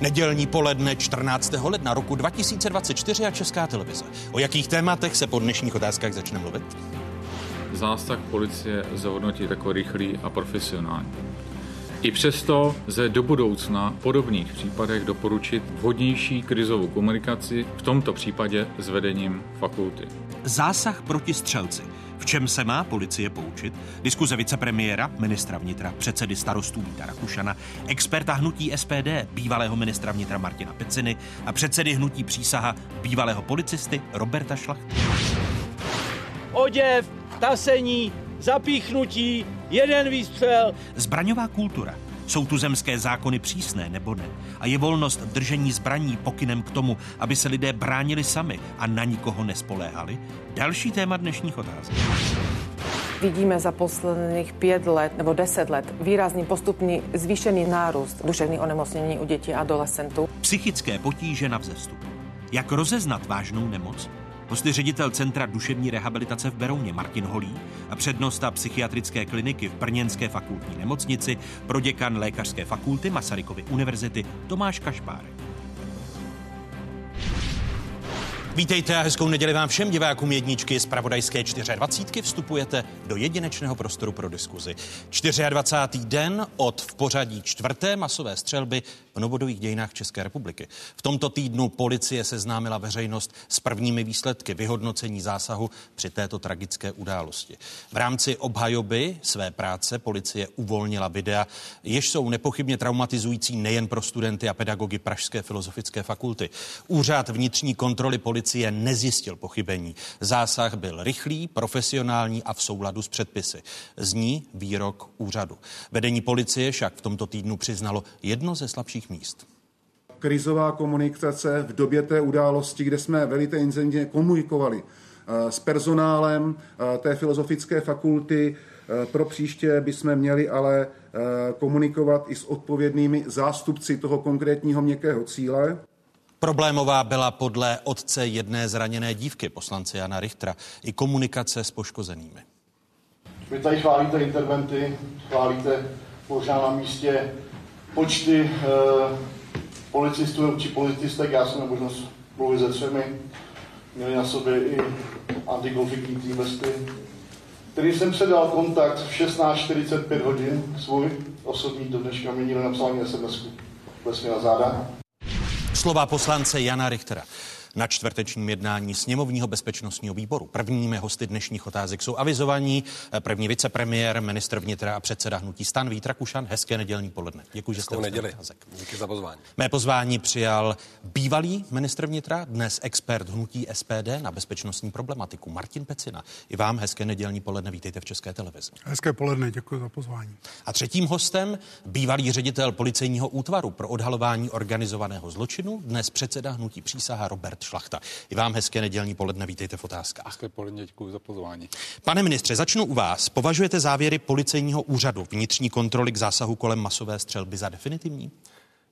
Nedělní poledne 14. ledna roku 2024 a Česká televize. O jakých tématech se po dnešních otázkách začne mluvit? Zásah policie zhodnotit jako rychlý a profesionální. I přesto lze do budoucna v podobných případech doporučit vhodnější krizovou komunikaci, v tomto případě s vedením fakulty. Zásah proti střelci. V čem se má policie poučit? Diskuze vicepremiéra, ministra vnitra, předsedy starostů Víta Rakušana, experta hnutí SPD, bývalého ministra vnitra Martina Peciny a předsedy hnutí přísaha bývalého policisty Roberta Šlachty. Oděv, tasení, zapíchnutí, jeden výstřel. Zbraňová kultura. Jsou tu zemské zákony přísné nebo ne? A je volnost v držení zbraní pokynem k tomu, aby se lidé bránili sami a na nikoho nespoléhali? Další téma dnešních otázek. Vidíme za posledných 5 let nebo 10 let výrazný postupný zvýšený nárůst duševních onemocnění u dětí a adolescentů. Psychické potíže na vzestupu. Jak rozeznat vážnou nemoc? Hosty ředitel Centra duševní rehabilitace v Berouně Martin Holý a přednosta psychiatrické kliniky v Brněnské fakultní nemocnici, proděkan lékařské fakulty Masarykovy univerzity Tomáš Kašpárek. Vítejte a hezkou neděli vám všem divákům jedničky z Pravodajské 24. Vstupujete do jedinečného prostoru pro diskuzi. 24. den od v pořadí čtvrté masové střelby v novodových dějinách České republiky. V tomto týdnu policie seznámila veřejnost s prvními výsledky vyhodnocení zásahu při této tragické události. V rámci obhajoby své práce policie uvolnila videa, jež jsou nepochybně traumatizující nejen pro studenty a pedagogy Pražské filozofické fakulty. Úřad vnitřní kontroly policie nezjistil pochybení. Zásah byl rychlý, profesionální a v souladu s předpisy. Zní výrok úřadu. Vedení policie však v tomto týdnu přiznalo jedno ze slabších míst. Krizová komunikace v době té události, kde jsme velice intenzivně komunikovali eh, s personálem eh, té filozofické fakulty. Eh, pro příště bychom měli ale komunikovat i s odpovědnými zástupci toho konkrétního měkkého cíle. Problémová byla podle otce jedné zraněné dívky, poslance Jana Richtera, i komunikace s poškozenými. Vy tady chválíte interventy, chválíte možná na místě počty e, policistů či policistek, já jsem možnost mluvit se třemi, měli na sobě i antikonfliktní vesty, který jsem předal kontakt v 16.45 hodin svůj osobní, do dneška mi nikdo napsal ani SMS-ku. na záda. Slova poslance Jana Richtera na čtvrtečním jednání sněmovního bezpečnostního výboru. Prvními hosty dnešních otázek jsou avizovaní první vicepremiér, ministr vnitra a předseda hnutí stan Vít Rakušan. Hezké nedělní poledne. Děkuji, že jste neděli. Díky za pozvání. Mé pozvání přijal bývalý ministr vnitra, dnes expert hnutí SPD na bezpečnostní problematiku Martin Pecina. I vám hezké nedělní poledne. Vítejte v České televizi. Hezké poledne, děkuji za pozvání. A třetím hostem bývalý ředitel policejního útvaru pro odhalování organizovaného zločinu, dnes předseda hnutí přísaha Robert Robert Šlachta. I vám hezké nedělní poledne, vítejte v otázkách. Hezké poledne, děkuji za pozvání. Pane ministře, začnu u vás. Považujete závěry policejního úřadu vnitřní kontroly k zásahu kolem masové střelby za definitivní?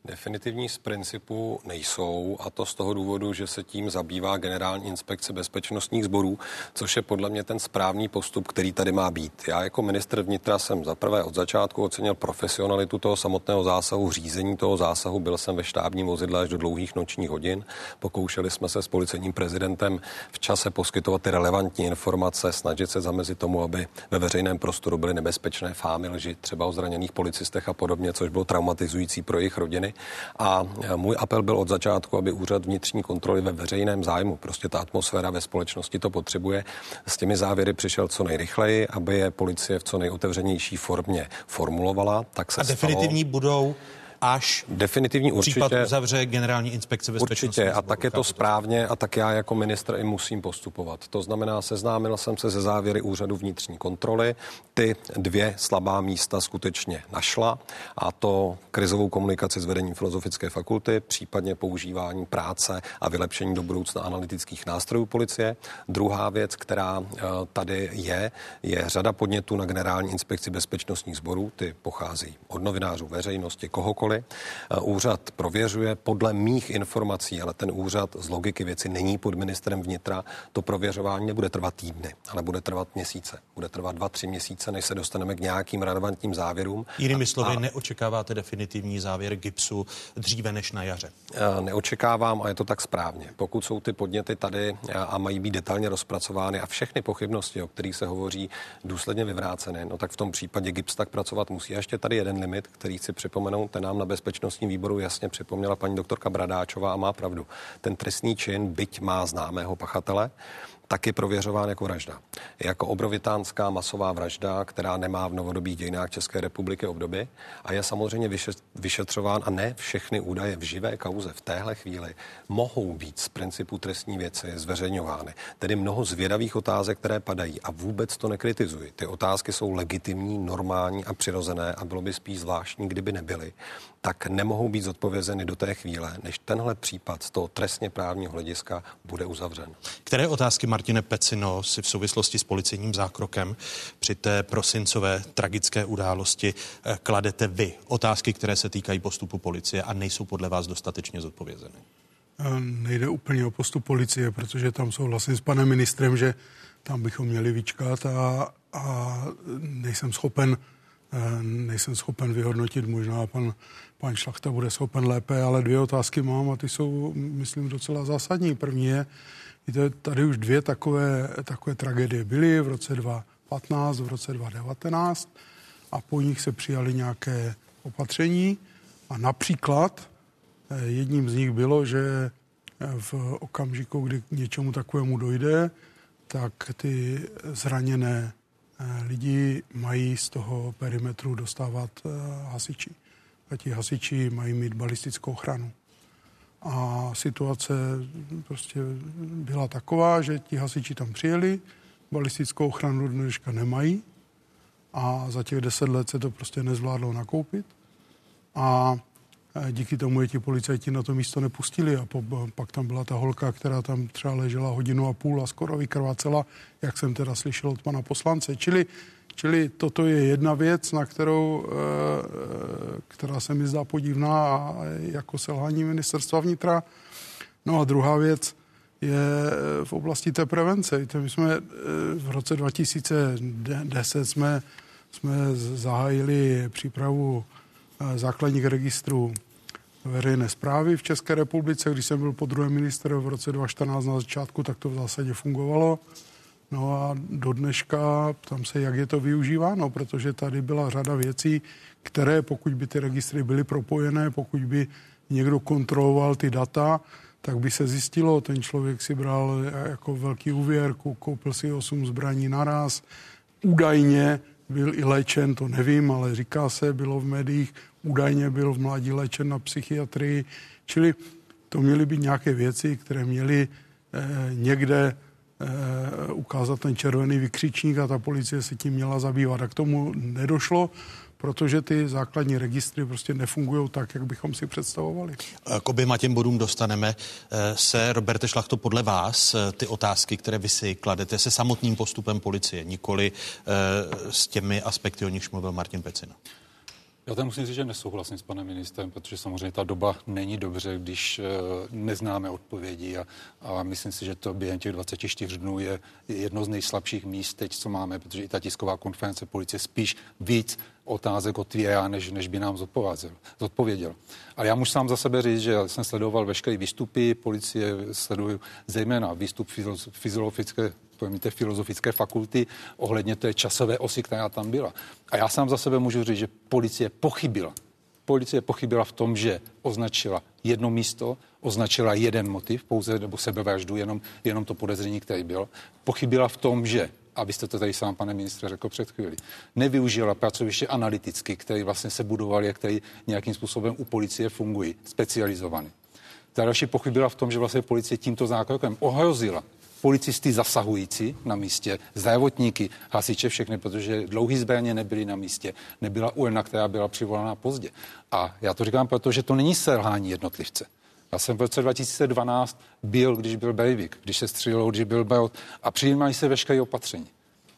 Definitivní z principu nejsou a to z toho důvodu, že se tím zabývá Generální inspekce bezpečnostních sborů, což je podle mě ten správný postup, který tady má být. Já jako ministr vnitra jsem za prvé od začátku ocenil profesionalitu toho samotného zásahu, řízení toho zásahu. Byl jsem ve štábním vozidle až do dlouhých nočních hodin. Pokoušeli jsme se s policejním prezidentem v čase poskytovat ty relevantní informace, snažit se zamezit tomu, aby ve veřejném prostoru byly nebezpečné fámy lži, třeba o zraněných policistech a podobně, což bylo traumatizující pro jejich rodiny. A můj apel byl od začátku, aby úřad vnitřní kontroly ve veřejném zájmu, prostě ta atmosféra ve společnosti to potřebuje, s těmi závěry přišel co nejrychleji, aby je policie v co nejotevřenější formě formulovala. Tak se a definitivní stalo. budou až definitivní určitě, případ uzavře generální inspekce bezpečnosti. Určitě a tak je to správně a tak já jako ministr i musím postupovat. To znamená, seznámil jsem se ze závěry úřadu vnitřní kontroly. Ty dvě slabá místa skutečně našla a to krizovou komunikaci s vedením filozofické fakulty, případně používání práce a vylepšení do budoucna analytických nástrojů policie. Druhá věc, která eh, tady je, je řada podnětů na generální inspekci bezpečnostních sborů. Ty pochází od novinářů, veřejnosti, kohokoliv protokoly. Úřad prověřuje podle mých informací, ale ten úřad z logiky věci není pod ministrem vnitra. To prověřování nebude trvat týdny, ale bude trvat měsíce. Bude trvat dva, tři měsíce, než se dostaneme k nějakým relevantním závěrům. Jinými slovy, a... neočekáváte definitivní závěr GIPSu dříve než na jaře? Neočekávám a je to tak správně. Pokud jsou ty podněty tady a mají být detailně rozpracovány a všechny pochybnosti, o kterých se hovoří, důsledně vyvráceny, no tak v tom případě GIPS tak pracovat musí. A ještě tady jeden limit, který si připomenout, ten nám na bezpečnostním výboru jasně připomněla paní doktorka Bradáčová a má pravdu. Ten trestný čin, byť má známého pachatele, taky prověřován jako vražda. Jako obrovitánská masová vražda, která nemá v novodobých dějinách České republiky obdoby a je samozřejmě vyšetřován a ne všechny údaje v živé kauze v téhle chvíli mohou být z principu trestní věci zveřejňovány. Tedy mnoho zvědavých otázek, které padají a vůbec to nekritizuji. Ty otázky jsou legitimní, normální a přirozené a bylo by spíš zvláštní, kdyby nebyly tak nemohou být zodpovězeny do té chvíle, než tenhle případ z toho trestně právního hlediska bude uzavřen. Které otázky, Martine Pecino, si v souvislosti s policejním zákrokem při té prosincové tragické události eh, kladete vy? Otázky, které se týkají postupu policie a nejsou podle vás dostatečně zodpovězeny? Eh, nejde úplně o postup policie, protože tam souhlasím s panem ministrem, že tam bychom měli vyčkat a, a nejsem schopen Eh, nejsem schopen vyhodnotit, možná pan, pan Šlachta bude schopen lépe, ale dvě otázky mám a ty jsou, myslím, docela zásadní. První je, víte, tady už dvě takové, takové tragédie byly v roce 2015, v roce 2019 a po nich se přijali nějaké opatření a například eh, jedním z nich bylo, že eh, v okamžiku, kdy k něčemu takovému dojde, tak ty zraněné Eh, lidi mají z toho perimetru dostávat hasiči. A ti hasiči mají mít balistickou ochranu. A situace prostě byla taková, že ti hasiči tam přijeli, balistickou ochranu dneška nemají a za těch deset let se to prostě nezvládlo nakoupit. A díky tomu je ti policajti na to místo nepustili a po, pak tam byla ta holka, která tam třeba ležela hodinu a půl a skoro vykrvácela, jak jsem teda slyšel od pana poslance. Čili, čili toto je jedna věc, na kterou, eh, eh, která se mi zdá podivná a jako selhání ministerstva vnitra. No a druhá věc je v oblasti té prevence. Víte, my jsme eh, v roce 2010 jsme, jsme zahájili přípravu základních registrů veřejné zprávy v České republice. Když jsem byl po druhém minister v roce 2014 na začátku, tak to v zásadě fungovalo. No a do dneška tam se, jak je to využíváno, protože tady byla řada věcí, které pokud by ty registry byly propojené, pokud by někdo kontroloval ty data, tak by se zjistilo, ten člověk si bral jako velký úvěr, koupil si 8 zbraní naraz, údajně byl i léčen, to nevím, ale říká se, bylo v médiích, údajně byl v mládí léčen na psychiatrii, čili to měly být nějaké věci, které měly eh, někde eh, ukázat ten červený vykřičník a ta policie se tím měla zabývat. A k tomu nedošlo, protože ty základní registry prostě nefungují tak, jak bychom si představovali. K oběma těm bodům dostaneme eh, se, Roberte Šlachto, podle vás eh, ty otázky, které vy si kladete se samotným postupem policie, nikoli eh, s těmi aspekty, o nichž mluvil Martin Pecina. Já tam musím říct, že nesouhlasím s panem ministrem, protože samozřejmě ta doba není dobře, když neznáme odpovědi a, a myslím si, že to během těch 24 dnů je jedno z nejslabších míst teď, co máme, protože i ta tisková konference policie spíš víc otázek otvírá, než, než by nám zodpověděl. zodpověděl. Ale já můžu sám za sebe říct, že jsem sledoval veškeré výstupy policie, sleduju zejména výstup fyziologické pojmíte, filozofické fakulty ohledně té časové osy, která tam byla. A já sám za sebe můžu říct, že policie pochybila. Policie pochybila v tom, že označila jedno místo, označila jeden motiv, pouze nebo sebevraždu, jenom, jenom to podezření, které bylo. Pochybila v tom, že a vy jste to tady sám, pane ministře, řekl před chvíli, nevyužila pracoviště analyticky, které vlastně se budovaly a které nějakým způsobem u policie fungují, specializovaný. Ta další pochybila v tom, že vlastně policie tímto zákrokem ohrozila policisty zasahující na místě, zdravotníky, hasiče, všechny, protože dlouhý zbraně nebyly na místě, nebyla urna, která byla přivolána pozdě. A já to říkám, protože to není selhání jednotlivce. Já jsem v roce 2012 byl, když byl Breivik, když se střílelo, když byl Baut a přijímají se veškeré opatření.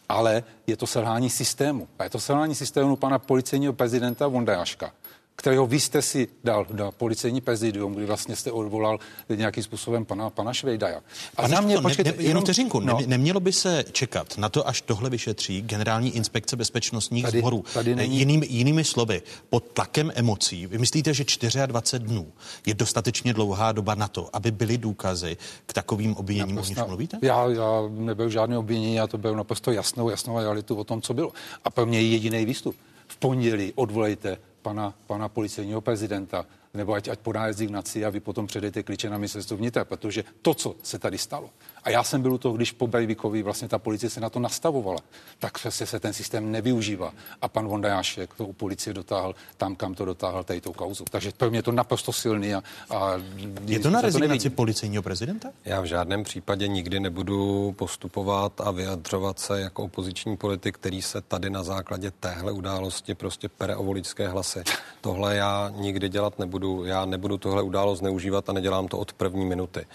Ale je to selhání systému. A je to selhání systému pana policejního prezidenta Vondráška, kterého vy jste si dal na policejní prezidium, kdy vlastně jste odvolal nějakým způsobem pana, pana Švejdaja. A na mě, počkejte, ne, jenom vteřinku, no. ne, nemělo by se čekat na to, až tohle vyšetří generální inspekce bezpečnostních tady, sborů. Tady není... Jinými, jinými slovy, pod tlakem emocí, vy myslíte, že 24 dnů je dostatečně dlouhá doba na to, aby byly důkazy k takovým obviněním, o nichž mluvíte? Já, já nebyl žádný obvinění, já to byl naprosto jasnou, jasnou realitu o tom, co bylo. A pro mě je jediný výstup. V pondělí odvolejte pana, pana policejního prezidenta, nebo ať, ať podá rezignaci a vy potom předejte klíče na ministerstvo vnitra, protože to, co se tady stalo, a já jsem byl u toho, když po Breivikovi vlastně ta policie se na to nastavovala, tak se, se ten systém nevyužívá. A pan Vondajášek to u policie dotáhl tam, kam to dotáhl tady tou kauzu. Takže pro mě je to naprosto silný. A, a je to na rezignaci to policejního prezidenta? Já v žádném případě nikdy nebudu postupovat a vyjadřovat se jako opoziční politik, který se tady na základě téhle události prostě pere o voličské hlasy. Tohle já nikdy dělat nebudu. Já nebudu tohle událost zneužívat a nedělám to od první minuty.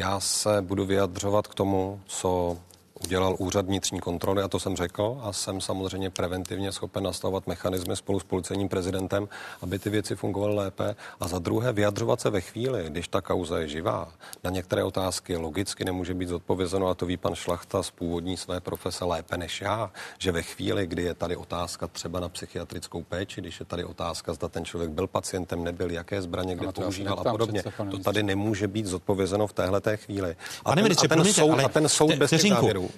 Já se budu vyjadřovat k tomu, co udělal úřad vnitřní kontroly a to jsem řekl a jsem samozřejmě preventivně schopen nastavovat mechanismy spolu s policejním prezidentem, aby ty věci fungovaly lépe a za druhé vyjadřovat se ve chvíli, když ta kauza je živá. Na některé otázky logicky nemůže být zodpovězeno a to ví pan Šlachta z původní své profese lépe než já, že ve chvíli, kdy je tady otázka třeba na psychiatrickou péči, když je tady otázka, zda ten člověk byl pacientem, nebyl, jaké zbraně, kde používal a podobně, to tady nemůže být zodpovězeno v téhle té chvíli. A Pane ten, ministře, a ten soud, ale a ten soud bez těch závěrů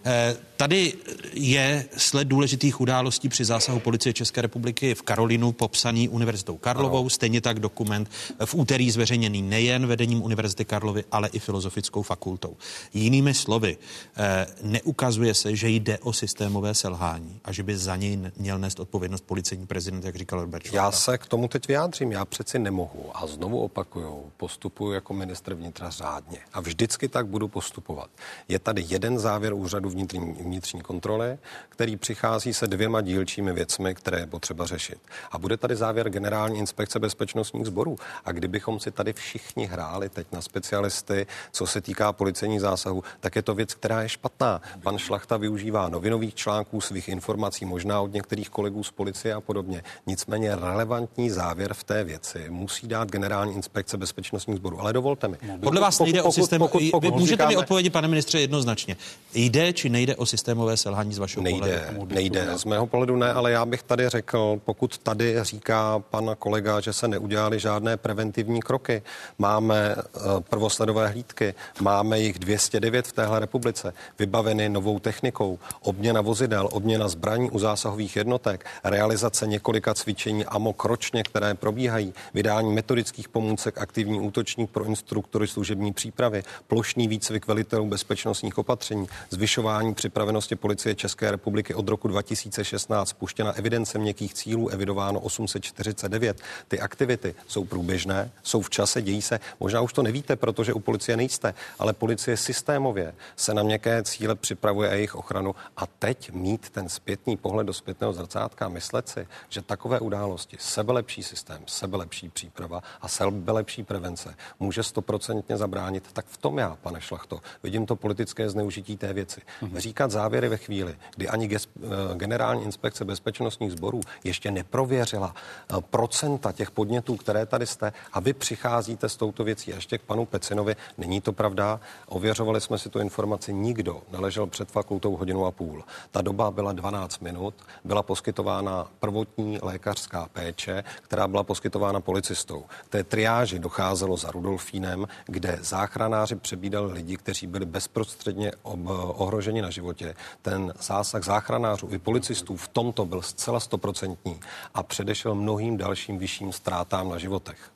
tady je sled důležitých událostí při zásahu policie České republiky v Karolinu popsaný Univerzitou Karlovou, ano. stejně tak dokument v úterý zveřejněný nejen vedením Univerzity Karlovy, ale i Filozofickou fakultou. Jinými slovy, eh, neukazuje se, že jde o systémové selhání a že by za něj měl nést odpovědnost policejní prezident, jak říkal Robert Já se k tomu teď vyjádřím. Já přeci nemohu a znovu opakuju, postupuji jako ministr vnitra řádně a vždycky tak budu postupovat. Je tady jeden závěr úřadu úřadu vnitřní, vnitřní kontroly, který přichází se dvěma dílčími věcmi, které je potřeba řešit. A bude tady závěr generální inspekce bezpečnostních sborů. A kdybychom si tady všichni hráli teď na specialisty, co se týká policejních zásahů, tak je to věc, která je špatná. Pan Šlachta využívá novinových článků, svých informací, možná od některých kolegů z policie a podobně. Nicméně relevantní závěr v té věci musí dát generální inspekce bezpečnostních sborů. Ale dovolte mi. Podle vás nejde o systém. Pokud, pokud, pokud, můžete mi odpovědět, pane ministře, jednoznačně. Jde či nejde o systémové selhání z vašeho nejde, pohledu? Nejde, z mého pohledu ne, ale já bych tady řekl, pokud tady říká pan kolega, že se neudělali žádné preventivní kroky, máme eh, prvosledové hlídky, máme jich 209 v téhle republice, vybaveny novou technikou, obměna vozidel, obměna zbraní u zásahových jednotek, realizace několika cvičení AMOK ročně, které probíhají, vydání metodických pomůcek, aktivní útočník pro instruktory služební přípravy, plošný výcvik velitelů bezpečnostních opatření, zvyšování zvyšování připravenosti policie České republiky od roku 2016 spuštěna evidence měkkých cílů, evidováno 849. Ty aktivity jsou průběžné, jsou v čase, dějí se. Možná už to nevíte, protože u policie nejste, ale policie systémově se na měkké cíle připravuje a jejich ochranu. A teď mít ten zpětný pohled do zpětného zrcátka, myslet si, že takové události, sebelepší systém, sebelepší příprava a sebelepší prevence může stoprocentně zabránit, tak v tom já, pane Šlachto, vidím to politické zneužití té věci mm-hmm. říkat závěry ve chvíli, kdy ani ges, eh, generální inspekce bezpečnostních sborů ještě neprověřila eh, procenta těch podnětů, které tady jste, a vy přicházíte s touto věcí. Ještě k panu Pecinovi, není to pravda, ověřovali jsme si tu informaci, nikdo neležel před fakultou hodinu a půl. Ta doba byla 12 minut, byla poskytována prvotní lékařská péče, která byla poskytována policistou. K té triáži docházelo za Rudolfínem, kde záchranáři přebídali lidi, kteří byli bezprostředně ob, ohroženi na životě. Ten zásah záchranářů i policistů v tomto byl zcela stoprocentní a předešel mnohým dalším vyšším ztrátám na životech.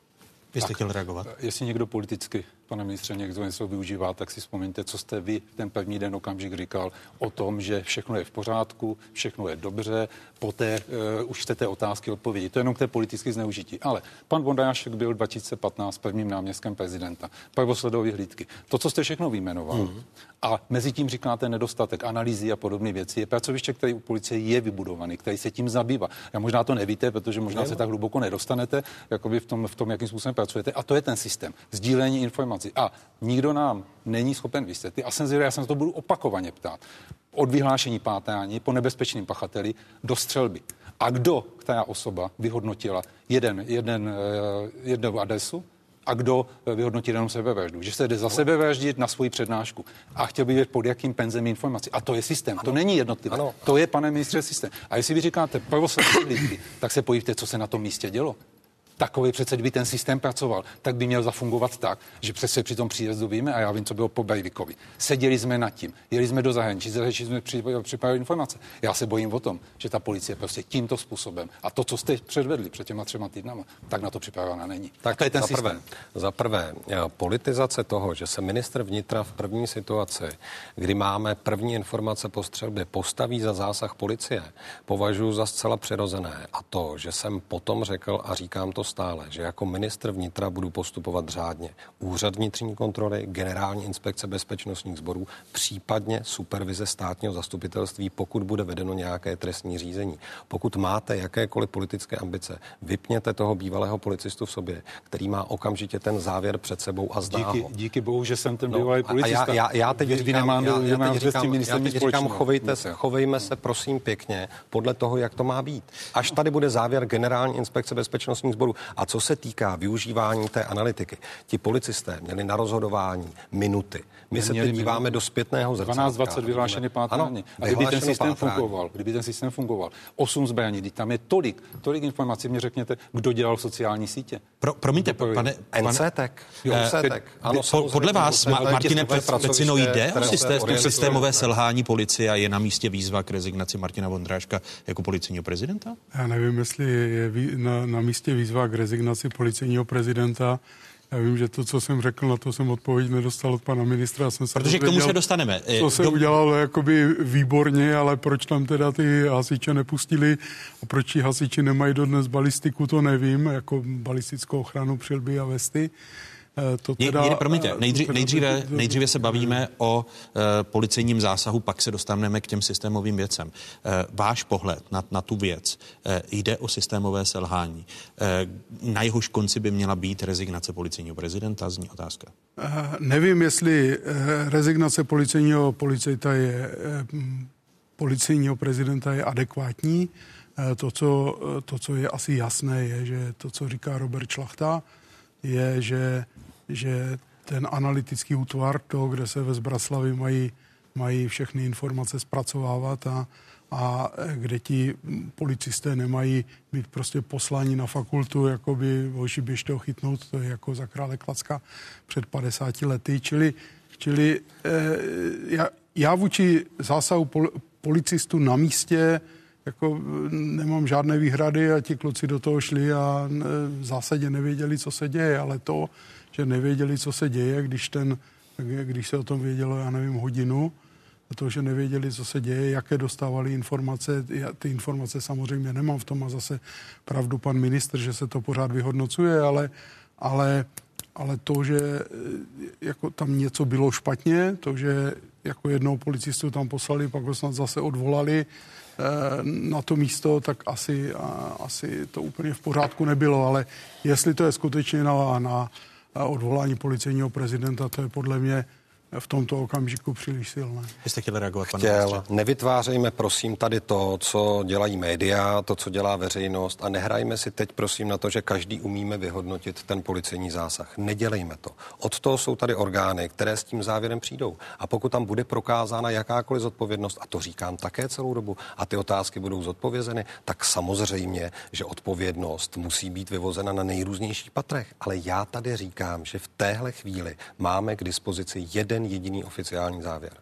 Jestli chtěl reagovat? Jestli někdo politicky pane ministře, někdo něco využívá, tak si vzpomeňte, co jste vy ten první den okamžik říkal o tom, že všechno je v pořádku, všechno je dobře, poté uh, už chcete otázky odpovědi. To je jenom k té politické zneužití. Ale pan Bondajášek byl 2015 prvním náměstkem prezidenta. Prvosledové hlídky. To, co jste všechno vyjmenoval, mm. a mezi tím říkáte nedostatek analýzy a podobné věci, je pracoviště, které u policie je vybudovaný, který se tím zabývá. Já možná to nevíte, protože možná se tak hluboko nedostanete, jakoby v tom, v tom, jakým způsobem pracujete. A to je ten systém. Sdílení informací informací a nikdo nám není schopen vysvětlit, a jsem zvědavý, já se na to budu opakovaně ptát, od vyhlášení pátání po nebezpečným pachateli do střelby. A kdo, která osoba vyhodnotila jeden, jeden, eh, jednu adresu, a kdo eh, vyhodnotí jenom sebevraždu. Že se jde za sebevraždit na svoji přednášku a chtěl by vědět, pod jakým penzem informací. A to je systém, ano. to není jednotlivé. Ano. To je, pane ministře, systém. A jestli vy říkáte prvoslední tak se pojďte, co se na tom místě dělo takový přece, kdyby ten systém pracoval, tak by měl zafungovat tak, že přece při tom příjezdu víme, a já vím, co bylo po Bejvikovi. Seděli jsme nad tím, jeli jsme do zahraničí, zahraničí jsme připravili informace. Já se bojím o tom, že ta policie prostě tímto způsobem a to, co jste předvedli před těma třema týdnama, tak na to připravená není. Tak to je ten za prvé, systém. Za prvé, eh, politizace toho, že se ministr vnitra v první situaci, kdy máme první informace po střelbě, postaví za zásah policie, považuji za zcela přirozené. A to, že jsem potom řekl a říkám to neustále, že jako ministr vnitra budu postupovat řádně. Úřad vnitřní kontroly, generální inspekce bezpečnostních sborů, případně supervize státního zastupitelství, pokud bude vedeno nějaké trestní řízení. Pokud máte jakékoliv politické ambice, vypněte toho bývalého policistu v sobě, který má okamžitě ten závěr před sebou a zdá díky, ho. Díky bohu, že jsem ten no, bývalý policista. A já, já, já teď říkám, nemám, já, já teď říkám, já teď říkám chovejte se, chovejme se prosím pěkně podle toho, jak to má být. Až tady bude závěr generální inspekce bezpečnostních sborů, a co se týká využívání té analytiky, ti policisté měli na rozhodování minuty. My se teď díváme do zpětného zrcadla. 12-20 vyhlášené pátrání. A kdyby ten systém pátrání. fungoval, kdyby ten systém fungoval, 8 zbraní, když tam je tolik, tolik informací, mě řekněte, kdo dělal sociální sítě. Pro, promiňte, pane, pane, NCTek. NCTek. Ano, po, podle vás, Ma, Martine Pecino, jde o systém, systémové selhání policie a je na místě výzva k rezignaci Martina Vondráška jako policejního prezidenta? Já nevím, jestli je na, na místě výzva k rezignaci policejního prezidenta. Já vím, že to, co jsem řekl, na to jsem odpověď nedostal od pana ministra. Jsem se Protože k tomu se dostaneme. To se Do... udělalo jakoby výborně, ale proč tam teda ty hasiče nepustili a proč ti hasiči nemají dodnes balistiku, to nevím, jako balistickou ochranu přilby a vesty. Eh, to teda, Někdy, promiňte, eh, nejdříve, nejdříve, nejdříve se bavíme o uh, policejním zásahu, pak se dostaneme k těm systémovým věcem. Uh, váš pohled na, na tu věc uh, jde o systémové selhání. Uh, na jehož konci by měla být rezignace policejního prezidenta, zní otázka. Uh, nevím, jestli uh, rezignace policejního policejta je uh, policejního prezidenta je adekvátní. To co, to, co je asi jasné, je, že to, co říká Robert Šlachta, je, že že ten analytický útvar, to, kde se ve Zbraslavi mají, mají všechny informace zpracovávat a, a kde ti policisté nemají být prostě posláni na fakultu, jako by hoši běžte ho chytnout, to je jako za krále Klacka před 50 lety. Čili, čili eh, já, já vůči zásahu pol, policistů na místě jako nemám žádné výhrady a ti kluci do toho šli a v zásadě nevěděli, co se děje, ale to, že nevěděli, co se děje, když, ten, když se o tom vědělo, já nevím, hodinu, to, že nevěděli, co se děje, jaké dostávali informace. Já ty informace samozřejmě nemám v tom a zase pravdu pan ministr, že se to pořád vyhodnocuje, ale, ale, ale to, že e, jako tam něco bylo špatně, to, že jako jednou policistu tam poslali, pak ho snad zase odvolali e, na to místo, tak asi, asi to úplně v pořádku nebylo, ale jestli to je skutečně na, na odvolání policejního prezidenta, to je podle mě v tomto okamžiku příliš silné. Jste chtěli reagovat, pane Chtěl. Nevytvářejme, prosím, tady to, co dělají média, to, co dělá veřejnost a nehrajme si teď, prosím, na to, že každý umíme vyhodnotit ten policejní zásah. Nedělejme to. Od toho jsou tady orgány, které s tím závěrem přijdou. A pokud tam bude prokázána jakákoliv zodpovědnost, a to říkám také celou dobu, a ty otázky budou zodpovězeny, tak samozřejmě, že odpovědnost musí být vyvozena na nejrůznějších patrech. Ale já tady říkám, že v téhle chvíli máme k dispozici jeden jeden jediný oficiální závěr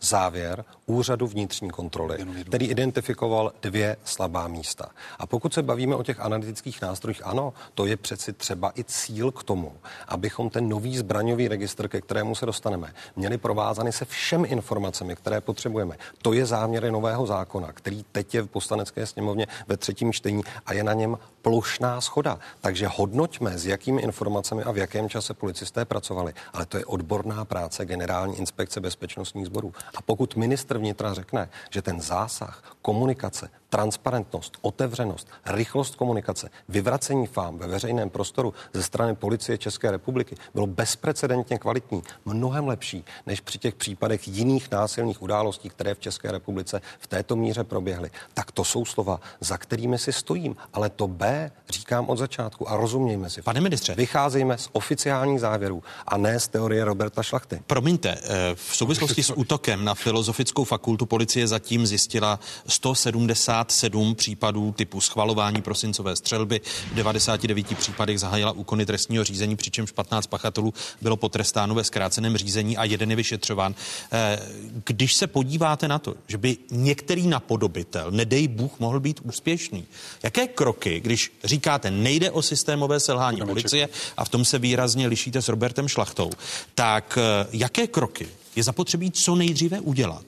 závěr úřadu vnitřní kontroly, který identifikoval dvě slabá místa. A pokud se bavíme o těch analytických nástrojích, ano, to je přeci třeba i cíl k tomu, abychom ten nový zbraňový registr, ke kterému se dostaneme, měli provázany se všemi informacemi, které potřebujeme. To je záměr nového zákona, který teď je v poslanecké sněmovně ve třetím čtení a je na něm plošná schoda. Takže hodnoťme, s jakými informacemi a v jakém čase policisté pracovali. Ale to je odborná práce Generální inspekce bezpečnostních sborů. A pokud ministr vnitra řekne, že ten zásah, komunikace, transparentnost, otevřenost, rychlost komunikace, vyvracení fám ve veřejném prostoru ze strany policie České republiky bylo bezprecedentně kvalitní, mnohem lepší než při těch případech jiných násilných událostí, které v České republice v této míře proběhly. Tak to jsou slova, za kterými si stojím. Ale to B říkám od začátku a rozumějme si. Pane ministře. Vycházejme z oficiálních závěrů a ne z teorie Roberta Šlachty. Promiňte, eh, v souvislosti s útokem na Filozofickou fakultu policie zatím zjistila 177 případů typu schvalování prosincové střelby. V 99 případech zahájila úkony trestního řízení, přičemž 15 pachatelů bylo potrestáno ve zkráceném řízení a jeden je vyšetřován. Eh, když se podíváte na to, že by některý napodobitel, nedej Bůh, mohl být úspěšný, jaké kroky, když říkáte, nejde o systémové selhání policie a v tom se výrazně lišíte s Robertem Šlachtou, tak eh, jaké kroky je zapotřebí co nejdříve udělat,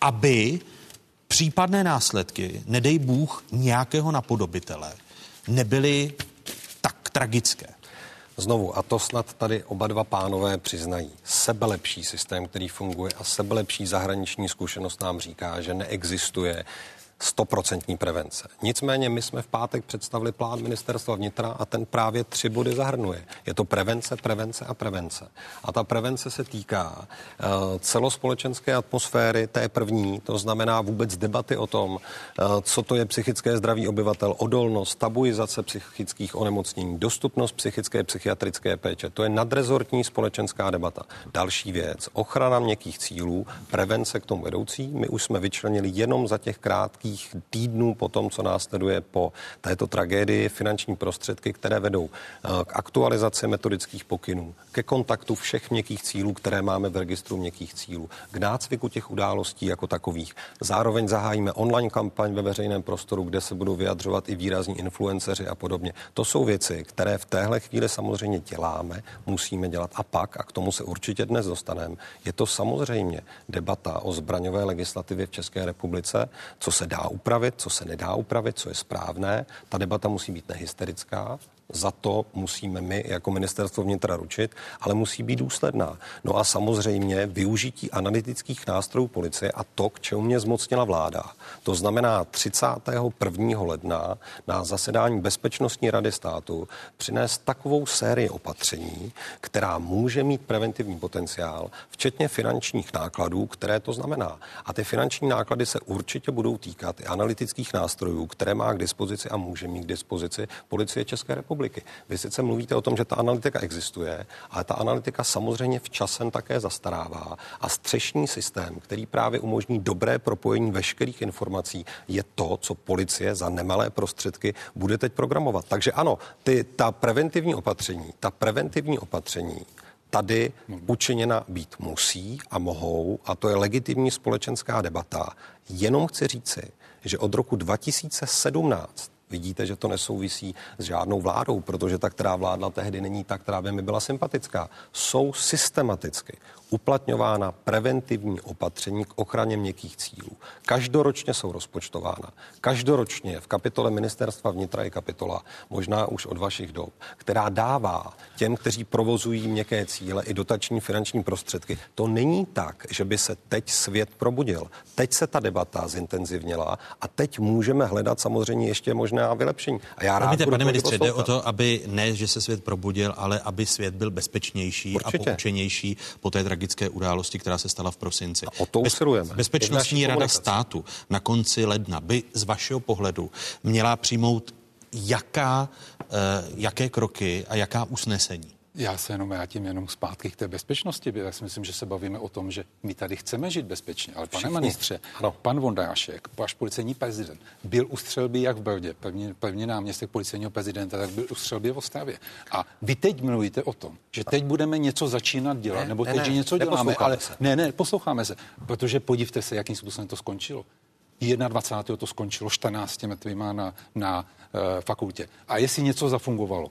aby případné následky, nedej Bůh, nějakého napodobitele nebyly tak tragické? Znovu, a to snad tady oba dva pánové přiznají. Sebelepší systém, který funguje a sebelepší zahraniční zkušenost nám říká, že neexistuje stoprocentní prevence. Nicméně my jsme v pátek představili plán ministerstva vnitra a ten právě tři body zahrnuje. Je to prevence, prevence a prevence. A ta prevence se týká uh, celospolečenské atmosféry, té první, to znamená vůbec debaty o tom, uh, co to je psychické zdraví obyvatel, odolnost, tabuizace psychických onemocnění, dostupnost psychické psychiatrické péče. To je nadrezortní společenská debata. Další věc, ochrana měkkých cílů, prevence k tomu vedoucí. My už jsme vyčlenili jenom za těch krátkých krátkých týdnů po tom, co následuje po této tragédii, finanční prostředky, které vedou eh, k aktualizaci metodických pokynů, ke kontaktu všech měkkých cílů, které máme v registru měkkých cílů, k nácviku těch událostí jako takových. Zároveň zahájíme online kampaň ve veřejném prostoru, kde se budou vyjadřovat i výrazní influenceři a podobně. To jsou věci, které v téhle chvíli samozřejmě děláme, musíme dělat. A pak, a k tomu se určitě dnes dostaneme, je to samozřejmě debata o zbraňové legislativě v České republice, co se dá upravit, co se nedá upravit, co je správné. Ta debata musí být nehysterická, za to musíme my jako ministerstvo vnitra ručit, ale musí být důsledná. No a samozřejmě využití analytických nástrojů policie a to, k čemu mě zmocnila vláda. To znamená 31. ledna na zasedání Bezpečnostní rady státu přinést takovou sérii opatření, která může mít preventivní potenciál, včetně finančních nákladů, které to znamená. A ty finanční náklady se určitě budou týkat i analytických nástrojů, které má k dispozici a může mít k dispozici policie České republiky republiky. Vy sice mluvíte o tom, že ta analytika existuje, ale ta analytika samozřejmě v časem také zastarává a střešní systém, který právě umožní dobré propojení veškerých informací, je to, co policie za nemalé prostředky bude teď programovat. Takže ano, ty, ta preventivní opatření, ta preventivní opatření tady učiněna být musí a mohou, a to je legitimní společenská debata. Jenom chci říci, že od roku 2017 Vidíte, že to nesouvisí s žádnou vládou, protože ta, která vládla tehdy, není ta, která by mi byla sympatická. Jsou systematicky uplatňována preventivní opatření k ochraně měkkých cílů. Každoročně jsou rozpočtována. Každoročně v kapitole ministerstva vnitra je kapitola, možná už od vašich dob, která dává těm, kteří provozují měkké cíle i dotační finanční prostředky. To není tak, že by se teď svět probudil. Teď se ta debata zintenzivněla a teď můžeme hledat samozřejmě ještě možná vylepšení. A já rád Promiňte, pane ministře, jde o to, aby ne, že se svět probudil, ale aby svět byl bezpečnější Určitě. a poučenější po té tragické události, která se stala v prosinci. A o to usilujeme. Bez, Bezpečnostní rada státu na konci ledna by z vašeho pohledu měla přijmout jaká, uh, jaké kroky a jaká usnesení? Já se jenom vrátím jenom zpátky k té bezpečnosti. Já si myslím, že se bavíme o tom, že my tady chceme žít bezpečně. Ale pane Všichni. ministře, ano. pan Vondášek, váš policejní prezident, byl u střelby jak v Brdě, pevně, pevně náměstek policejního prezidenta, tak byl u střelby v Ostravě. A vy teď mluvíte o tom, že teď budeme něco začínat dělat, ne, nebo teď, ne, že něco děláme, ale se. ne, ne, posloucháme se, protože podívejte se, jakým způsobem to skončilo. 21. to skončilo 14 mrtvýma na, na uh, fakultě. A jestli něco zafungovalo,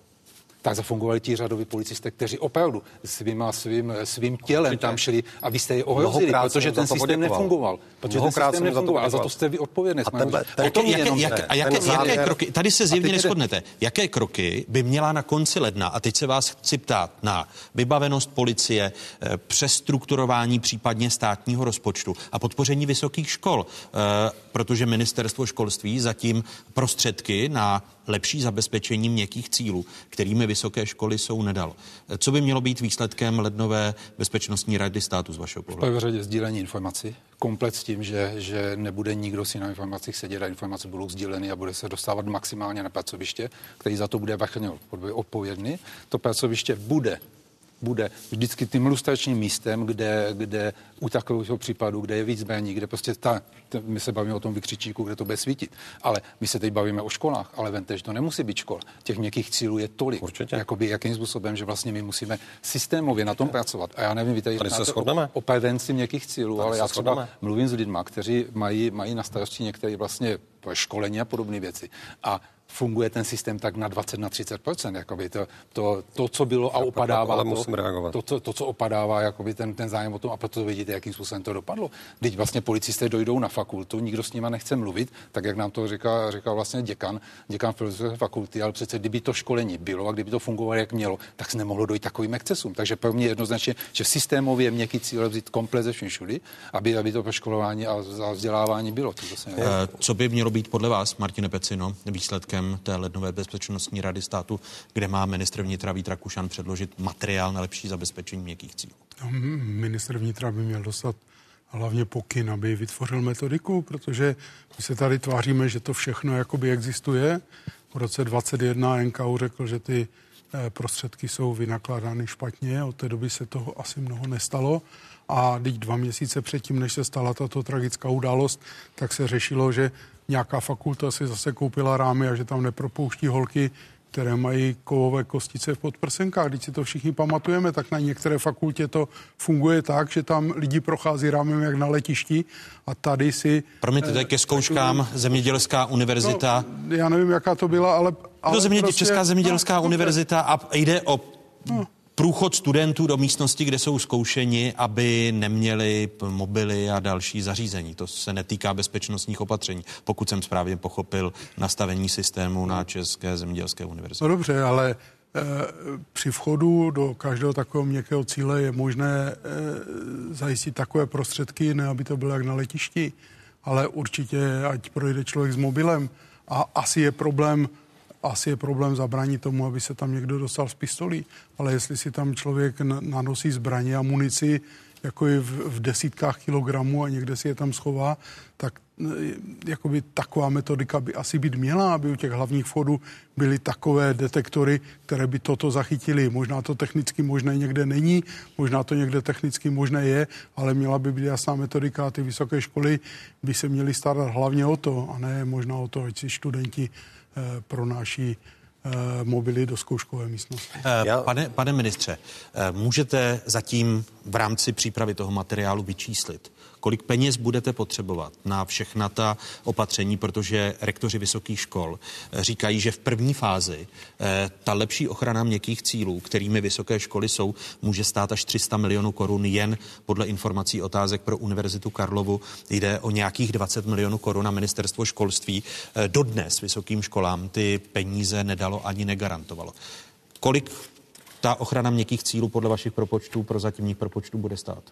tak zafungovali ti řadoví policisté, kteří opravdu svýma, svým, svým tělem Určitě. tam šli a vy jste je ohrozili, protože ten systém poděkoval. nefungoval. Protože ten systém nefungoval a za to jste vy odpovědný. A, tenhle, ten, jaké, jaké, jaké, a jaké, jaké kroky, tady se zjevně neschodnete, jaké kroky by měla na konci ledna, a teď se vás chci ptát, na vybavenost policie, eh, přestrukturování případně státního rozpočtu a podpoření vysokých škol, eh, protože ministerstvo školství zatím prostředky na lepší zabezpečení měkkých cílů, kterými vysoké školy jsou nedal. Co by mělo být výsledkem lednové bezpečnostní rady státu z vašeho pohledu? V řadě sdílení informací, komplet s tím, že, že nebude nikdo si na informacích sedět a informace budou sdíleny a bude se dostávat maximálně na pracoviště, který za to bude vrcholně odpovědný. To pracoviště bude bude vždycky tím lustračním místem, kde, kde u takového případu, kde je víc zbraní, kde prostě ta, ta, my se bavíme o tom vykřičíku, kde to bude svítit, ale my se teď bavíme o školách, ale vente, že to nemusí být škola. Těch měkkých cílů je tolik. Určitě. Jakoby, jakým způsobem, že vlastně my musíme systémově na tom pracovat. A já nevím, vy tady, tady se o, o prevenci měkkých cílů, tady ale já třeba shodneme. mluvím s lidmi, kteří mají, mají na starosti některé vlastně školení a podobné věci. A funguje ten systém tak na 20 na 30 jakoby to, to, to, co bylo a opadává, ale musím to, reagovat. To, to, to, co opadává, jakoby ten, ten zájem o tom a proto vidíte, jakým způsobem to dopadlo. Teď vlastně policisté dojdou na fakultu, nikdo s nima nechce mluvit, tak jak nám to říká, říká vlastně děkan, děkan filozofické fakulty, ale přece kdyby to školení bylo a kdyby to fungovalo, jak mělo, tak se nemohlo dojít takovým excesům. Takže pro mě jednoznačně, že systémově měkký cíl vzít komplet ze všudy, aby, aby to proškolování a, a vzdělávání bylo. To zase uh, co by mělo být podle vás, Martine Pecino, výsledkem závěrem té lednové bezpečnostní rady státu, kde má ministr vnitra Vít Rakušan předložit materiál na lepší zabezpečení měkkých cílů. No, ministr vnitra by měl dostat hlavně pokyn, aby vytvořil metodiku, protože my se tady tváříme, že to všechno jakoby existuje. V roce 2021 NKU řekl, že ty eh, prostředky jsou vynakládány špatně, od té doby se toho asi mnoho nestalo. A teď dva měsíce předtím, než se stala tato tragická událost, tak se řešilo, že nějaká fakulta si zase koupila rámy a že tam nepropouští holky, které mají kovové kostice v podprsenkách. Když si to všichni pamatujeme, tak na některé fakultě to funguje tak, že tam lidi prochází rámem jak na letišti a tady si... Promiňte, to je ke zkouškám eh, Zemědělská univerzita. No, já nevím, jaká to byla, ale... ale to zemědě, prostě, Česká zemědělská no, univerzita a jde o no průchod studentů do místnosti, kde jsou zkoušeni, aby neměli mobily a další zařízení. To se netýká bezpečnostních opatření, pokud jsem správně pochopil nastavení systému na České zemědělské univerzitě. No dobře, ale e, při vchodu do každého takového měkkého cíle je možné e, zajistit takové prostředky, ne aby to bylo jak na letišti, ale určitě, ať projde člověk s mobilem. A asi je problém asi je problém zabránit tomu, aby se tam někdo dostal z pistolí, ale jestli si tam člověk nanosí zbraně a munici, jako je v, v desítkách kilogramů a někde si je tam schová, tak e, jakoby taková metodika by asi být měla, aby u těch hlavních vchodů byly takové detektory, které by toto zachytili. Možná to technicky možné někde není, možná to někde technicky možné je, ale měla by být jasná metodika a ty vysoké školy by se měly starat hlavně o to, a ne možná o to, ať si studenti pronáší eh, mobily do zkouškové místnosti. Eh, pane, pane ministře, můžete zatím v rámci přípravy toho materiálu vyčíslit, kolik peněz budete potřebovat na všechna ta opatření, protože rektoři vysokých škol eh, říkají, že v první fázi eh, ta lepší ochrana měkkých cílů, kterými vysoké školy jsou, může stát až 300 milionů korun jen podle informací otázek pro Univerzitu Karlovu. Jde o nějakých 20 milionů korun na ministerstvo školství. Eh, dodnes vysokým školám ty peníze nedalo ani negarantovalo. Kolik ta ochrana měkkých cílů podle vašich propočtů, pro zatímních propočtů bude stát?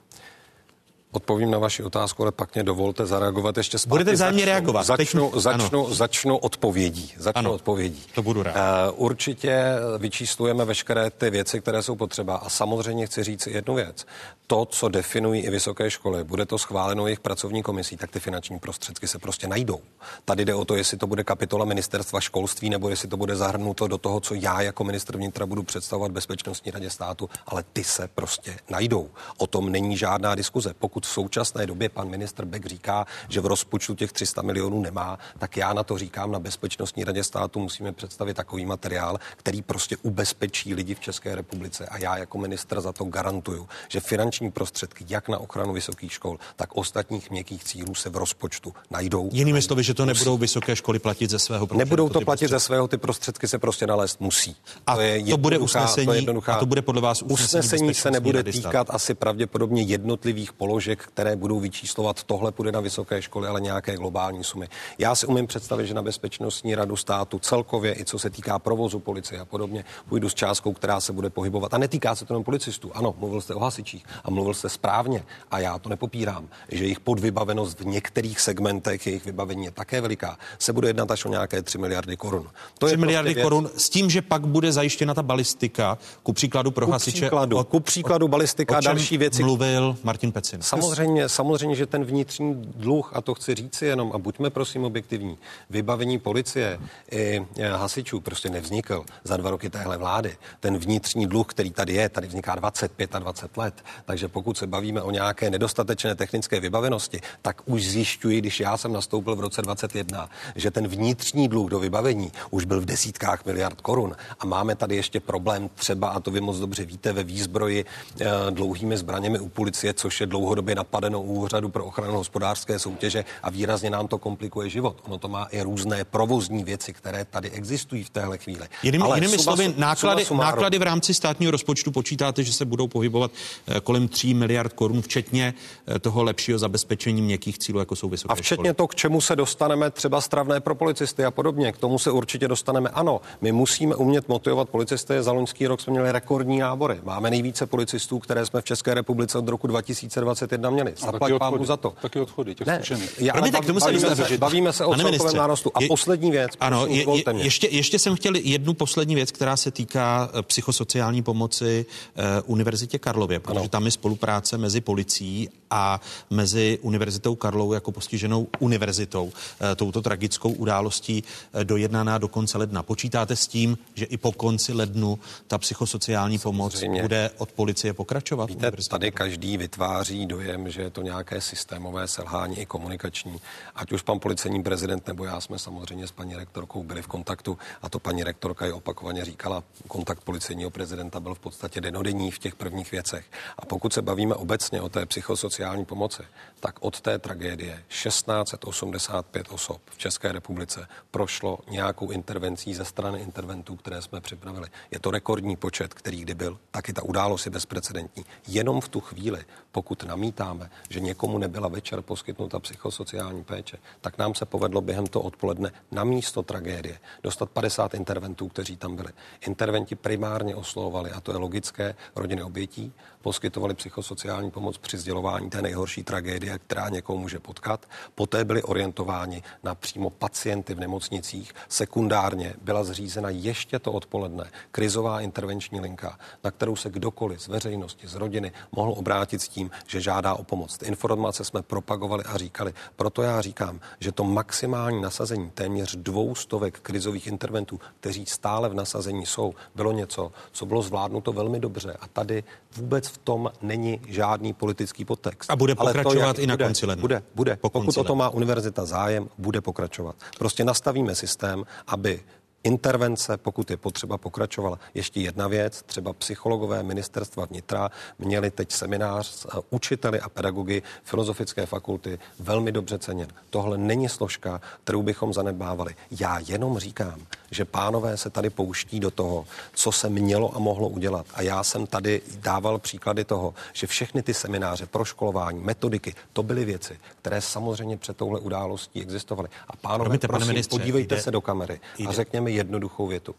Odpovím na vaši otázku, ale pak mě dovolte zareagovat ještě zpátky. Budete vzájemně reagovat. Začnu, Teď... začnu, začnu odpovědí. Začnu ano, odpovědí. To budu rád. Uh, určitě vyčíslujeme veškeré ty věci, které jsou potřeba. A samozřejmě chci říct jednu věc. To, co definují i vysoké školy, bude to schváleno jejich pracovní komisí, tak ty finanční prostředky se prostě najdou. Tady jde o to, jestli to bude kapitola ministerstva školství, nebo jestli to bude zahrnuto do toho, co já jako ministr vnitra budu představovat Bezpečnostní radě státu, ale ty se prostě najdou. O tom není žádná diskuze. Pokud pokud v současné době pan ministr Beck říká, že v rozpočtu těch 300 milionů nemá, tak já na to říkám, na Bezpečnostní radě státu musíme představit takový materiál, který prostě ubezpečí lidi v České republice. A já jako ministr za to garantuju, že finanční prostředky, jak na ochranu vysokých škol, tak ostatních měkkých cílů se v rozpočtu najdou. Jinými slovy, že to nebudou vysoké školy platit ze svého prostředku. Nebudou to platit ze svého, ty prostředky se prostě nalézt musí. A to, je to bude usnesení, to je a to bude podle vás usnesení, usnesení se nebude týkat asi pravděpodobně jednotlivých položek, které budou vyčíslovat, tohle půjde na vysoké školy, ale nějaké globální sumy. Já si umím představit, že na Bezpečnostní radu státu celkově, i co se týká provozu policie a podobně, půjdu s částkou, která se bude pohybovat. A netýká se to jenom policistů. Ano, mluvil jste o hasičích a mluvil jste správně. A já to nepopírám, že jejich podvybavenost v některých segmentech, jejich vybavení je také veliká. Se bude jednat až o nějaké 3 miliardy korun. To 3 je miliardy prostě korun s tím, že pak bude zajištěna ta balistika, ku příkladu pro ku hasiče. Příkladu, o, ku příkladu balistika a další věci. Mluvil Martin Pecin. Samozřejmě, samozřejmě, že ten vnitřní dluh, a to chci říct jenom, a buďme prosím objektivní, vybavení policie i hasičů prostě nevznikl za dva roky téhle vlády. Ten vnitřní dluh, který tady je, tady vzniká 25 a 20 let. Takže pokud se bavíme o nějaké nedostatečné technické vybavenosti, tak už zjišťuji, když já jsem nastoupil v roce 21, že ten vnitřní dluh do vybavení už byl v desítkách miliard korun. A máme tady ještě problém třeba, a to vy moc dobře víte, ve výzbroji e, dlouhými zbraněmi u policie, což je dlouhodobě napadeno u úřadu pro ochranu hospodářské soutěže a výrazně nám to komplikuje život. Ono to má i různé provozní věci, které tady existují v téhle chvíli. Jinými, Ale jinými slovy, náklady, náklady v rámci státního rozpočtu počítáte, že se budou pohybovat eh, kolem 3 miliard korun, včetně eh, toho lepšího zabezpečení měkkých cílů, jako jsou vysoké A včetně školy. to, k čemu se dostaneme, třeba stravné pro policisty a podobně. K tomu se určitě dostaneme. Ano, my musíme umět motivovat policisty. Za loňský rok jsme měli rekordní nábory. Máme nejvíce policistů, které jsme v České republice od roku 2021 měli. Zaplať pámu za to. Taky odchody těch ne, já, Promiňte, bavíme, bavíme, se, bavíme se o celkovém nárostu. A je, poslední věc. Ano, je, je, ještě, ještě jsem chtěl jednu poslední věc, která se týká eh, psychosociální pomoci uh, Univerzitě Karlově, protože ano. tam je spolupráce mezi policií a mezi Univerzitou Karlovou jako postiženou univerzitou. Uh, touto tragickou událostí uh, dojednaná do konce ledna. Počítáte s tím, že i po konci lednu ta psychosociální pomoc Samozřejmě. bude od policie pokračovat? Víte, tady každý vytváří dojem, že je to nějaké systémové selhání i komunikační. Ať už pan policejní prezident nebo já jsme samozřejmě s paní rektorkou byli v kontaktu a to paní rektorka i opakovaně říkala, kontakt policejního prezidenta byl v podstatě denodenní v těch prvních věcech. A pokud se bavíme obecně o té psychosociální pomoci, tak od té tragédie 1685 osob v České republice prošlo nějakou intervencí ze strany interventů, které jsme připravili. Je to rekordní počet, který kdy byl, taky ta událost je bezprecedentní. Jenom v tu chvíli, pokud namítáme, že někomu nebyla večer poskytnuta psychosociální péče, tak nám se povedlo během toho odpoledne na místo tragédie dostat 50 interventů, kteří tam byli. Interventi primárně oslovovali, a to je logické, rodiny obětí, poskytovali psychosociální pomoc při sdělování té nejhorší tragédie, která někoho může potkat. Poté byli orientováni na přímo pacienty v nemocnicích. Sekundárně byla zřízena ještě to odpoledne krizová intervenční linka, na kterou se kdokoliv z veřejnosti, z rodiny mohl obrátit s tím, že žádá o pomoc. Ty informace jsme propagovali a říkali. Proto já říkám, že to maximální nasazení téměř dvou stovek krizových interventů, kteří stále v nasazení jsou, bylo něco, co bylo zvládnuto velmi dobře. A tady vůbec v tom není žádný politický podtext. A bude pokračovat Ale to, i na bude, konci ledna. Bude, bude. Po Pokud o to má univerzita zájem, bude pokračovat. Prostě nastavíme systém, aby intervence, pokud je potřeba, pokračovala. Ještě jedna věc, třeba psychologové ministerstva vnitra měli teď seminář s eh, učiteli a pedagogy Filozofické fakulty, velmi dobře ceněn. Tohle není složka, kterou bychom zanedbávali. Já jenom říkám, že pánové se tady pouští do toho, co se mělo a mohlo udělat. A já jsem tady dával příklady toho, že všechny ty semináře, proškolování, metodiky, to byly věci, které samozřejmě před touhle událostí existovaly. A pánové, Promiňte, prosím, pane ministře, podívejte jde, se do kamery jde. a řekněme jednoduchou větu.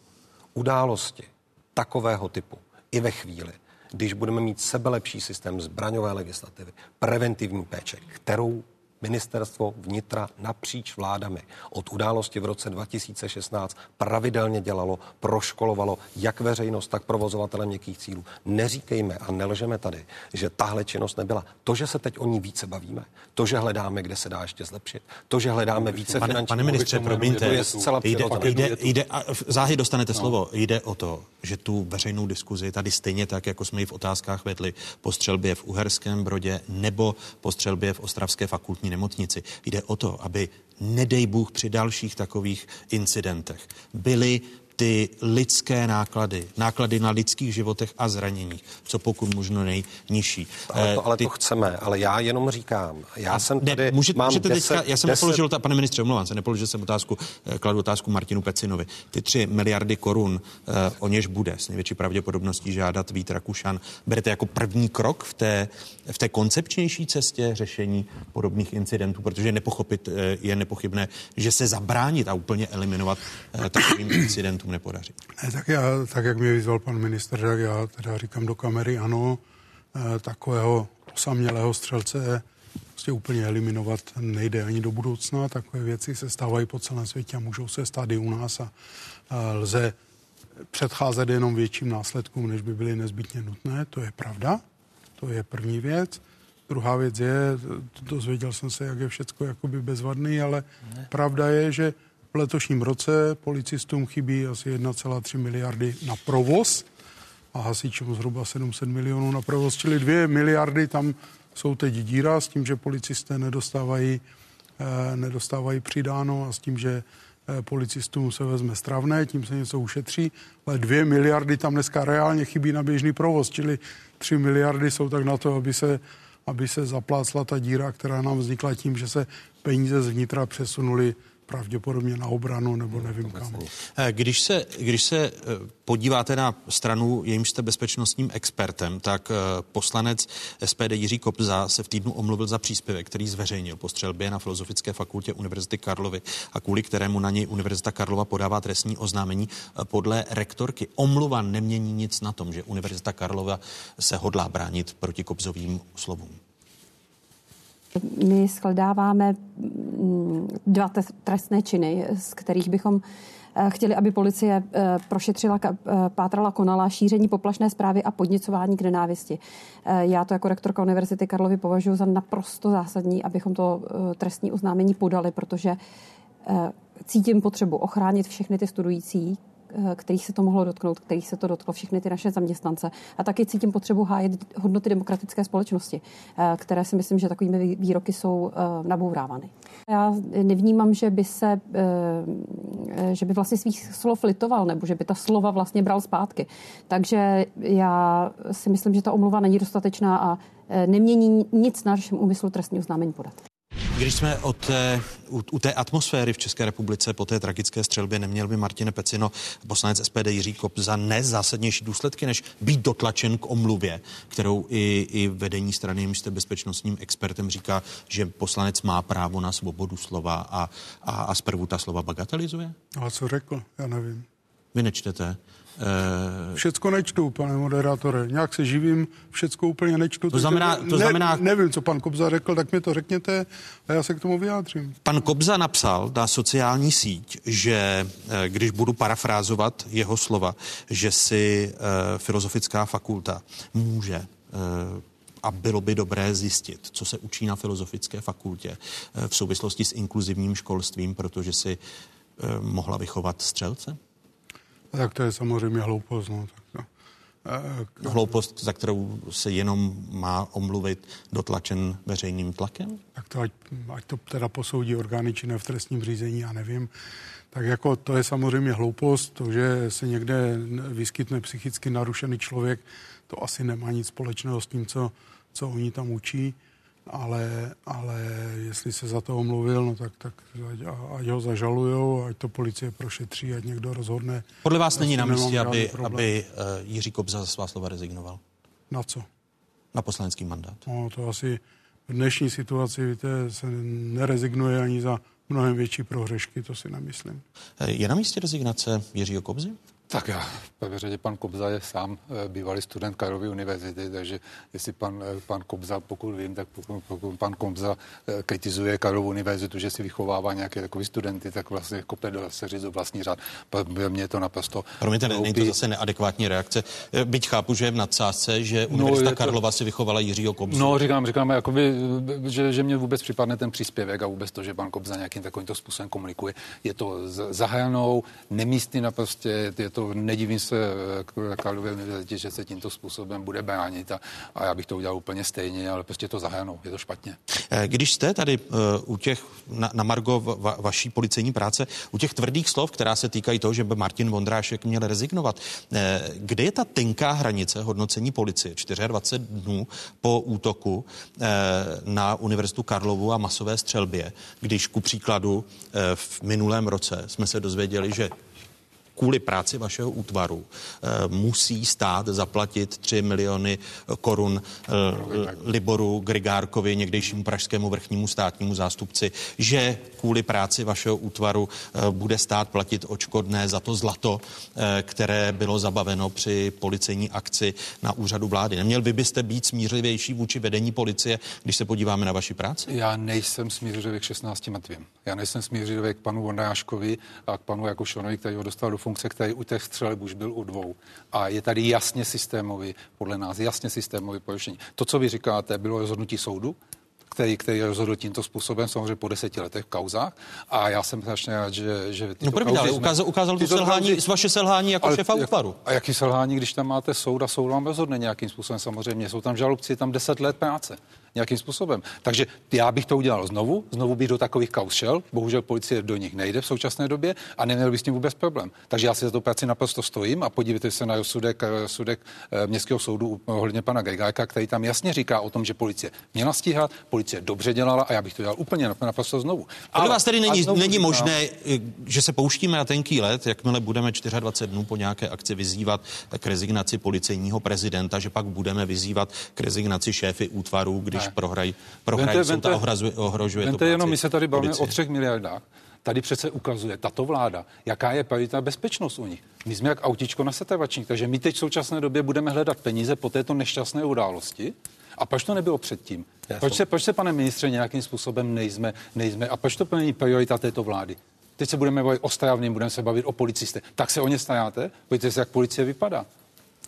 Události takového typu i ve chvíli, když budeme mít sebelepší systém zbraňové legislativy, preventivní péče, kterou Ministerstvo vnitra napříč vládami od události v roce 2016 pravidelně dělalo, proškolovalo jak veřejnost, tak provozovatele měkkých cílů. Neříkejme a nelžeme tady, že tahle činnost nebyla. To, že se teď o ní více bavíme, to, že hledáme, kde se dá ještě zlepšit, to, že hledáme více pane, finanční pane ministře, promiňte, to je zcela jde, jde, jde, a záhy dostanete no. slovo. Jde o to, že tu veřejnou diskuzi tady stejně tak, jako jsme ji v otázkách vedli po střelbě v Uherském Brodě nebo po střelbě v Ostravské fakultní nemocnici. Jde o to, aby nedej Bůh při dalších takových incidentech byly ty lidské náklady, náklady na lidských životech a zraněních, co pokud možno nejnižší. Ale to, Eh, ale ty, to chceme, ale já jenom říkám, já jsem tady, ne, můžete, mám můžete deset, teďka, já jsem deset, nepoložil, ta, pane ministře, omlouvám se, nepoložil jsem otázku, eh, kladu otázku Martinu Pecinovi. Ty tři miliardy korun, eh, o něž bude s největší pravděpodobností žádat Vít Rakušan, berete jako první krok v té, v té koncepčnější cestě řešení podobných incidentů, protože nepochopit je nepochybné, že se zabránit a úplně eliminovat eh, takovým incidentům nepodaří. Ne, tak, já, tak jak mě vyzval pan minister, tak já teda říkám do kamery, ano, eh, takového osamělého střelce prostě úplně eliminovat nejde ani do budoucna. Takové věci se stávají po celém světě a můžou se stát i u nás a, a lze předcházet jenom větším následkům, než by byly nezbytně nutné. To je pravda. To je první věc. Druhá věc je, dozvěděl jsem se, jak je všecko jakoby bezvadný, ale ne. pravda je, že v letošním roce policistům chybí asi 1,3 miliardy na provoz a hasičům zhruba 700 milionů na provoz, čili 2 miliardy tam jsou teď díra s tím, že policisté nedostávají, eh, nedostávají přidáno a s tím, že eh, policistům se vezme stravné, tím se něco ušetří, ale 2 miliardy tam dneska reálně chybí na běžný provoz, čili 3 miliardy jsou tak na to, aby se, aby se zaplácla ta díra, která nám vznikla tím, že se peníze z vnitra přesunuly pravděpodobně na obranu nebo nevím kam. Eh, Když se, když se eh, podíváte na stranu, jejímž jste bezpečnostním expertem, tak eh, poslanec SPD Jiří Kopza se v týdnu omluvil za příspěvek, který zveřejnil po střelbě na Filozofické fakultě Univerzity Karlovy a kvůli kterému na něj Univerzita Karlova podává trestní oznámení. Podle rektorky omluva nemění nic na tom, že Univerzita Karlova se hodlá bránit proti Kopzovým slovům. My shledáváme mm, dva trestné činy, z kterých bychom eh, chtěli, aby policie eh, prošetřila, eh, pátrala, konala šíření poplašné zprávy a podněcování k nenávisti. Já to jako rektorka Univerzity Karlovy považuji za naprosto zásadní, abychom to trestní oznámení podali, protože cítím potřebu ochránit všechny ty studující, kterých se to mohlo dotknout, kterých se to dotklo všechny ty naše zaměstnance. A taky cítím potřebu hájit hodnoty demokratické společnosti, eh, které si myslím, že takovými výroky jsou eh, nabourávány. Já nevnímám, že by se, že by vlastně svých slov litoval, nebo že by ta slova vlastně bral zpátky. Takže já si myslím, že ta omluva není dostatečná a nemění nic na našem úmyslu trestní oznámení podat. Když jsme o té, u, u té atmosféry v České republice po té tragické střelbě neměl by Martine Pecino, poslanec SPD Jiří Kop, za nezásadnější důsledky, než být dotlačen k omluvě, kterou i, i vedení strany, jimž jste bezpečnostním expertem, říká, že poslanec má právo na svobodu slova a, a, a zprvu ta slova bagatelizuje? A co řekl? Já nevím. Vy nečtete? Uh, všecko nečtu, pane moderátore. Nějak se živím, všecko úplně nečtu. To znamená, to znamená... Ne, nevím, co pan Kobza řekl, tak mi to řekněte a já se k tomu vyjádřím. Pan Kobza napsal na sociální síť, že eh, když budu parafrázovat jeho slova, že si uh, filozofická fakulta může uh, a bylo by dobré zjistit, co se učí na filozofické fakultě v souvislosti s inkluzivním školstvím, protože si mohla vychovat střelce? Tak to je samozřejmě hloupost. No, tak to. E, hloupost, za kterou se jenom má omluvit dotlačen veřejným tlakem? Tak to ať, ať to teda posoudí orgány činné v trestním řízení, já nevím. Tak jako to je samozřejmě hloupost, to, že se někde vyskytne psychicky narušený člověk, to asi nemá nic společného s tím, co, co oni tam učí ale, ale jestli se za to omluvil, no tak, tak ať ho zažalujou, ať to policie prošetří, ať někdo rozhodne. Podle vás není na místě, aby, aby uh, Jiří Kobza za svá slova rezignoval? Na co? Na poslanecký mandát. No to asi v dnešní situaci, víte, se nerezignuje ani za mnohem větší prohřešky, to si nemyslím. Je na místě rezignace Jiřího Kobzy? Tak já, v prvé řadě pan Kobza je sám eh, bývalý student Karlovy univerzity, takže jestli pan, eh, pan Kobza, pokud vím, tak pokud, pokud pan Kobza eh, kritizuje Karlovu univerzitu, že si vychovává nějaké takové studenty, tak vlastně kope do seřizu vlastní řád. Pro mě je to naprosto Promiňte, není to zase neadekvátní reakce. Byť chápu, že je v nadsázce, že no, Univerzita to... Karlova si vychovala Jiřího Kobzu. No, říkám, říkám, jakoby, že, že mě vůbec připadne ten příspěvek a vůbec to, že pan Kobza nějakým takovýmto způsobem komunikuje. Je to zahajanou, nemístný naprosto, je to, nedivím se eh, Karlově univerzitě, že se tímto způsobem bude bránit a, a já bych to udělal úplně stejně, ale prostě to zahajanou, je to špatně. Eh, když jste tady uh, u těch, na, na Margo va, vaší policejní práce, u těch tvrdých slov, která se týkají toho, že by Martin Vondrášek měl rezignovat, kde je ta tenká hranice hodnocení policie? 24 dnů po útoku na Univerzitu Karlovu a masové střelbě, když ku příkladu v minulém roce jsme se dozvěděli, že kvůli práci vašeho útvaru eh, musí stát zaplatit 3 miliony korun eh, Liboru Grigárkovi, někdejšímu pražskému vrchnímu státnímu zástupci, že kvůli práci vašeho útvaru eh, bude stát platit očkodné za to zlato, které bylo zabaveno při policejní akci na úřadu vlády. Neměl by byste být smířlivější vůči vedení policie, když se podíváme na vaši práci? Já nejsem smířlivý k 16 mrtvým. Já nejsem smířlivý k panu Vondráškovi a k panu Jakušonovi, který ho dostal do funkce, který u těch střeleb už byl u dvou. A je tady jasně systémový, podle nás jasně systémový porušení. To, co vy říkáte, bylo rozhodnutí soudu, který, který rozhodl tímto způsobem, samozřejmě po deseti letech v kauzách. A já jsem strašně rád, že... že no první, ale ukázal, ukázal to selhání, kauzy, vaše selhání jako ale, šefa útvaru. A jaký selhání, když tam máte soud a soud vám rozhodne nějakým způsobem samozřejmě. Jsou tam žalobci, tam deset let práce nějakým způsobem. Takže já bych to udělal znovu, znovu bych do takových kaus šel. Bohužel policie do nich nejde v současné době a neměl bych s tím vůbec problém. Takže já si za to práci naprosto stojím a podívejte se na sudek, eh, sudek eh, městského soudu ohledně pana Gajgáka, který tam jasně říká o tom, že policie měla stíhat, policie dobře dělala a já bych to dělal úplně naprosto znovu. Ale vás tedy není, není říkám, možné, eh, že se pouštíme na tenký let, jakmile budeme 24 dnů po nějaké akci vyzývat k rezignaci policejního prezidenta, že pak budeme vyzývat k rezignaci šéfy útvaru, když když prohrají, prohrají vente, vente, ohrazuje, ohrožuje vente to jenom, my se tady bavíme o třech miliardách. Tady přece ukazuje tato vláda, jaká je pravidelná bezpečnost u nich. My jsme jak autičko na setrvačník, takže my teď v současné době budeme hledat peníze po této nešťastné události. A proč to nebylo předtím? Proč se, proč se, pane ministře, nějakým způsobem nejsme, nejsme a proč to není priorita této vlády? Teď se budeme bavit o stravním, budeme se bavit o policistech. Tak se o ně staráte? Pojďte se, jak policie vypadá.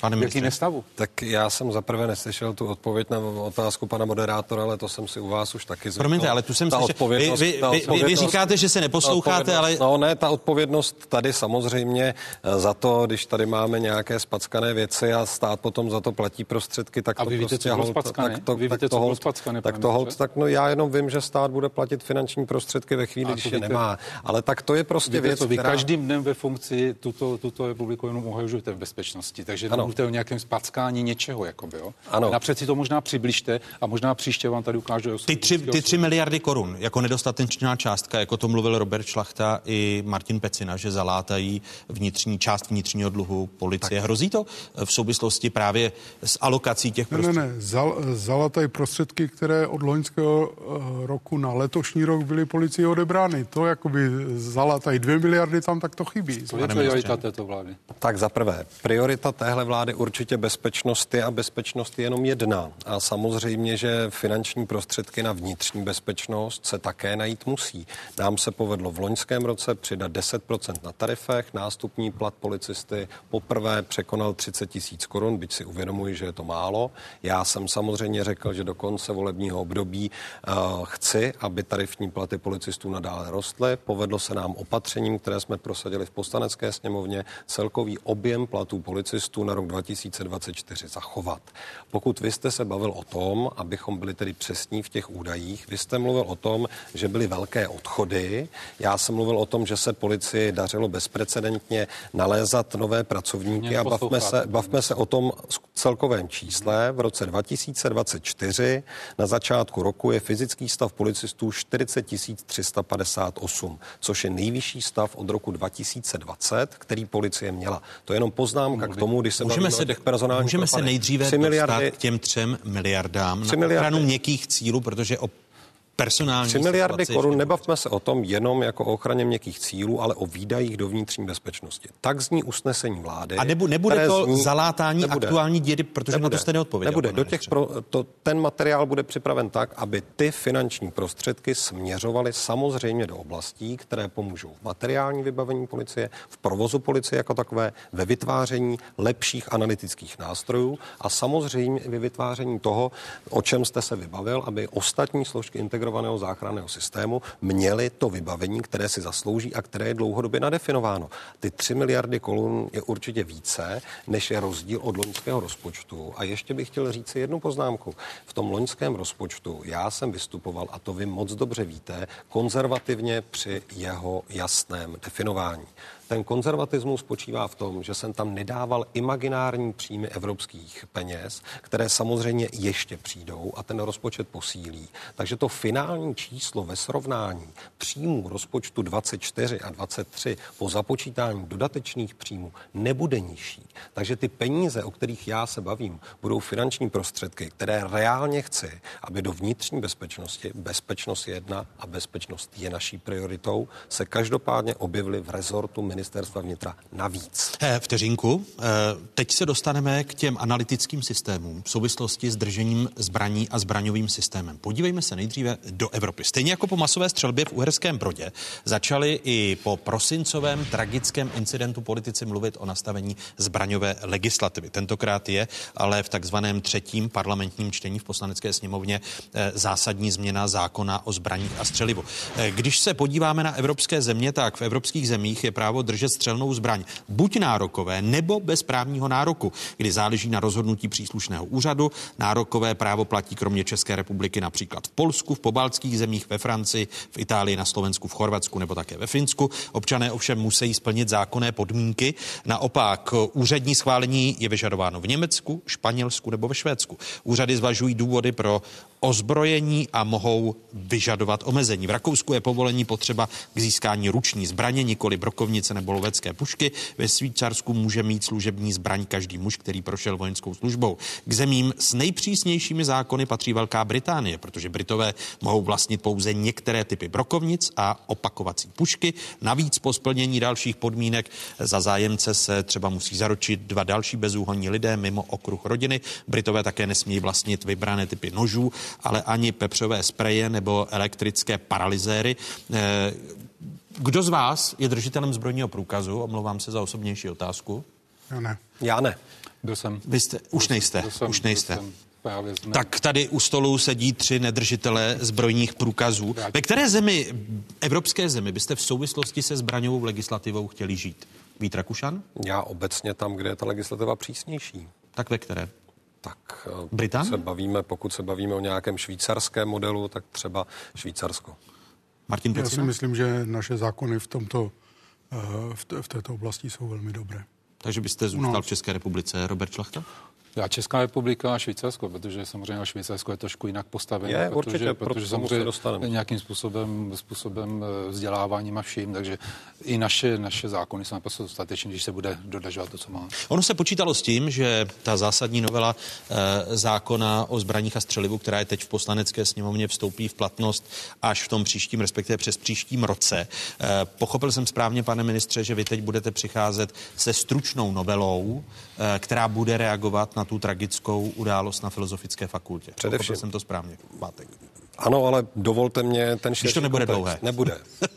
Pane Jaký nestavu? Tak já jsem zaprvé neslyšel tu odpověď na otázku pana moderátora, ale to jsem si u vás už taky zvykl. Promiňte, ale tu jsem si... Vy, vy, vy, vy říkáte, že se neposloucháte, ale... No ne, ta odpovědnost tady samozřejmě eh, za to, když tady máme nějaké spackané věci a stát potom za to platí prostředky, tak a to vy víte, prostě... Co hold, tak to, vy víte, tak to hold, spackané, tak to hold, tak no já jenom vím, že stát bude platit finanční prostředky ve chvíli, když je nemá. Ale tak to je prostě věc, Vy každým dnem ve funkci tuto, tuto republiku jenom ohrožujete v bezpečnosti, takže nemluvte o nějakém spackání něčeho, jakoby, jo. Ano. Napřed si to možná přibližte a možná příště vám tady ukážu. Ty tři, ty tři miliardy korun jako nedostatečná částka, jako to mluvil Robert Šlachta i Martin Pecina, že zalátají vnitřní část vnitřního dluhu policie. Tak. Hrozí to v souvislosti právě s alokací těch prostředků? Ne, ne, ne. Zal, zalatají prostředky, které od loňského uh, roku na letošní rok byly policii odebrány. To jakoby zalatají dvě miliardy, tam tak to chybí. To je priorita této vlády. Tak za prvé, priorita téhle vlády určitě bezpečnost je a bezpečnost je jenom jedna. A samozřejmě, že finanční prostředky na vnitřní bezpečnost se také najít musí. Nám se povedlo v loňském roce přidat 10% na tarifech, nástupní plat policisty poprvé překonal 30 tisíc korun, byť si uvědomuji, že je to málo. Já jsem samozřejmě řekl, že do konce volebního období uh, chci, aby tarifní platy policistů nadále rostly. Povedlo se nám opatřením, které jsme prosadili v poslanecké sněmovně, celkový objem platů policistů na rok 2020 2024 zachovat. Pokud vy jste se bavil o tom, abychom byli tedy přesní v těch údajích, vy jste mluvil o tom, že byly velké odchody. Já jsem mluvil o tom, že se policii dařilo bezprecedentně nalézat nové pracovníky a bavme se, bavme se o tom celkovém čísle. V roce 2024 na začátku roku je fyzický stav policistů 40 358, což je nejvyšší stav od roku 2020, který policie měla. To je jenom poznámka k tomu, když se Můžeme se, těch personální Můžeme se nejdříve 3 miliardy, dostat k těm třem miliardám 3 na miliardy. ochranu měkkých cílů, protože o personální 3 miliardy korun, nebavme se o tom jenom jako o ochraně měkkých cílů, ale o výdajích do vnitřní bezpečnosti. Tak zní usnesení vlády. A nebu, nebude to zní, zalátání nebude, aktuální dědy, protože nebude, na to jste neodpověděl. Nebude. Do těch pro, to, ten materiál bude připraven tak, aby ty finanční prostředky směřovaly samozřejmě do oblastí, které pomůžou v materiální vybavení policie, v provozu policie jako takové, ve vytváření lepších analytických nástrojů a samozřejmě i ve vytváření toho, o čem jste se vybavil, aby ostatní složky integrovaného záchranného systému měly to vybavení, které si zaslouží a které je dlouhodobě nadefinováno. Ty 3 miliardy korun je určitě více, než je rozdíl od loňského rozpočtu. A ještě bych chtěl říct jednu poznámku. V tom loňském rozpočtu já jsem vystupoval, a to vy moc dobře víte, konzervativně při jeho jasném definování. Ten konzervatismus spočívá v tom, že jsem tam nedával imaginární příjmy evropských peněz, které samozřejmě ještě přijdou a ten rozpočet posílí. Takže to finální číslo ve srovnání příjmů rozpočtu 24 a 23 po započítání dodatečných příjmů nebude nižší. Takže ty peníze, o kterých já se bavím, budou finanční prostředky, které reálně chci, aby do vnitřní bezpečnosti, bezpečnost jedna a bezpečnost je naší prioritou, se každopádně objevily v rezortu ministerstva vnitra navíc. Eh, Vteřinku. Eh, Teď se dostaneme k těm analytickým systémům v souvislosti s držením zbraní a zbraňovým systémem. Podívejme se nejdříve do Evropy. Stejně jako po masové střelbě v Uherském Brodě začali i po prosincovém tragickém incidentu politici mluvit o nastavení zbraňové legislativy. Tentokrát je ale v takzvaném třetím parlamentním čtení v poslanecké sněmovně eh, zásadní změna zákona o zbraních a střelivu. Když se podíváme na evropské země, tak v evropských zemích je právo držet střelnou zbraň buď nárokové nebo bez právního nároku, kdy záleží na rozhodnutí příslušného úřadu. Nárokové právo platí kromě České republiky například v Polsku, v pobaltských zemích, ve Francii, v Itálii, na Slovensku, v Chorvatsku nebo také ve Finsku. Občané ovšem musí splnit zákonné podmínky. Naopak úřední schválení je vyžadováno v Německu, Španělsku nebo ve Švédsku. Úřady zvažují důvody pro ozbrojení a mohou vyžadovat omezení. V Rakousku je povolení potřeba k získání ruční zbraně, nikoli brokovnice nebo lovecké pušky. Ve Švýcarsku může mít služební zbraň každý muž, který prošel vojenskou službou. K zemím s nejpřísnějšími zákony patří Velká Británie, protože Britové mohou vlastnit pouze některé typy brokovnic a opakovací pušky. Navíc po splnění dalších podmínek za zájemce se třeba musí zaručit dva další bezúhonní lidé mimo okruh rodiny. Britové také nesmějí vlastnit vybrané typy nožů, ale ani pepřové spreje nebo elektrické paralyzéry. Eh, Kdo z vás je držitelem zbrojního průkazu? Omlouvám se za osobnější otázku. Já ne. Já ne. Byl jsem. Vy jste, už nejste, jsem, už nejste. Jsem právě Tak tady u stolu sedí tři nedržitelé zbrojních průkazů. Ve které zemi, evropské zemi, byste v souvislosti se zbraňovou legislativou chtěli žít? Vít Rakušan? Já obecně tam, kde je ta legislativa přísnější. Tak ve které? Tak eh, pokud Británie? se bavíme, pokud se bavíme o nějakém švýcarském modelu, tak třeba Švýcarsko. Martin Já si Pecina? myslím, že naše zákony v, tomto, eh, v, té- v této oblasti jsou velmi dobré. Takže byste zůstal No. v České republice. Robert Šlachta? Já Česká republika a Švýcarsko, protože samozřejmě Švýcarsko je trošku jinak postavené. Je, protože, určitě, proto protože samozřejmě dostaneme. nějakým způsobem, způsobem eh, vzděláváním a vším, takže i naše, naše zákony jsou naprosto dostatečné, když se bude dodažovat to, co má. Ono se počítalo s tím, že ta zásadní novela e, zákona o zbraních a střelivu, která je teď v poslanecké sněmovně, vstoupí v platnost až v tom příštím, respektive přes příštím roce. E, pochopil jsem správně, pane ministře, že vy teď budete přicházet se stručnou novelou, e, která bude reagovat na tu tragickou událost na Filozofické fakultě. Především. Pochopil jsem to správně. pátek. Ano, ale dovolte mě ten Když to nebude kontext. dlouhé. Nebude.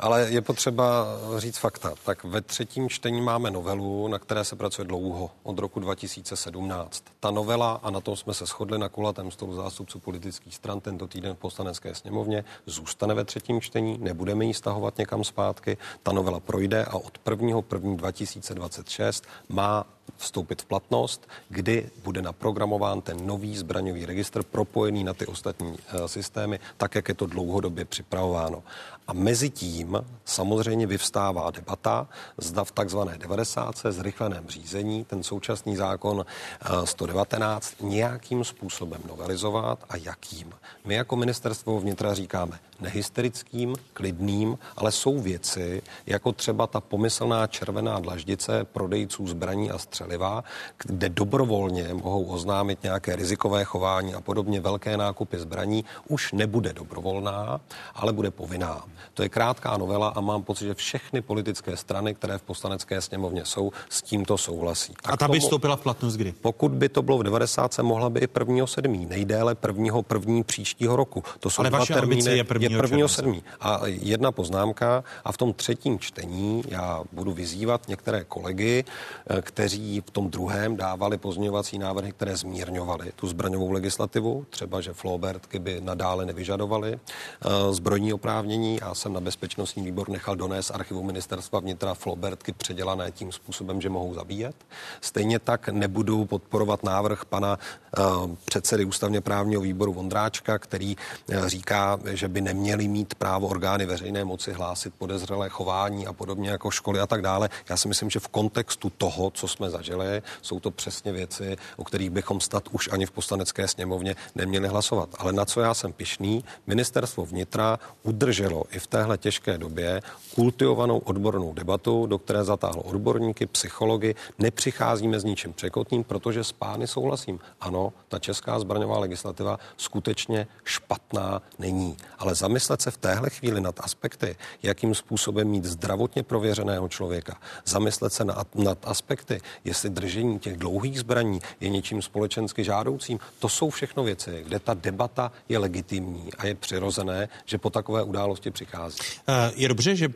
Ale je potřeba říct fakta. Tak ve třetím čtení máme novelu, na které se pracuje dlouho, od roku 2017. Ta novela, a na tom jsme se shodli na kulatém stolu zástupců politických stran tento týden v poslanecké sněmovně, zůstane ve třetím čtení, nebudeme ji stahovat někam zpátky. Ta novela projde a od 1. 1. 2026 má vstoupit v platnost, kdy bude naprogramován ten nový zbraňový registr propojený na ty ostatní eh, systémy, tak, jak je to dlouhodobě připravováno. A mezi tím samozřejmě vyvstává debata, zda v takzvané 90. zrychleném řízení ten současný zákon eh, 119 nějakým způsobem novelizovat a jakým. My jako ministerstvo vnitra říkáme nehysterickým, klidným, ale jsou věci, jako třeba ta pomyslná červená dlaždice prodejců zbraní a střel střeliva, kde dobrovolně mohou oznámit nějaké rizikové chování a podobně velké nákupy zbraní, už nebude dobrovolná, ale bude povinná. To je krátká novela a mám pocit, že všechny politické strany, které v poslanecké sněmovně jsou, s tímto souhlasí. A, a ta by vstoupila v platnost kdy? Pokud by to bylo v 90, mohla by i 1. 7. Nejdéle 1. první příštího roku. To jsou Ale dva vaše termíny, je 1. je 1. 7. A jedna poznámka a v tom třetím čtení já budu vyzývat některé kolegy, eh, kteří v tom druhém dávali pozměňovací návrhy, které zmírňovaly tu zbraňovou legislativu, třeba že Flobertky by nadále nevyžadovaly eh, zbrojní oprávnění. Já jsem na bezpečnostní výbor nechal donést archivu ministerstva vnitra Flobertky předělané tím způsobem, že mohou zabíjet. Stejně tak nebudu podporovat návrh pana uh, předsedy ústavně právního výboru Vondráčka, který uh, říká, že by neměli mít právo orgány veřejné moci hlásit podezřelé chování a podobně jako školy a tak dále. Já si myslím, že v kontextu toho, co jsme zažili, jsou to přesně věci, o kterých bychom snad už ani v poslanecké sněmovně neměli hlasovat. Ale na co já jsem pišný, ministerstvo vnitra udrželo i v téhle těžké době kultivovanou odbornou debatu, do které zatáhlo odborníky, psychologi. Nepřicházíme s ničím překotným, protože s pány souhlasím. Ano, ta česká zbraňová legislativa skutečně špatná není. Ale zamyslet se v téhle chvíli nad aspekty, jakým způsobem mít zdravotně prověřeného člověka, zamyslet se nad aspekty, jestli držení těch dlouhých zbraní je něčím společensky žádoucím, to jsou všechno věci, kde ta debata je legitimní a je přirozené, že po takové události přichází. Eh, je dobře, že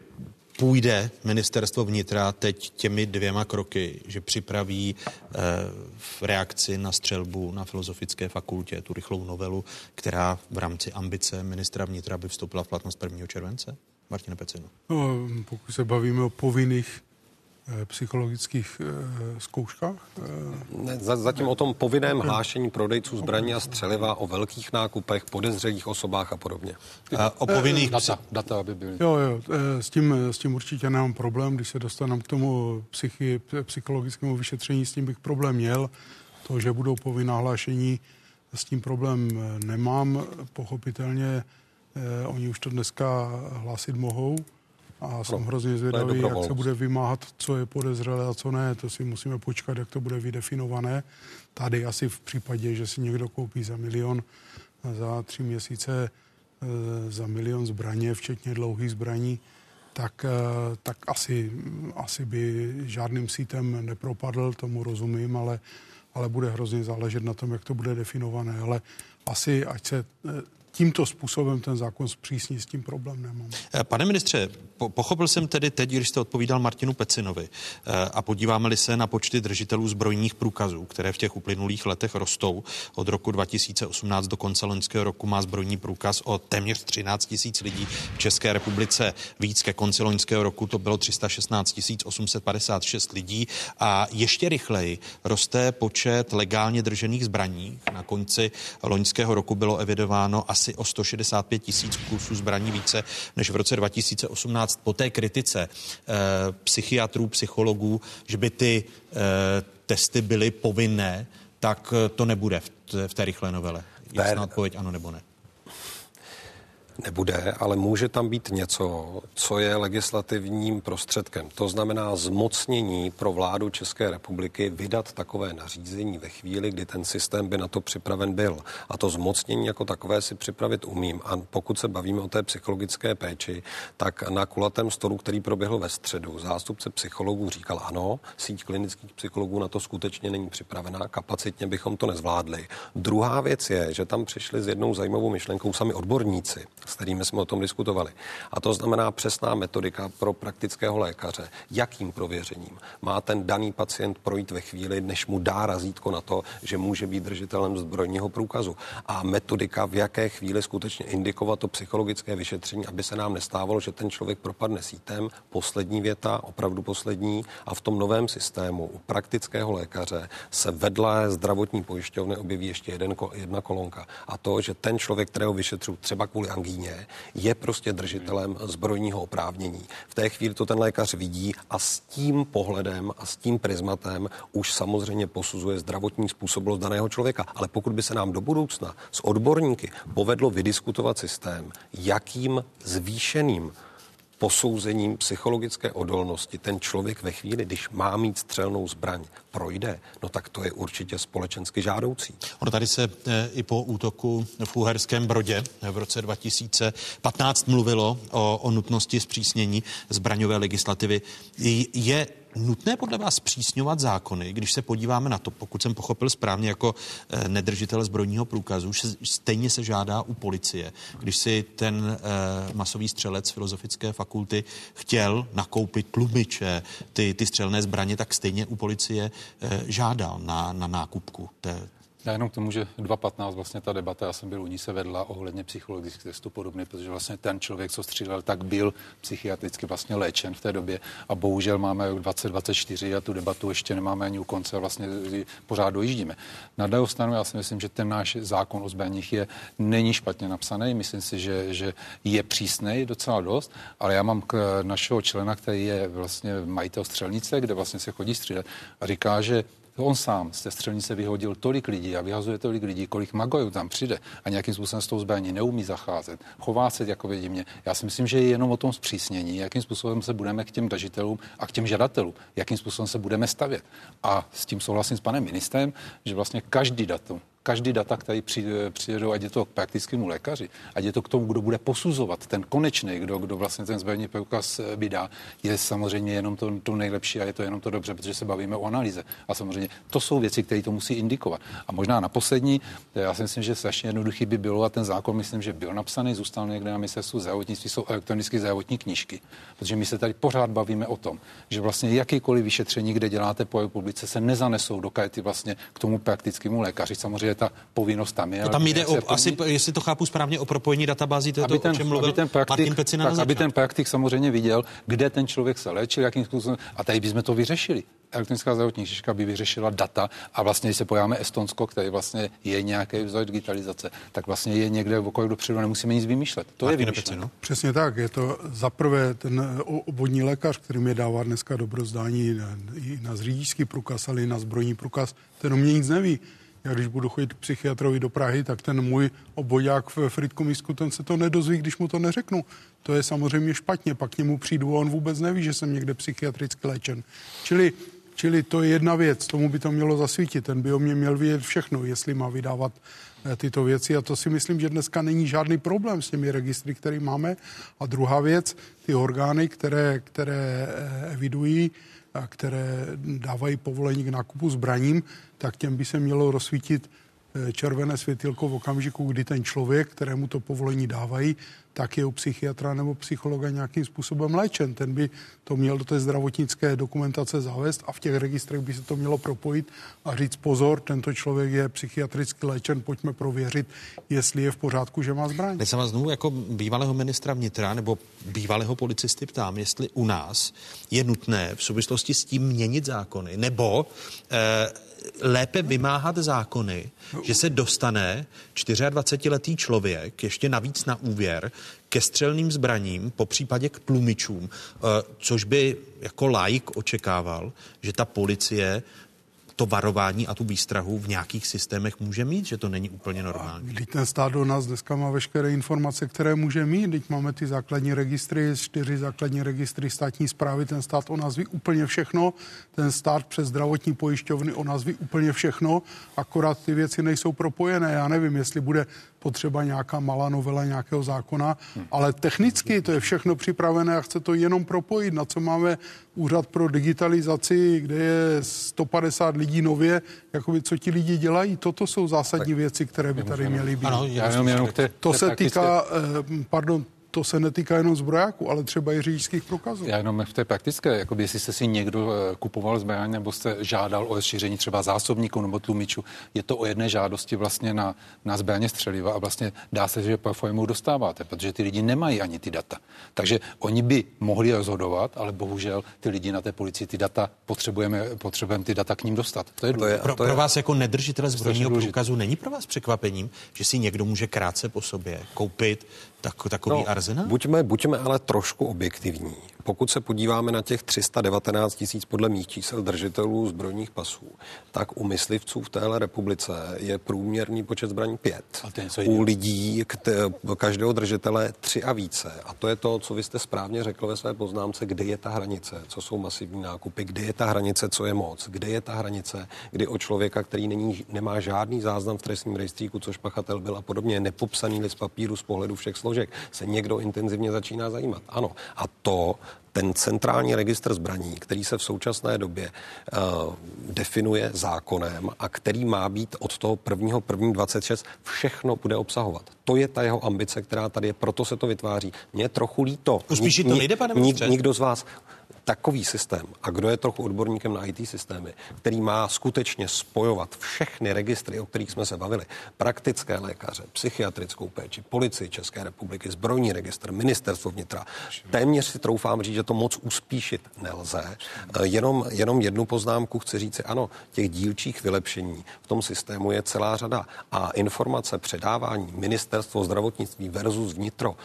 půjde ministerstvo vnitra teď těmi dvěma kroky, že připraví eh, v reakci na střelbu na Filozofické fakultě tu rychlou novelu, která v rámci ambice ministra vnitra by vstoupila v platnost 1. července? Martina Pecinu. No, pokud se bavíme o povinných psychologických eh, zkouškách? Eh, ne, zatím o tom povinném hlášení prodejců zbraní a střeliva, o velkých nákupech, podezřelých osobách a podobně. A o povinných data, data, aby byly. Jo, jo, s tím, s tím určitě nemám problém, když se dostaneme k tomu psychi, psychologickému vyšetření, s tím bych problém měl. To, že budou povinná hlášení, s tím problém nemám. Pochopitelně oni už to dneska hlásit mohou a jsem no, hrozně zvědavý, jak se bude vymáhat, co je podezřelé a co ne. To si musíme počkat, jak to bude vydefinované. Tady asi v případě, že si někdo koupí za milion za tři měsíce e, za milion zbraně, včetně dlouhých zbraní, tak, e, tak asi, asi by žádným sítem nepropadl, tomu rozumím, ale, ale bude hrozně záležet na tom, jak to bude definované. Ale asi, ať se e, tímto způsobem ten zákon zpřísní, s tím problém nemám. Eh, pane ministře, po, pochopil jsem tedy teď, když jste odpovídal Martinu Pecinovi eh, a podíváme-li se na počty držitelů zbrojních průkazů, které v těch uplynulých letech rostou. Od roku 2018 do konce loňského roku má zbrojní průkaz o téměř 13 tisíc lidí v České republice. Víc ke konci loňského roku to bylo 316 856 lidí a ještě rychleji roste počet legálně držených zbraní. Na konci loňského roku bylo evidováno asi asi o 165 tisíc kusů zbraní více než v roce 2018 po té kritice eh, psychiatrů, psychologů, že by ty eh, testy byly povinné, tak eh, to nebude v, t- v té rychlé novele. Jasná odpověď ano nebo ne nebude, ale může tam být něco, co je legislativním prostředkem. To znamená zmocnění pro vládu České republiky vydat takové nařízení ve chvíli, kdy ten systém by na to připraven byl. A to zmocnění jako takové si připravit umím. A pokud se bavíme o té psychologické péči, tak na kulatém stolu, který proběhl ve středu, zástupce psychologů říkal ano, síť klinických psychologů na to skutečně není připravená, kapacitně bychom to nezvládli. Druhá věc je, že tam přišli s jednou zajímavou myšlenkou sami odborníci s kterými jsme o tom diskutovali. A to znamená přesná metodika pro praktického lékaře. Jakým prověřením má ten daný pacient projít ve chvíli, než mu dá razítko na to, že může být držitelem zbrojního průkazu. A metodika, v jaké chvíli skutečně indikovat to psychologické vyšetření, aby se nám nestávalo, že ten člověk propadne sítem. Poslední věta, opravdu poslední. A v tom novém systému u praktického lékaře se vedle zdravotní pojišťovny objeví ještě jeden, jedna kolonka. A to, že ten člověk, kterého vyšetřují třeba kvůli angíně, Londýně je prostě držitelem zbrojního oprávnění. V té chvíli to ten lékař vidí a s tím pohledem a s tím prismatem už samozřejmě posuzuje zdravotní způsobilost daného člověka. Ale pokud by se nám do budoucna s odborníky povedlo vydiskutovat systém, jakým zvýšeným posouzením psychologické odolnosti ten člověk ve chvíli, když má mít střelnou zbraň, projde, no tak to je určitě společensky žádoucí. Ono tady se e, i po útoku v Uherském Brodě v roce 2015 mluvilo o, o nutnosti zpřísnění zbraňové legislativy. Je nutné podle vás přísňovat zákony, když se podíváme na to, pokud jsem pochopil správně jako eh, nedržitel zbrojního průkazu, stejně se žádá u policie. Když si ten eh, masový střelec filozofické fakulty chtěl nakoupit tlumiče, ty, ty střelné zbraně, tak stejně u policie eh, žádal na, na nákupku té, já jenom k tomu, že 2.15 vlastně ta debata, já jsem byl u ní se vedla ohledně psychologických testů podobně, protože vlastně ten člověk, co střílel, tak byl psychiatricky vlastně léčen v té době a bohužel máme 2024 a tu debatu ještě nemáme ani u konce vlastně pořád dojíždíme. Na druhou stranu já si myslím, že ten náš zákon o zbraních je, není špatně napsaný, myslím si, že, že je přísný docela dost, ale já mám k našeho člena, který je vlastně majitel střelnice, kde vlastně se chodí střílet a říká, že on sám z té střelnice vyhodil tolik lidí a vyhazuje tolik lidí, kolik magojů tam přijde a nějakým způsobem s tou zbraní neumí zacházet, chová se jako mě. Já si myslím, že je jenom o tom zpřísnění, jakým způsobem se budeme k těm držitelům a k těm žadatelům, jakým způsobem se budeme stavět. A s tím souhlasím s panem ministrem, že vlastně každý datum, každý data, který přijedou, ať je to k praktickému lékaři, ať je to k tomu, kdo bude posuzovat, ten konečný, kdo, kdo vlastně ten zbrojní průkaz eh, vydá, je samozřejmě jenom to, to nejlepší a je to jenom to dobře, protože se bavíme o analýze. A samozřejmě to jsou věci, které to musí indikovat. A možná na poslední, já si myslím, že strašně jednoduchý by bylo, a ten zákon myslím, že byl napsaný, zůstal někde na ministerstvu zdravotnictví, jsou elektronické zdravotní knížky. Protože my se tady pořád bavíme o tom, že vlastně jakýkoliv vyšetření, kde děláte po republice, se nezanesou do karty vlastně k tomu praktickému lékaři. Samozřejmě ta povinnost tam je. To tam jde o, asi, jestli to chápu správně, o propojení databází, to je aby to, ten, o čem mluvil aby ten praktik, Martin Pecina tak, aby ten praktik samozřejmě viděl, kde ten člověk se léčil, jakým způsobem. A tady bychom to vyřešili elektronická zdravotní knižka by vyřešila data a vlastně, když se pojáme Estonsko, který vlastně je nějaký vzor digitalizace, tak vlastně je někde v okolí dopředu, nemusíme nic vymýšlet. To Martin je vymýšlet. Přesně tak. Je to zaprvé ten obvodní lékař, který mi dává dneska dobrozdání i na zřídičský průkaz, ale i na zbrojní průkaz, ten o mě nic neví. Já když budu chodit k psychiatrovi do Prahy, tak ten můj obvodák v Fritkomisku, ten se to nedozví, když mu to neřeknu. To je samozřejmě špatně, pak k němu přijdu a on vůbec neví, že jsem někde psychiatricky léčen. Čili Čili to je jedna věc, tomu by to mělo zasvítit. Ten by o mě měl vědět všechno, jestli má vydávat eh, tyto věci. A to si myslím, že dneska není žádný problém s těmi registry, které máme. A druhá věc, ty orgány, které, které eh, evidují, které dávají povolení k nákupu zbraním, tak těm by se mělo rozsvítit eh, červené světilko v okamžiku, kdy ten člověk, kterému to povolení dávají, tak je u psychiatra nebo psychologa nějakým způsobem léčen. Ten by to měl do té zdravotnické dokumentace zavést a v těch registrech by se to mělo propojit a říct pozor, tento člověk je psychiatricky léčen, pojďme prověřit, jestli je v pořádku, že má zbraň. Teď se vás znovu jako bývalého ministra vnitra nebo bývalého policisty ptám, jestli u nás je nutné v souvislosti s tím měnit zákony nebo eh, lépe vymáhat zákony, že se dostane 24-letý člověk ještě navíc na úvěr ke střelným zbraním, po případě k tlumičům, eh, což by jako laik očekával, že ta policie to varování a tu výstrahu v nějakých systémech může mít, že to není úplně normální. Když ten stát do nás dneska má veškeré informace, které může mít, teď máme ty základní registry, čtyři základní registry státní zprávy, ten stát o nás ví úplně všechno, ten stát přes zdravotní pojišťovny o nás ví úplně všechno, akorát ty věci nejsou propojené. Já nevím, jestli bude potřeba nějaká malá novela nějakého zákona, ale technicky to je všechno připravené a chce to jenom propojit, na co máme úřad pro digitalizaci, kde je 150 lidí nově, jakoby co ti lidi dělají, toto jsou zásadní tak, věci, které by tady měly být. Ano, já jenom, jenom to se týká, eh, pardon, to se netýká jenom zbrojáků, ale třeba i řidičských průkazů. Já jenom v té praktické, jako jestli jste si někdo eh, kupoval zbraň nebo jste žádal o rozšíření třeba zásobníků nebo tlumičů, je to o jedné žádosti vlastně na, na zbraně střeliva a vlastně dá se, že po formu dostáváte, protože ty lidi nemají ani ty data. Takže oni by mohli rozhodovat, ale bohužel ty lidi na té policii ty data potřebujeme, potřebujeme ty data k ním dostat. To je, to je, pro, to je pro vás jako nedržitele zbrojního průkazu není pro vás překvapením, že si někdo může krátce po sobě koupit tak, takový no, arzenál? Buďme, buďme ale trošku objektivní. Pokud se podíváme na těch 319 tisíc podle mých čísel držitelů zbrojních pasů, tak u myslivců v téhle republice je průměrný počet zbraní pět. U lidí, každého držitele tři a více. A to je to, co vy jste správně řekl ve své poznámce, kde je ta hranice, co jsou masivní nákupy, kde je ta hranice, co je moc, kde je ta hranice, kdy o člověka, který není, nemá žádný záznam v trestním rejstříku, což pachatel byl a podobně, nepopsaný list papíru z pohledu všech složek, se někdo intenzivně začíná zajímat. Ano. A to ten centrální registr zbraní, který se v současné době uh, definuje zákonem a který má být od toho prvního první 26, všechno bude obsahovat. To je ta jeho ambice, která tady je, proto se to vytváří. Mně je trochu líto. Uspíši to nejde, pane nik, Nikdo z vás takový systém, a kdo je trochu odborníkem na IT systémy, který má skutečně spojovat všechny registry, o kterých jsme se bavili, praktické lékaře, psychiatrickou péči, policii České republiky, zbrojní registr, ministerstvo vnitra, téměř si troufám říct, že to moc uspíšit nelze. Jenom, jenom jednu poznámku chci říct, ano, těch dílčích vylepšení v tom systému je celá řada a informace předávání ministerstvo zdravotnictví versus vnitro,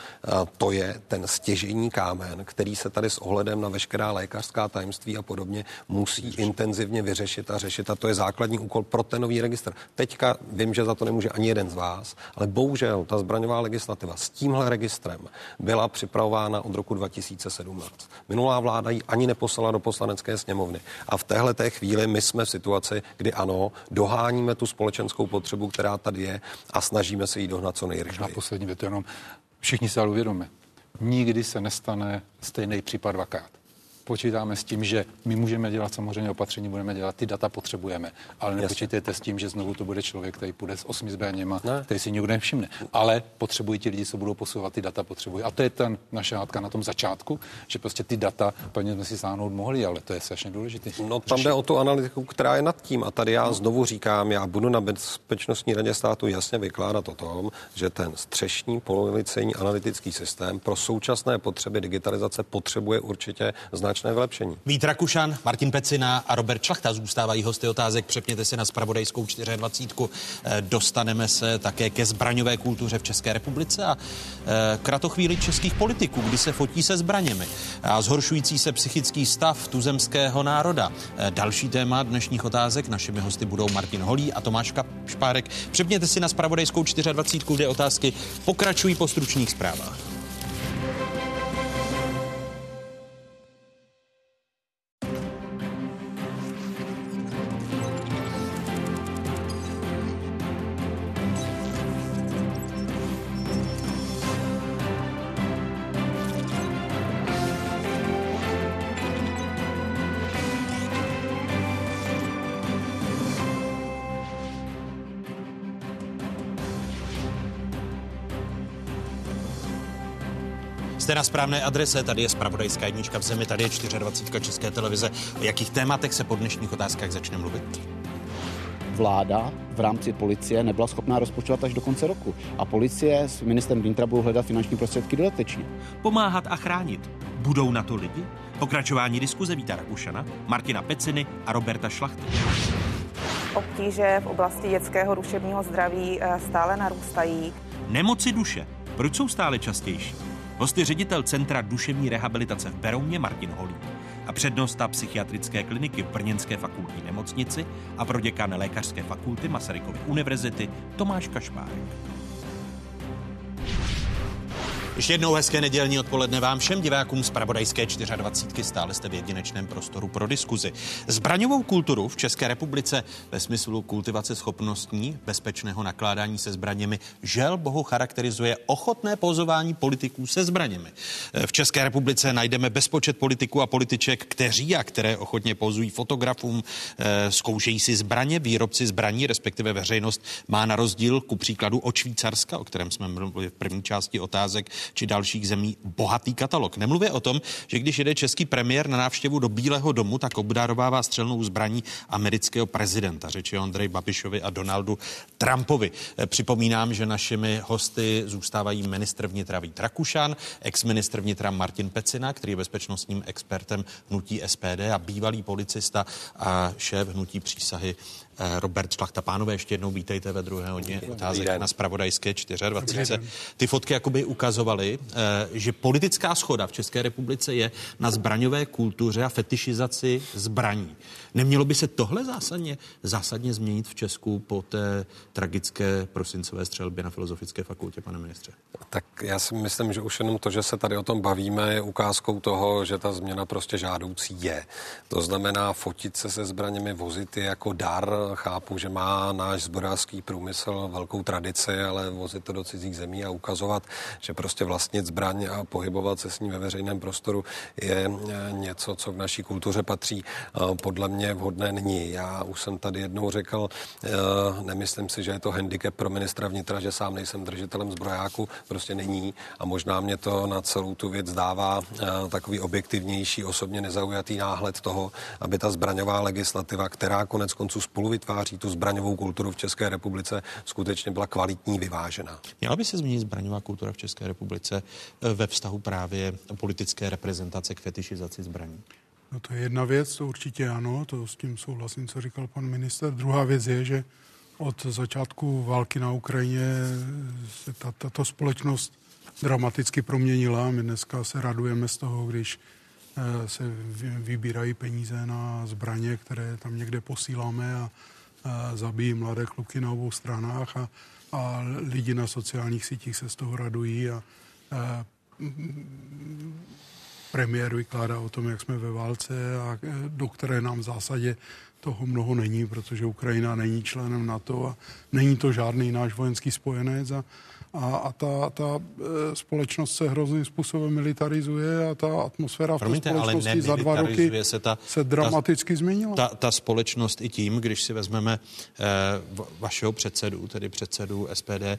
to je ten stěžení kámen, který se tady s ohledem na veškerá lékařská tajemství a podobně musí intenzivně vyřešit a řešit. A to je základní úkol pro ten nový registr. Teďka vím, že za to nemůže ani jeden z vás, ale bohužel ta zbraňová legislativa s tímhle registrem byla připravována od roku 2017. Minulá vláda ji ani neposlala do poslanecké sněmovny. A v téhle té chvíli my jsme v situaci, kdy ano, doháníme tu společenskou potřebu, která tady je a snažíme se jí dohnat co nejrychleji. Na poslední větu jenom všichni se ale uvědomíme. Nikdy se nestane stejný případ dvakrát počítáme s tím, že my můžeme dělat samozřejmě opatření, budeme dělat, ty data potřebujeme, ale nepočítejte s tím, že znovu to bude člověk, který půjde s osmi zbraněma, ne. který si nikdo nevšimne. Ale potřebují ti lidi, co budou posouvat ty data, potřebují. A to je ten naše hádka na tom začátku, že prostě ty data plně jsme si sáhnout mohli, ale to je strašně důležité. No tam jde o tu analytiku, která je nad tím. A tady já znovu říkám, já budu na Bezpečnostní radě státu jasně vykládat o tom, že ten střešní pololicejní analytický systém pro současné potřeby digitalizace potřebuje určitě značně značné vylepšení. Vít Rakušan, Martin Pecina a Robert Šlachta zůstávají hosty otázek. Přepněte si na spravodajskou 24. Eh, dostaneme se také ke zbraňové kultuře v České republice a eh, kratochvíli českých politiků, kdy se fotí se zbraněmi a zhoršující se psychický stav tuzemského národa. Eh, další téma dnešních otázek. Našimi hosty budou Martin Holí a Tomáš Špárek. Přepněte si na spravodajskou 24. kde otázky pokračují po stručných zprávách. Jste na správné adrese, tady je spravodajská jednička v zemi, tady je 24 České televize. O jakých tématech se po dnešních otázkách začne mluvit? vláda v rámci policie nebyla schopná rozpočtovat až do konce roku. A policie s ministrem vnitra budou hledat finanční prostředky dodatečně. Pomáhat a chránit. Budou na to lidi? Pokračování diskuze Víta Rakušana, Martina Peciny a Roberta Šlachty. Obtíže v oblasti dětského duševního zdraví eh, stále narůstají. Nemoci duše. Proč jsou stále častější? Hosty ředitel Centra duševní rehabilitace v Berouně Martin Holý a přednosta psychiatrické kliniky v Brněnské fakultní nemocnici a proděkan lékařské fakulty Masarykovy univerzity Tomáš Kašpárek. Ještě jednou hezké nedělní odpoledne vám všem divákům z Pravodajské 24. Stále jste v jedinečném prostoru pro diskuzi. Zbraňovou kulturu v České republice ve smyslu kultivace schopnostní bezpečného nakládání se zbraněmi žel bohu charakterizuje ochotné pozování politiků se zbraněmi. V České republice najdeme bezpočet politiků a političek, kteří a které ochotně pozují fotografům, eh, zkoušejí si zbraně, výrobci zbraní, respektive veřejnost má na rozdíl ku příkladu od Švýcarska, o kterém jsme mluvili v první části otázek, či dalších zemí bohatý katalog. Nemluvě o tom, že když jede český premiér na návštěvu do Bílého domu, tak obdarovává střelnou zbraní amerického prezidenta. Řeči Andrej Babišovi a Donaldu Trumpovi. Eh, připomínám, že našimi hosty zůstávají ministr vnitra Vít Rakušan, ex-ministr vnitra Martin Pecina, který je bezpečnostním expertem hnutí SPD a bývalý policista a šéf hnutí přísahy Robert Šlachta. Pánové, ještě jednou vítejte ve druhé hodně otázek na Spravodajské 24. Ty fotky jakoby ukazovaly, eh, že politická schoda v České republice je na zbraňové kultuře a fetišizaci zbraní. Nemělo by se tohle zásadně, zásadně změnit v Česku po té tragické prosincové střelbě na Filozofické fakultě, pane ministře? Tak já si myslím, že už jenom to, že se tady o tom bavíme, je ukázkou toho, že ta změna prostě žádoucí je. To znamená fotit se se zbraněmi, vozit je jako dar. Chápu, že má náš zbrojářský průmysl velkou tradici, ale vozit to do cizích zemí a ukazovat, že prostě vlastnit zbraň a pohybovat se s ní ve veřejném prostoru je eh, něco, co v naší kultuře patří. Podle mě vhodné není. Já už jsem tady jednou řekl, eh, nemyslím si, že je to handicap pro ministra vnitra, že sám nejsem držitelem zbrojáku, prostě není a možná mě to na celou tu věc dává eh, takový objektivnější, osobně nezaujatý náhled toho, aby ta zbraňová legislativa, která konec konců spolu vytváří tu zbraňovou kulturu v České republice, skutečně byla kvalitní, vyvážená. Měla by se změnit zbraňová kultura v České republice eh, ve vztahu právě politické reprezentace k fetišizaci zbraní? No to je jedna věc, to určitě ano, to s tím souhlasím, co říkal pan minister. Druhá věc je, že od začátku války na Ukrajině se ta, tato společnost dramaticky proměnila. My dneska se radujeme z toho, když eh, se vybírají peníze na zbraně, které tam někde posíláme a, zabijí mladé kluky na obou stranách a, a lidi na sociálních sítích se z toho radují a, a premiér vykládá o tom, jak jsme ve válce a e, do které nám v zásadě toho mnoho není, protože Ukrajina není členem NATO a není to žádný náš vojenský spojenec a, a, a ta, ta e, společnost se hrozným způsobem militarizuje a ta atmosféra v Promiňte, té společnosti za dva roky se, ta, se dramaticky ta, změnila. Ta, ta společnost i tím, když si vezmeme eh, vašeho předsedu, tedy předsedu SPD eh,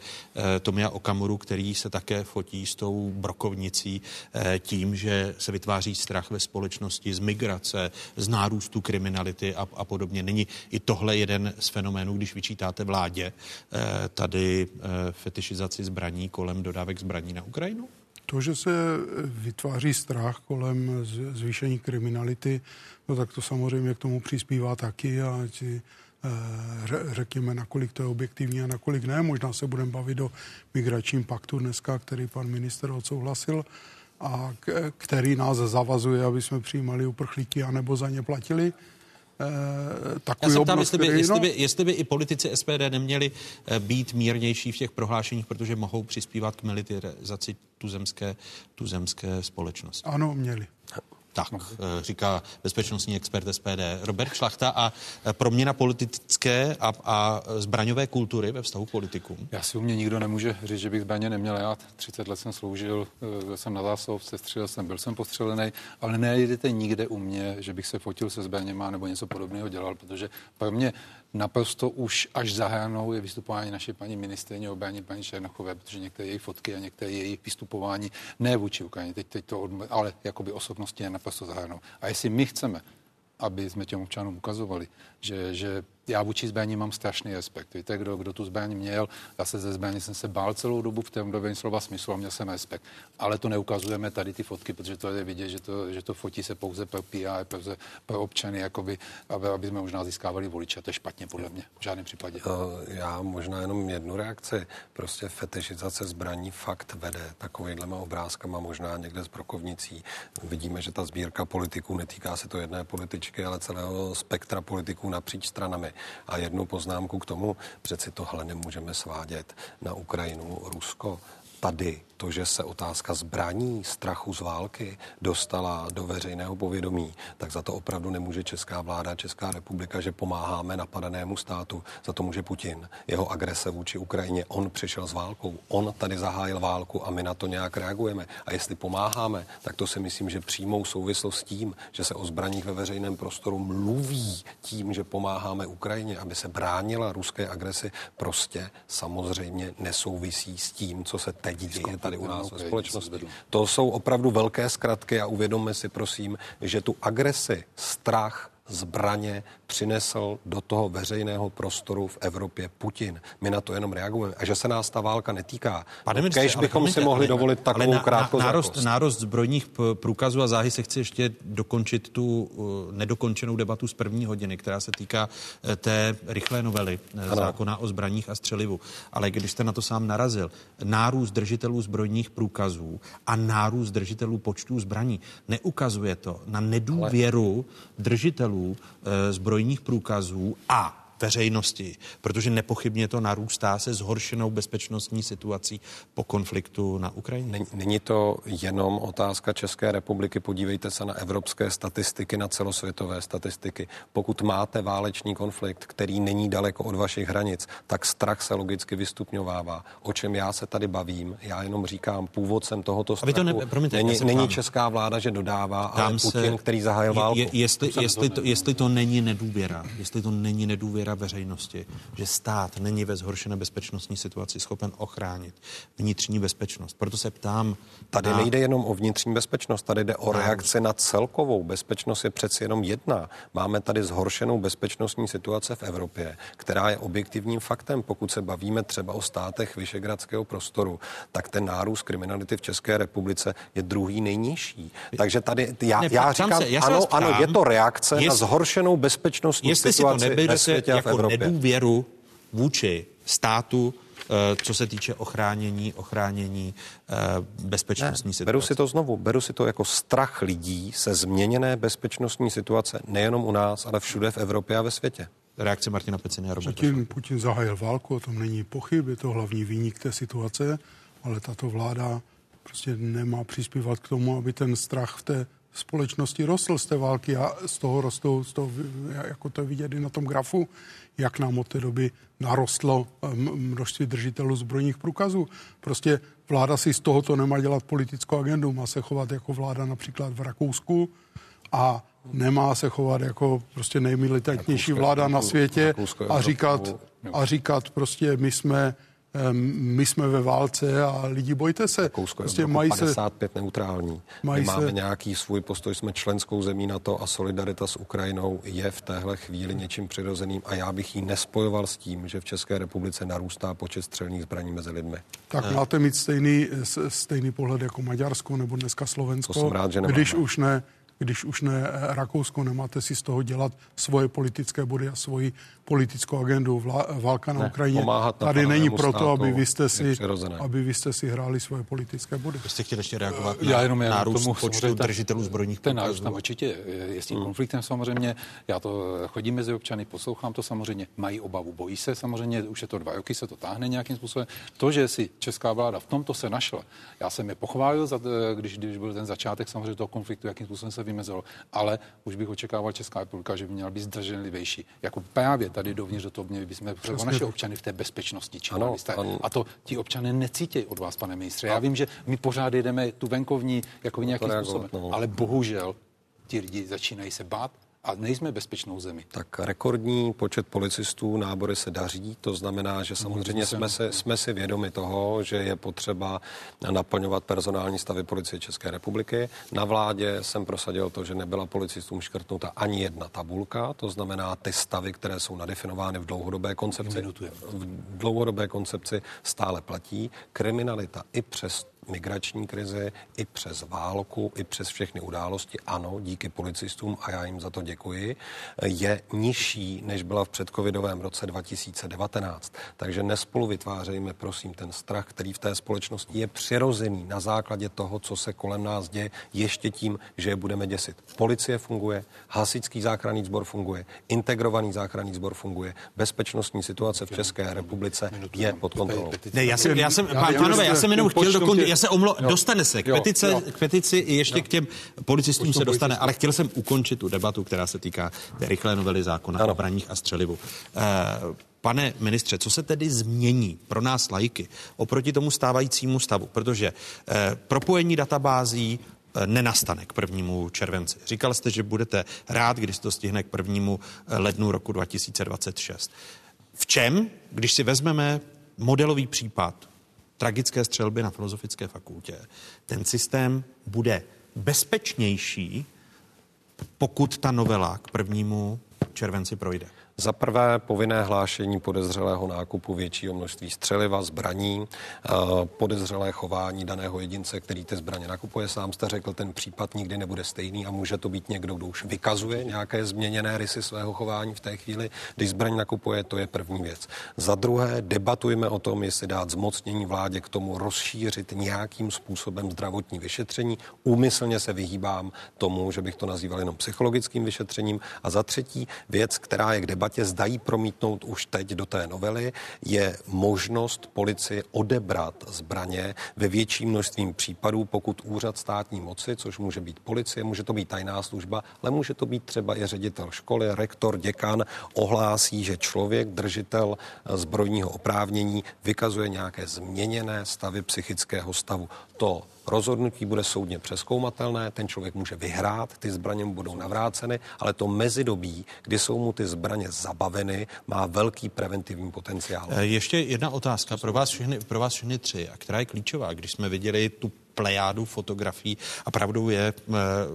Tomia Okamuru, který se také fotí s tou brokovnicí eh, tím, že se vytváří strach ve společnosti z migrace, z nárůstu kriminality a, a podobně. Není i tohle jeden z fenoménů, když vyčítáte vládě eh, tady eh, fetišizaci zbraní kolem dodávek zbraní na Ukrajinu? To, že se vytváří strach kolem zvýšení kriminality, no tak to samozřejmě k tomu přispívá taky a ti, eh, řekněme, nakolik to je objektivní a nakolik ne. Možná se budeme bavit o migračním paktu dneska, který pan minister odsouhlasil a který nás zavazuje, aby jsme přijímali uprchlíky anebo za ně platili. Eh, takový Já se ptám, jestli by, jestli, by, jestli by i politici SPD neměli eh, být mírnější v těch prohlášeních, protože mohou přispívat k militarizaci tuzemské, tuzemské společnosti. Ano, měli. Tak, eh, říká bezpečnostní expert SPD Robert Šlachta a eh, proměna politické a, a zbraňové kultury ve vztahu k politikům. Já si u mě nikdo nemůže říct, že bych zbraně neměl. Já 30 let jsem sloužil, eh, byl jsem na zásov, střelil jsem, byl jsem postřelený, ale nejdete nikde u mě, že bych se fotil se zbraněma nebo něco podobného dělal, protože pro mě naprosto už až za hranou je vystupování naší paní ministrině obrany paní Černochové, protože některé její fotky a některé její vystupování ne vůči Ukrajině, teď, teď to, odm- ale jakoby osobnosti je naprosto za hranou. A jestli my chceme, aby jsme těm občanům ukazovali, že, že já vůči zbraní mám strašný respekt. Víte, kdo, kdo tu zbraň měl, já se ze zbraní jsem se bál celou dobu v tom době slova smyslu a měl jsem respekt. Ale to neukazujeme tady ty fotky, protože to je vidět, že to, že to fotí se pouze pro PR, pouze pro občany, jakoby, aby, aby jsme možná získávali voliče. To je špatně podle mě, v žádném případě. Já možná jenom jednu reakci. Prostě fetišizace zbraní fakt vede takovýhlema obrázkama, možná někde s brokovnicí. Vidíme, že ta sbírka politiků netýká se to jedné političky, ale celého spektra politiků napříč stranami. A jednu poznámku k tomu, přeci tohle nemůžeme svádět na Ukrajinu, Rusko. Tady to, že se otázka zbraní, strachu z války dostala do veřejného povědomí, tak za to opravdu nemůže česká vláda, Česká republika, že pomáháme napadenému státu. Za to může Putin. Jeho agrese vůči Ukrajině. On přišel s válkou. On tady zahájil válku a my na to nějak reagujeme. A jestli pomáháme, tak to si myslím, že přímou souvislost s tím, že se o zbraních ve veřejném prostoru mluví tím, že pomáháme Ukrajině, aby se bránila ruské agresi, prostě samozřejmě nesouvisí s tím, co se teď děje tady u nás ve společnosti. To jsou opravdu velké zkratky a uvědomme si, prosím, že tu agresi, strach, zbraně přinesl do toho veřejného prostoru v Evropě Putin. My na to jenom reagujeme. A že se nás ta válka netýká. Pane ministře, Kež bychom promiňte, si mohli ale, dovolit takovou ale krátkou nárost, nárost zbrojních průkazů a záhy se chci ještě dokončit tu uh, nedokončenou debatu z první hodiny, která se týká uh, té rychlé novely uh, ano. zákona o zbraních a střelivu. Ale když jste na to sám narazil, nárůst držitelů zbrojních průkazů a nárůst držitelů počtů zbraní, neukazuje to na nedůvěru ale... držitelů uh, zbrojních průkazů a veřejnosti, protože nepochybně to narůstá se zhoršenou bezpečnostní situací po konfliktu na Ukrajině. Není, to jenom otázka České republiky, podívejte se na evropské statistiky, na celosvětové statistiky. Pokud máte válečný konflikt, který není daleko od vašich hranic, tak strach se logicky vystupňovává. O čem já se tady bavím, já jenom říkám původcem tohoto strachu. to ne, promiňte, není, není česká vláda, že dodává, ale Putin, se, který zahájil válku. Je, jestli, jestli, to, jestli to není nedůvěra, jestli to není nedůvěra důvěra veřejnosti, že stát není ve zhoršené bezpečnostní situaci schopen ochránit vnitřní bezpečnost. Proto se ptám. Tady na... nejde jenom o vnitřní bezpečnost, tady jde o reakci na celkovou. Bezpečnost je přeci jenom jedna. Máme tady zhoršenou bezpečnostní situaci v Evropě, která je objektivním faktem. Pokud se bavíme třeba o státech Vyšegradského prostoru, tak ten nárůst kriminality v České republice je druhý nejnižší. Takže tady já, ne, já říkám, se, já ano, ano, je to reakce jest, na zhoršenou bezpečnostní situaci ve světě jako nedůvěru vůči státu, eh, co se týče ochránění, ochránění eh, bezpečnostní ne, situace. Beru si to znovu, beru si to jako strach lidí se změněné bezpečnostní situace nejenom u nás, ale všude v Evropě a ve světě. Reakce Martina Peciny a Putin, Putin zahájil válku, o tom není pochyb, je to hlavní výnik té situace, ale tato vláda prostě nemá přispívat k tomu, aby ten strach v té společnosti rostl z té války a z toho rostou, z toho, jako to vidět i na tom grafu, jak nám od té doby narostlo množství držitelů zbrojních průkazů. Prostě vláda si z tohoto nemá dělat politickou agendu, má se chovat jako vláda například v Rakousku a nemá se chovat jako prostě nejmilitantnější vláda na světě a říkat, a říkat prostě my jsme my jsme ve válce a lidi bojte se. Rakousko prostě mají 55 se, neutrální. Mají My máme se... nějaký svůj postoj, jsme členskou zemí na to a solidarita s Ukrajinou je v téhle chvíli něčím přirozeným a já bych ji nespojoval s tím, že v České republice narůstá počet střelných zbraní mezi lidmi. Tak ne. máte mít stejný, stejný pohled jako Maďarsko nebo dneska Slovensko, to jsem rád, že když už ne když už ne Rakousko, nemáte si z toho dělat svoje politické body a svoji politickou agendu. Vlá, válka na ne, Ukrajině tady není proto, aby vy, jste si, aby vy jste si hráli svoje politické body. Jste chtěli ještě reagovat na já jenom já nárůst tomu počtu držitelů zbrojních Ten nárůst tam určitě je s tím hmm. konfliktem samozřejmě. Já to chodím mezi občany, poslouchám to samozřejmě, mají obavu, bojí se samozřejmě, už je to dva roky, se to táhne nějakým způsobem. To, že si česká vláda v tomto se našla, já jsem je pochválil, za, když, když byl ten začátek samozřejmě toho konfliktu, jakým způsobem se vymezilo, ale už bych očekával Česká republika, že by měla být zdrženlivější. Jako právě tady dovnitř do toho měli bychom pro naše občany v té bezpečnosti ano, ano. A to ti občané necítí od vás, pane ministře. Já vím, že my pořád jedeme tu venkovní jako nějakým způsobem, no. ale bohužel ti lidi začínají se bát a nejsme bezpečnou zemi. Tak rekordní počet policistů, nábory se daří, to znamená, že samozřejmě jsme, se, jsme si vědomi toho, že je potřeba naplňovat personální stavy policie České republiky. Na vládě jsem prosadil to, že nebyla policistům škrtnuta ani jedna tabulka, to znamená ty stavy, které jsou nadefinovány v dlouhodobé koncepci. V dlouhodobé koncepci stále platí. Kriminalita i přes migrační krizi, i přes válku, i přes všechny události, ano, díky policistům a já jim za to děkuji, je nižší, než byla v předcovidovém roce 2019. Takže nespolu vytvářejme, prosím, ten strach, který v té společnosti je přirozený na základě toho, co se kolem nás děje, ještě tím, že je budeme děsit. Policie funguje, hasičský záchranný sbor funguje, integrovaný záchranný sbor funguje, bezpečnostní situace v České republice je pod kontrolou. Ne, já jsem, já jsem, pánové, já jsem jenom chtěl dokončit, se omlo... Jo. dostane se k, jo. Petice, jo. k petici i ještě jo. k těm policistům se dostane, ale chtěl jsem ukončit tu debatu, která se týká té rychlé novely zákona ano. o braních a střelivu. Uh, Pane ministře, co se tedy změní pro nás lajky oproti tomu stávajícímu stavu? Protože eh, propojení databází eh, nenastane k prvnímu červenci. Říkal jste, že budete rád, když to stihne k prvnímu lednu roku 2026. V čem, když si vezmeme modelový případ tragické střelby na Filozofické fakultě, ten systém bude bezpečnější pokud ta novela k prvnímu červenci projde? Za prvé povinné hlášení podezřelého nákupu většího množství střeliva, zbraní, eh, podezřelé chování daného jedince, který ty zbraně nakupuje. Sám jste řekl, ten případ nikdy nebude stejný a může to být někdo, kdo už vykazuje nějaké změněné rysy svého chování v té chvíli, když zbraň nakupuje, to je první věc. Za druhé, debatujeme o tom, jestli dát zmocnění vládě k tomu rozšířit nějakým způsobem zdravotní vyšetření. Úmyslně se vyhýbám tomu, že bych to nazýval jenom psychologickým vyšetřením. A za třetí, věc, která je k debatě, debatě zdají promítnout už teď do té novely, je možnost policii odebrat zbraně ve větším množství případů, pokud úřad státní moci, což může být policie, může to být tajná služba, ale může to být třeba i ředitel školy, rektor, děkan, ohlásí, že člověk, držitel zbrojního oprávnění, vykazuje nějaké změněné stavy psychického stavu. To rozhodnutí bude soudně přeskoumatelné, ten člověk může vyhrát, ty zbraně mu budou navráceny, ale to mezidobí, kdy jsou mu ty zbraně zabaveny, má velký preventivní potenciál. Eh, ještě jedna otázka pro vás všechny, pro vás všechny tři, a která je klíčová. Když jsme viděli tu plejádu fotografií a pravdou je, eh,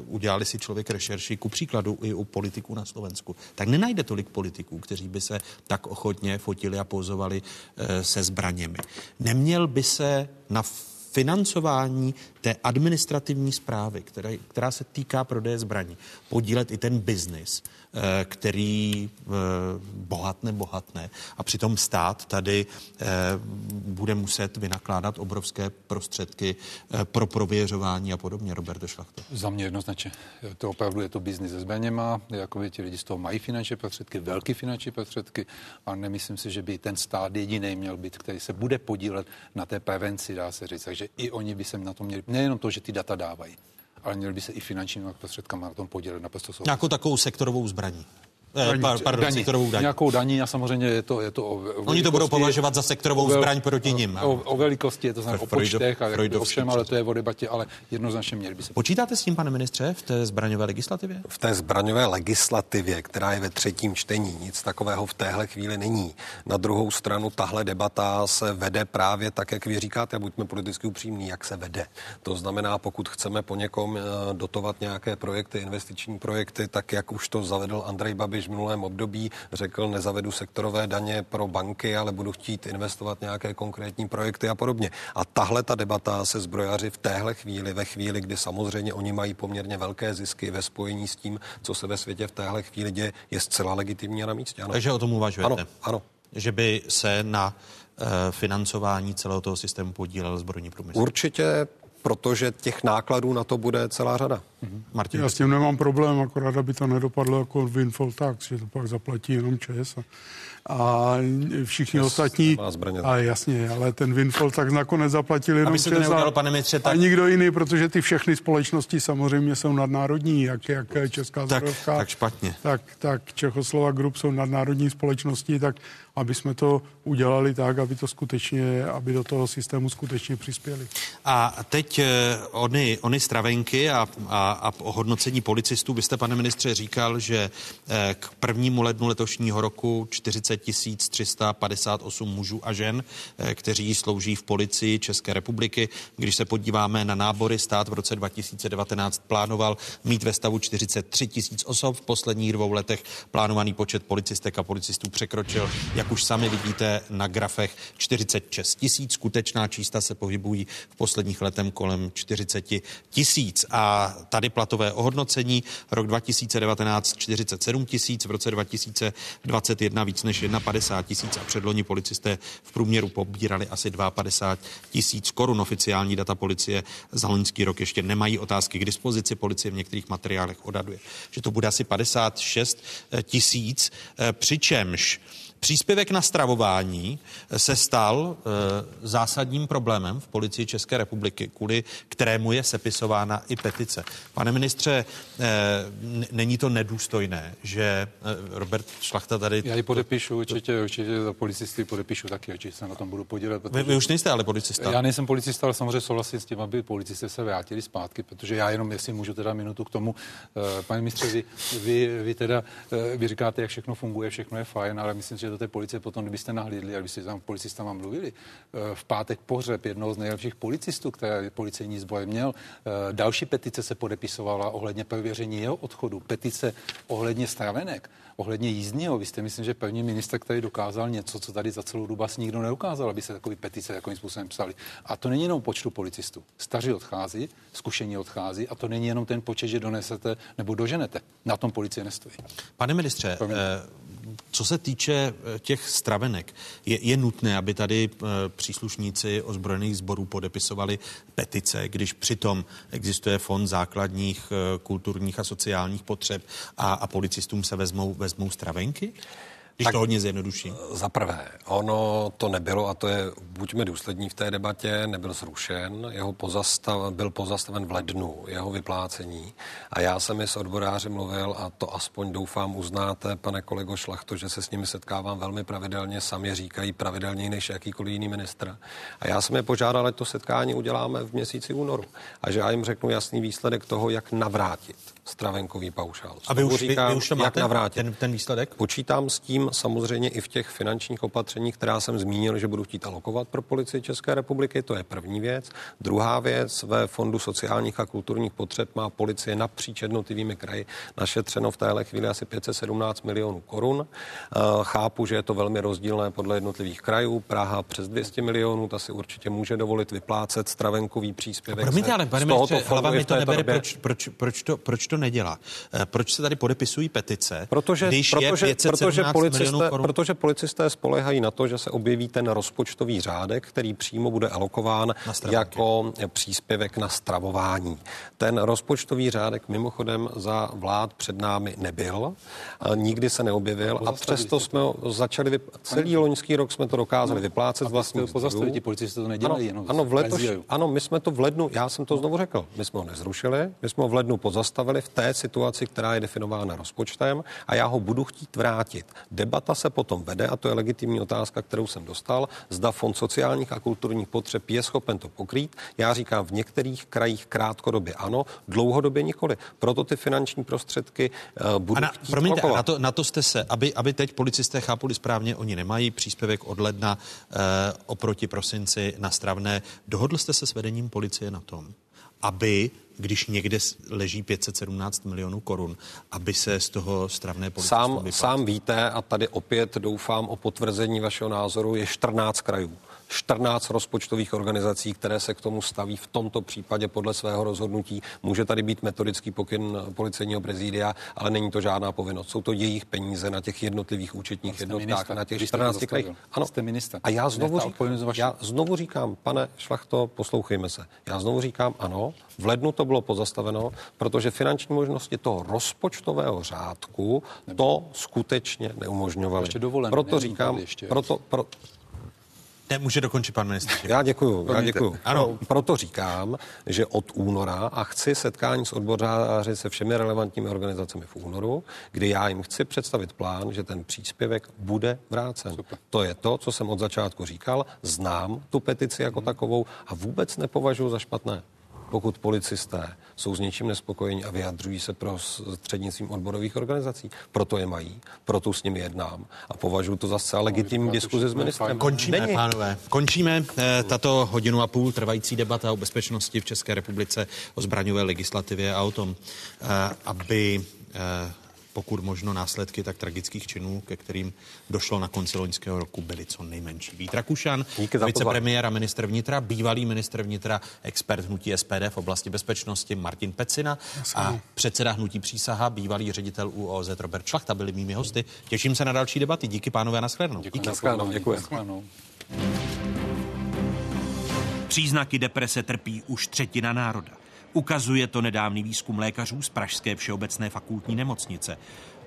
udělali si člověk rešerši, ku příkladu i u politiků na Slovensku, tak nenajde tolik politiků, kteří by se tak ochotně fotili a pozovali eh, se zbraněmi. Neměl by se na financování té administrativní zprávy, která, která se týká prodeje zbraní, podílet i ten biznis, který eh, bohatne, bohatne a přitom stát tady eh, bude muset vynakládat obrovské prostředky pro prověřování a podobně. Robert Šlachto. Za mě jednoznačně. To opravdu je to biznis se zbraněma, jako ti lidi z toho mají finanční prostředky, velké finanční prostředky a nemyslím si, že by ten stát jediný měl být, který se bude podílet na té prevenci, dá se říct. Takže i oni by se na to měli, nejenom to, že ty data dávají, ale měli by se i finančními prostředkami na tom podílet naprosto souhlasím. Nějakou takovou sektorovou zbraní. Eh, pardon, daní, sektorovou daní. Nějakou daní a samozřejmě je to, je to o, o Oni to budou považovat za sektorovou o, zbraň proti o, nim. O, o, velikosti, je to znamená o počtech a jak, ovšem, ale to je o debatě, ale jednoznačně měli by se. Počítáte s tím, pane ministře, v té zbraňové legislativě? V té zbraňové legislativě, která je ve třetím čtení, nic takového v téhle chvíli není. Na druhou stranu tahle debata se vede právě tak, jak vy říkáte, buďme politicky upřímní, jak se vede. To znamená, pokud chceme po někom eh, dotovat nějaké projekty, investiční projekty, tak jak už to zavedl Andrej Babiš když v minulém období řekl, nezavedu sektorové daně pro banky, ale budu chtít investovat nějaké konkrétní projekty a podobně. A tahle ta debata se zbrojaři v téhle chvíli, ve chvíli, kdy samozřejmě oni mají poměrně velké zisky ve spojení s tím, co se ve světě v téhle chvíli děje, je zcela legitimní a na místě. Ano. Takže o tom uvažujete? Ano, ano. Že by se na uh, financování celého toho systému podílel zbrojní průmysl? Určitě protože těch nákladů na to bude celá řada. Mm-hmm. Martin. Já s tím nemám problém, akorát aby to nedopadlo jako windfall tax, že to pak zaplatí jenom ČES. A, a všichni ČES ostatní, a jasně, ale ten windfall tax nakonec zaplatili jenom ČES neudělal, pane Mitře, tak... a nikdo jiný, protože ty všechny společnosti samozřejmě jsou nadnárodní, jak, jak Česká tak, tak špatně. Tak, tak Čechoslova Group jsou nadnárodní společnosti, tak aby jsme to udělali tak, aby to skutečně, aby do toho systému skutečně přispěli. A teď eh, ony, ony stravenky a, a, a hodnocení policistů. Vy jste, pane ministře, říkal, že eh, k prvnímu lednu letošního roku 40 358 mužů a žen, eh, kteří slouží v policii České republiky. Když se podíváme na nábory, stát v roce 2019 plánoval mít ve stavu 43 tisíc osob. V posledních dvou letech plánovaný počet policistek a policistů překročil jak už sami vidíte na grafech, 46 tisíc. Skutečná čísla se pohybují v posledních letem kolem 40 tisíc. A tady platové ohodnocení, rok 2019 47 tisíc, v roce 2021 víc než 51 tisíc a předloni policisté v průměru pobírali asi 52 tisíc korun. Oficiální data policie za loňský rok ještě nemají otázky k dispozici. Policie v některých materiálech odhaduje, že to bude asi 56 tisíc, eh, přičemž Příspěvek na stravování se stal e, zásadním problémem v policii České republiky, kvůli kterému je sepisována i petice. Pane ministře, e, není to nedůstojné, že e, Robert Šlachta tady... Já ji podepíšu, určitě, určitě za policisty podepíšu taky, určitě se na tom budu podílet. Vy, vy už nejste ale policista. Já nejsem policista, ale samozřejmě souhlasím s tím, aby policisté se vrátili zpátky, protože já jenom, jestli můžu teda minutu k tomu, pane ministře, vy, vy, vy teda, vy říkáte, jak všechno funguje, všechno je fajn, ale myslím, že do té policie potom, kdybyste nahlídli a kdybyste tam policistama mluvili. Eh, v pátek pohřeb jednoho z nejlepších policistů, které policejní zboj měl. Eh, další petice se podepisovala ohledně pověření jeho odchodu. Petice ohledně stravenek ohledně jízdního. Vy jste, myslím, že první minister, který dokázal něco, co tady za celou dobu asi nikdo neukázal, aby se takový petice takovým způsobem psali. A to není jenom počtu policistů. Staří odchází, zkušení odchází a to není jenom ten počet, že donesete nebo doženete. Na tom policie nestojí. Pane ministře, Promiň. Eh, co se týče eh, těch stravenek, je, je nutné, aby tady eh, příslušníci ozbrojených sborů podepisovali petice, když přitom existuje fond základních kulturních a sociálních potřeb a, a policistům se vezmou, vezmou stravenky? Když tak to hodně zjednoduší. Za prvé, ono to nebylo, a to je, buďme důslední v té debatě, nebyl zrušen, jeho pozastav, byl pozastaven v lednu, jeho vyplácení. A já jsem mi s odboráři mluvil, a to aspoň doufám uznáte, pane kolego Šlachto, že se s nimi setkávám velmi pravidelně, sami říkají pravidelněji než jakýkoliv jiný ministr. A já jsem je požádal, ať to setkání uděláme v měsíci únoru. A že já jim řeknu jasný výsledek toho, jak navrátit stravenkový paušál. A vy už, říkám, vy, vy už to máte, jak navrátit. Ten, ten výsledek? Počítám s tím samozřejmě i v těch finančních opatřeních, která jsem zmínil, že budu chtít alokovat pro policii České republiky. To je první věc. Druhá věc, ve Fondu sociálních a kulturních potřeb má policie napříč jednotlivými kraji našetřeno v téhle chvíli asi 517 milionů korun. Eh, chápu, že je to velmi rozdílné podle jednotlivých krajů. Praha přes 200 milionů, ta si určitě může dovolit vyplácet stravenkový příspěvek. Promiňte, ale pane ministře, to nebere, proč, proč, proč, to, proč to nedělá? Eh, proč se tady podepisují petice, protože, když protože, je protože policisté, protože policisté spolehají na to, že se objeví ten rozpočtový řádek, který přímo bude alokován jako příspěvek na stravování. Ten rozpočtový řádek mimochodem za vlád před námi nebyl, nikdy se neobjevil a přesto jsme ho začali, vyp... celý loňský rok jsme to dokázali no, vyplácet vlastní Pozastavit, ti policisté to nedělají ano, ano, v letoš, ano, my jsme to v lednu, já jsem to znovu řekl, my jsme ho nezrušili, my jsme ho v lednu pozastavili v té situaci, která je definována rozpočtem a já ho budu chtít vrátit. Debata se potom vede, a to je legitimní otázka, kterou jsem dostal, zda Fond sociálních a kulturních potřeb je schopen to pokrýt. Já říkám, v některých krajích krátkodobě ano, dlouhodobě nikoli. Proto ty finanční prostředky uh, budou na, chtít promiňte, na to, na to jste se, aby, aby teď policisté chápuli správně, oni nemají příspěvek od ledna uh, oproti prosinci na stravné. Dohodl jste se s vedením policie na tom, aby když někde leží 517 milionů korun, aby se z toho stravné politiky sám, sám víte, a tady opět doufám o potvrzení vašeho názoru, je 14 krajů. 14 rozpočtových organizací, které se k tomu staví v tomto případě podle svého rozhodnutí. Může tady být metodický pokyn policejního prezidia, ale není to žádná povinnost. Jsou to jejich peníze na těch jednotlivých účetních jednotkách, na těch 14 krajích. Ano, jste minister. A já znovu, říkám, já znovu říkám, pane Šlachto, poslouchejme se. Já znovu říkám, ano, v lednu to bylo pozastaveno, protože finanční možnosti toho rozpočtového řádku to skutečně neumožňovaly. Proto říkám, proto, pro, ne, může dokončit pan ministr. Já děkuju, já děkuju. Ano. Proto říkám, že od února a chci setkání s odboráři se všemi relevantními organizacemi v únoru, kdy já jim chci představit plán, že ten příspěvek bude vrácen. Super. To je to, co jsem od začátku říkal. Znám tu petici jako hmm. takovou a vůbec nepovažuji za špatné pokud policisté jsou s něčím nespokojení a vyjadřují se pro střednictvím odborových organizací. Proto je mají, proto s nimi jednám a považuji to za zcela legitimní diskuzi s ministrem. Končíme, Není. pánové. Končíme eh, tato hodinu a půl trvající debata o bezpečnosti v České republice, o zbraňové legislativě a o tom, eh, aby eh, pokud možno následky tak tragických činů, ke kterým došlo na konci loňského roku, byly co nejmenší. Vít Rakušan, vicepremiér a ministr vnitra, bývalý ministr vnitra, expert hnutí SPD v oblasti bezpečnosti Martin Pecina a předseda hnutí přísaha, bývalý ředitel UOZ Robert Šlachta byli mými hosty. Těším se na další debaty. Díky pánové, nashledanou. Díky. Díky. Děkuji. Příznaky deprese trpí už třetina národa. Ukazuje to nedávný výzkum lékařů z Pražské všeobecné fakultní nemocnice.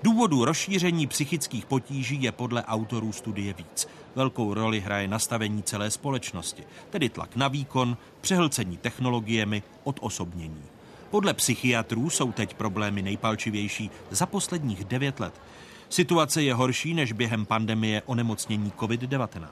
Důvodů rozšíření psychických potíží je podle autorů studie víc. Velkou roli hraje nastavení celé společnosti, tedy tlak na výkon, přehlcení technologiemi, odosobnění. Podle psychiatrů jsou teď problémy nejpalčivější za posledních devět let. Situace je horší než během pandemie onemocnění COVID-19.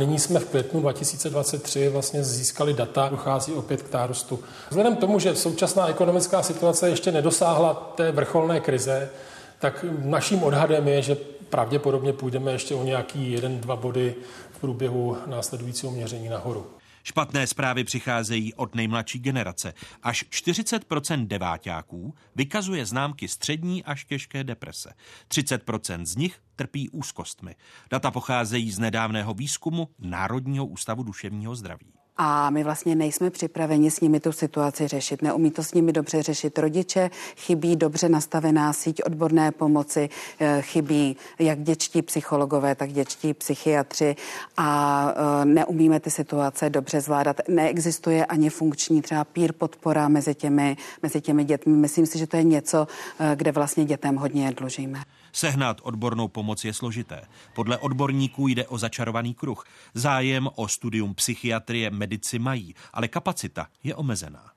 Nyní jsme v květnu 2023 vlastně získali data, dochází opět k nárůstu. Vzhledem k tomu, že současná ekonomická situace ještě nedosáhla té vrcholné krize, tak naším odhadem je, že pravděpodobně půjdeme ještě o nějaký jeden, dva body v průběhu následujícího měření nahoru. Špatné zprávy přicházejí od nejmladší generace. Až 40% deváťáků vykazuje známky střední až těžké deprese. 30% z nich trpí úzkostmi. Data pocházejí z nedávného výzkumu Národního ústavu duševního zdraví a my vlastně nejsme připraveni s nimi tu situaci řešit. Neumí to s nimi dobře řešit rodiče, chybí dobře nastavená síť odborné pomoci, eh, chybí jak dětští psychologové, tak dětští psychiatři a eh, neumíme ty situace dobře zvládat. Neexistuje ani funkční třeba pír podpora mezi těmi, mezi těmi dětmi. Myslím si, že to je něco, eh, kde vlastně dětem hodně dlužíme. Sehnat odbornou pomoc je složité. Podle odborníků jde o začarovaný kruh. Zájem o studium psychiatrie medici mají, ale kapacita je omezená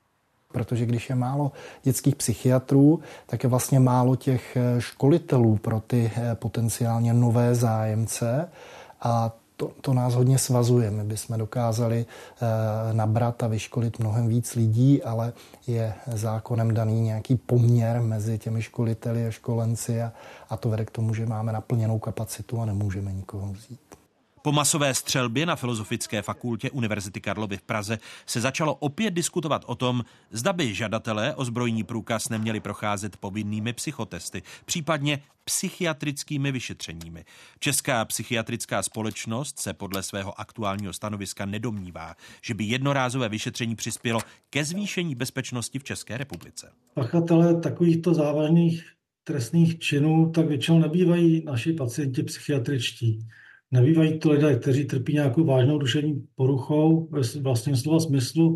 protože když je málo dětských psychiatrů, tak je vlastně málo těch školitelů pro ty eh, potenciálně nové zájemce a to, to nás hodně svazuje. My bychom dokázali e, nabrat a vyškolit mnohem víc lidí, ale je zákonem daný nějaký poměr mezi těmi školiteli a školenci a, a to vede k tomu, že máme naplněnou kapacitu a nemůžeme nikoho vzít. Po masové střelbě na Filozofické fakultě Univerzity Karlovy v Praze se začalo opět diskutovat o tom, zda by žadatelé o zbrojní průkaz neměli procházet povinnými psychotesty, případně psychiatrickými vyšetřeními. Česká psychiatrická společnost se podle svého aktuálního stanoviska nedomnívá, že by jednorázové vyšetření přispělo ke zvýšení bezpečnosti v České republice. Pachatelé takovýchto závažných trestných činů tak většinou nebývají naši pacienti psychiatričtí. Nebývají to lidé, kteří trpí nějakou vážnou duševní poruchou ve vlastním slova smyslu.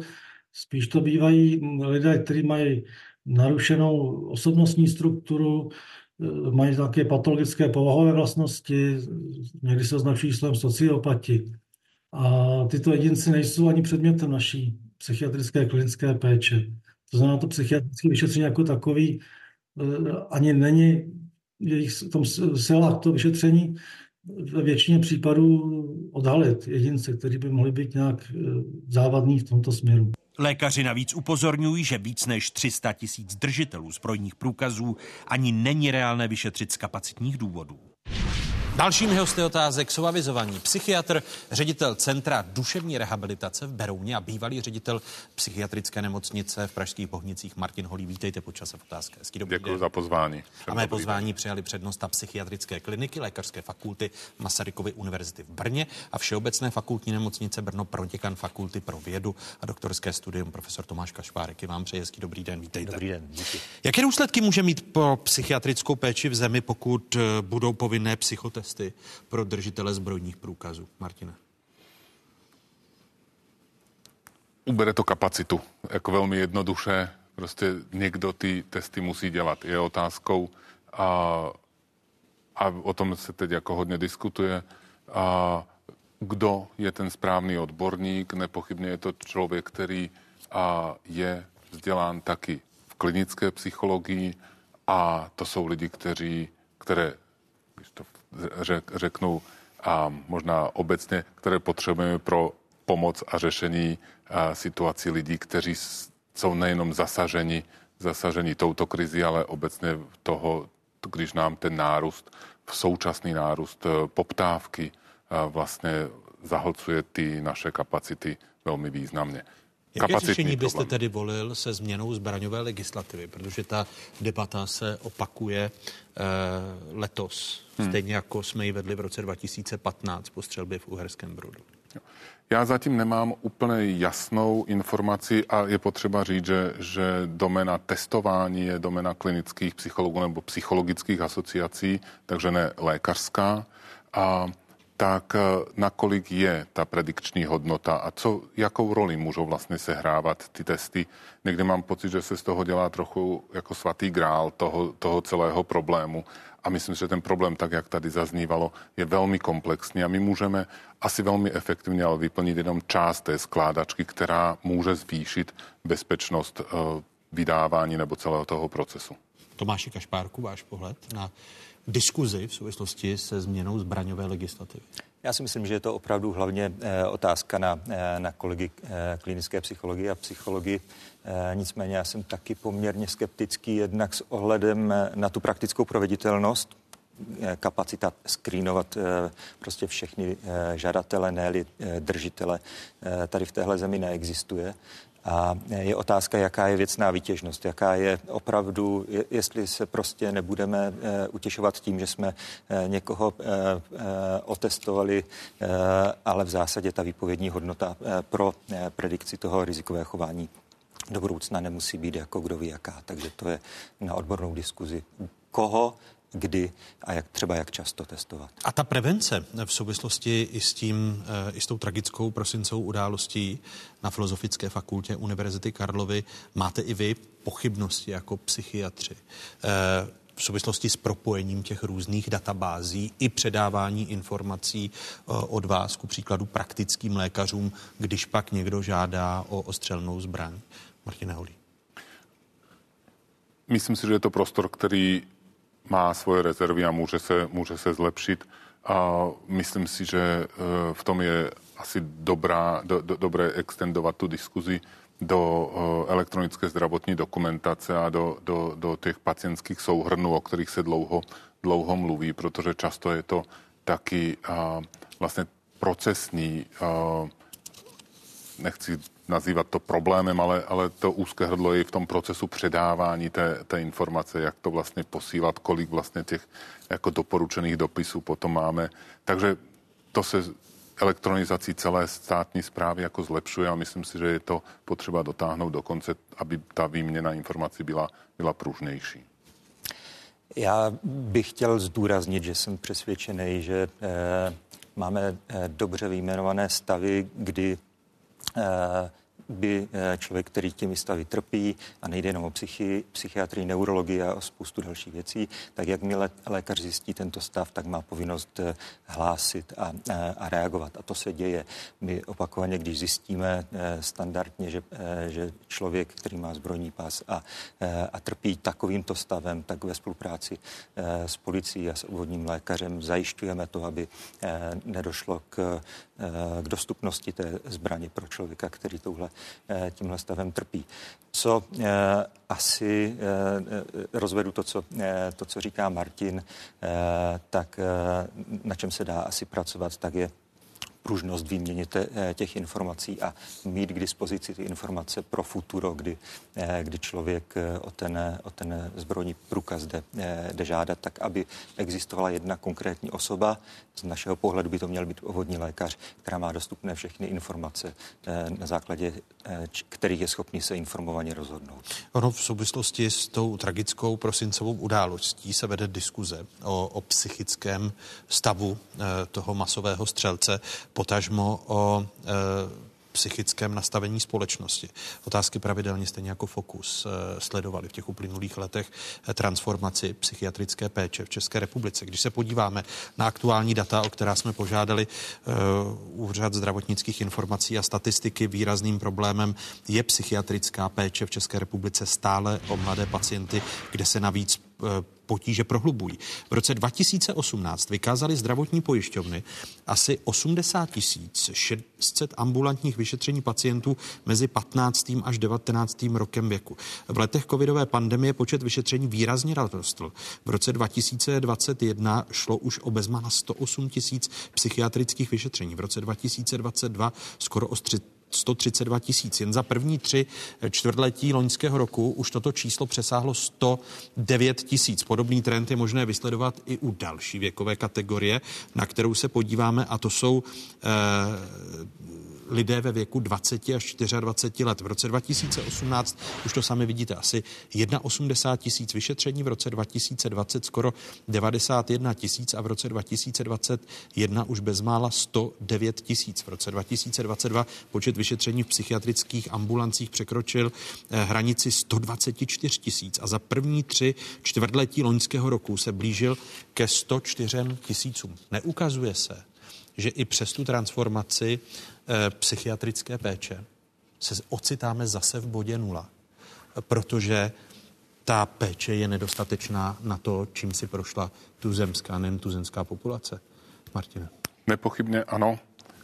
Spíš to bývají lidé, kteří mají narušenou osobnostní strukturu, eh, mají také patologické povahové vlastnosti, někdy se označují slovem sociopati. A tyto jedinci nejsou ani předmětem naší psychiatrické klinické péče. To znamená, to psychiatrické vyšetření jako takový eh, ani není jejich tom silách to vyšetření ve většině případů odhalit jedince, kteří by mohli být nějak e, závadní v tomto směru. Lékaři navíc upozorňují, že víc než 300 tisíc držitelů zbrojních průkazů ani není reálné vyšetřit z kapacitních důvodů. Dalším hosty otázek jsou avizovaní psychiatr, ředitel Centra duševní rehabilitace v Berouně a bývalý ředitel psychiatrické nemocnice v Pražských Bohnicích Martin Holý. Vítejte počase v otázce. Děkuji za pozvání. A mé pozvání přijali přednosta psychiatrické kliniky Lékařské fakulty Masarykovy univerzity v Brně a Všeobecné fakultní nemocnice Brno proděkan fakulty pro vědu a doktorské studium profesor Tomáš Kašpárek. Vám přeji hezký dobrý den, vítejte. Dobrý den, díky. Jaké důsledky může mít pro psychiatrickou péči v zemi, pokud eh, budou povinné psychotesty? Testy pro držitele zbrojních průkazů. Martina. Ubere to kapacitu. Jako velmi jednoduše. Prostě někdo ty testy musí dělat. Je otázkou a, a o tom se teď jako hodně diskutuje. A kdo je ten správný odborník? Nepochybně je to člověk, který a, je vzdělán taky v klinické psychologii a to jsou lidi, kteří, které řek, řeknu a možná obecně, které potřebujeme pro pomoc a řešení a situací lidí, kteří jsou nejenom zasaženi, zasaženi touto krizi, ale obecně toho, když nám ten nárůst, současný nárůst e, poptávky vlastně zahlcuje ty naše kapacity velmi významně. Jaké řešení byste problém. tedy volil se změnou zbraňové legislativy? Protože ta debata se opakuje eh, letos, hmm. stejně jako jsme ji vedli v roce 2015 po střelbě v Uherském Brodu. Já zatím nemám úplně jasnou informaci a je potřeba říct, že, že domena testování je domena klinických psychologů nebo psychologických asociací, takže ne lékařská. A tak eh, nakolik je ta predikční hodnota a co, jakou roli můžou vlastně sehrávat ty testy. Někdy mám pocit, že se z toho dělá trochu jako svatý grál toho, toho celého problému a myslím, že ten problém, tak jak tady zaznívalo, je velmi komplexní a my můžeme asi velmi efektivně ale vyplnit jenom část té skládačky, která může zvýšit bezpečnost uh, vydávání nebo celého toho procesu. Tomáši Kašpárku, váš pohled na diskuzi v souvislosti se změnou zbraňové legislativy? Já si myslím, že je to opravdu hlavně e, otázka na, e, na kolegy e, klinické psychologii a psychologii. Nicméně já jsem taky poměrně skeptický jednak s ohledem na tu praktickou proveditelnost kapacita skrínovat prostě všechny žadatele, ne držitele, tady v téhle zemi neexistuje. A je otázka, jaká je věcná výtěžnost, jaká je opravdu, jestli se prostě nebudeme eh, utěšovat tím, že jsme eh, někoho eh, otestovali, ale v zásadě ta výpovědní hodnota pro predikci toho rizikového chování do budoucna nemusí být jako kdo ví jaká. Takže to je na odbornou diskuzi. Koho kdy a jak třeba jak často testovat. A ta prevence v souvislosti i s tím, eh, i s tou tragickou prosincovou událostí na Filozofické fakultě Univerzity Karlovy, máte i vy pochybnosti jako psychiatři eh, v souvislosti s propojením těch různých databází i předávání informací eh, od vás, ku příkladu praktickým lékařům, když pak někdo žádá o ostřelnou zbraň. Martin Holí. Myslím si, že je to prostor, který má svoje rezervy a může se, může se zlepšit. A myslím si, že e, v tom je asi dobrá, do, do, dobré extendovat tu diskuzi do e, elektronické zdravotní dokumentace a do, do, do těch pacientských souhrnů, o kterých se dlouho, dlouho mluví, protože často je to taky a, vlastně procesní, a, nechci nazývat to problémem, ale, ale to úzké hrdlo je v tom procesu předávání té, té informace, jak to vlastně posílat, kolik vlastně těch jako doporučených dopisů potom máme. Takže to se elektronizací celé státní zprávy jako zlepšuje a myslím si, že je to potřeba dotáhnout do konce, aby ta výměna informací byla, byla pružnější. Já bych chtěl zdůraznit, že jsem přesvědčený, že eh, máme eh, dobře vyjmenované stavy, kdy by eh, člověk, který těmi stavy trpí a nejde jenom o psychi, psychiatrii, neurologii a o spoustu dalších věcí, tak jakmile lékař zjistí tento stav, tak má povinnost eh, hlásit a, a reagovat. A to se děje. My opakovaně, když zjistíme standardně, že, že člověk, který má zbrojní pas a, a trpí takovýmto stavem, tak ve spolupráci s policií a s obvodním lékařem zajišťujeme to, aby nedošlo k Eh, k dostupnosti té zbraně pro člověka, který touhle, eh, tímhle stavem trpí. Co eh, asi rozvedu to co, to, co říká Martin, tak na čem se dá asi pracovat, tak je pružnost výměně eh, těch informací a mít k dispozici ty informace pro futuro, kdy, eh, kdy člověk eh, o ten, o ten zbrojní průkaz jde, jde žádat, tak aby existovala jedna konkrétní osoba. Z našeho pohledu by to měl být ovodní lékař, která má dostupné všechny informace, na základě kterých je schopný se informovaně rozhodnout. Ono v souvislosti s tou tragickou prosincovou událostí se vede diskuze o, o psychickém stavu toho masového střelce potažmo o psychickém nastavení společnosti. Otázky pravidelně stejně jako Fokus e, sledovali v těch uplynulých letech e, transformaci psychiatrické péče v České republice. Když se podíváme na aktuální data, o která jsme požádali Úřad zdravotnických informací a statistiky, výrazným problémem je psychiatrická péče v České republice stále o mladé pacienty, kde se navíc potíže prohlubují. V roce 2018 vykázali zdravotní pojišťovny asi 80 600 ambulantních vyšetření pacientů mezi 15. až 19. rokem věku. V letech covidové pandemie počet vyšetření výrazně rostl. V roce 2021 šlo už o bezmála 108 tisíc psychiatrických vyšetření. V roce 2022 skoro o 132 tisíc. Jen za první tři čtvrtletí loňského roku už toto číslo přesáhlo 109 tisíc. Podobný trend je možné vysledovat i u další věkové kategorie, na kterou se podíváme, a to jsou eh, lidé ve věku 20 až 24 let. V roce 2018 už to sami vidíte, asi 81 tisíc vyšetření, v roce 2020 skoro 91 tisíc a v roce 2021 už bezmála 109 tisíc. V roce 2022 počet vyšetření v psychiatrických ambulancích překročil eh, hranici 124 tisíc a za první tři čtvrtletí loňského roku se blížil ke 104 tisícům. Neukazuje se, že i přes tu transformaci psychiatrické péče se ocitáme zase v bodě nula, protože ta péče je nedostatečná na to, čím si prošla tuzemská, nejen tuzemská populace. Martine. Nepochybně ano.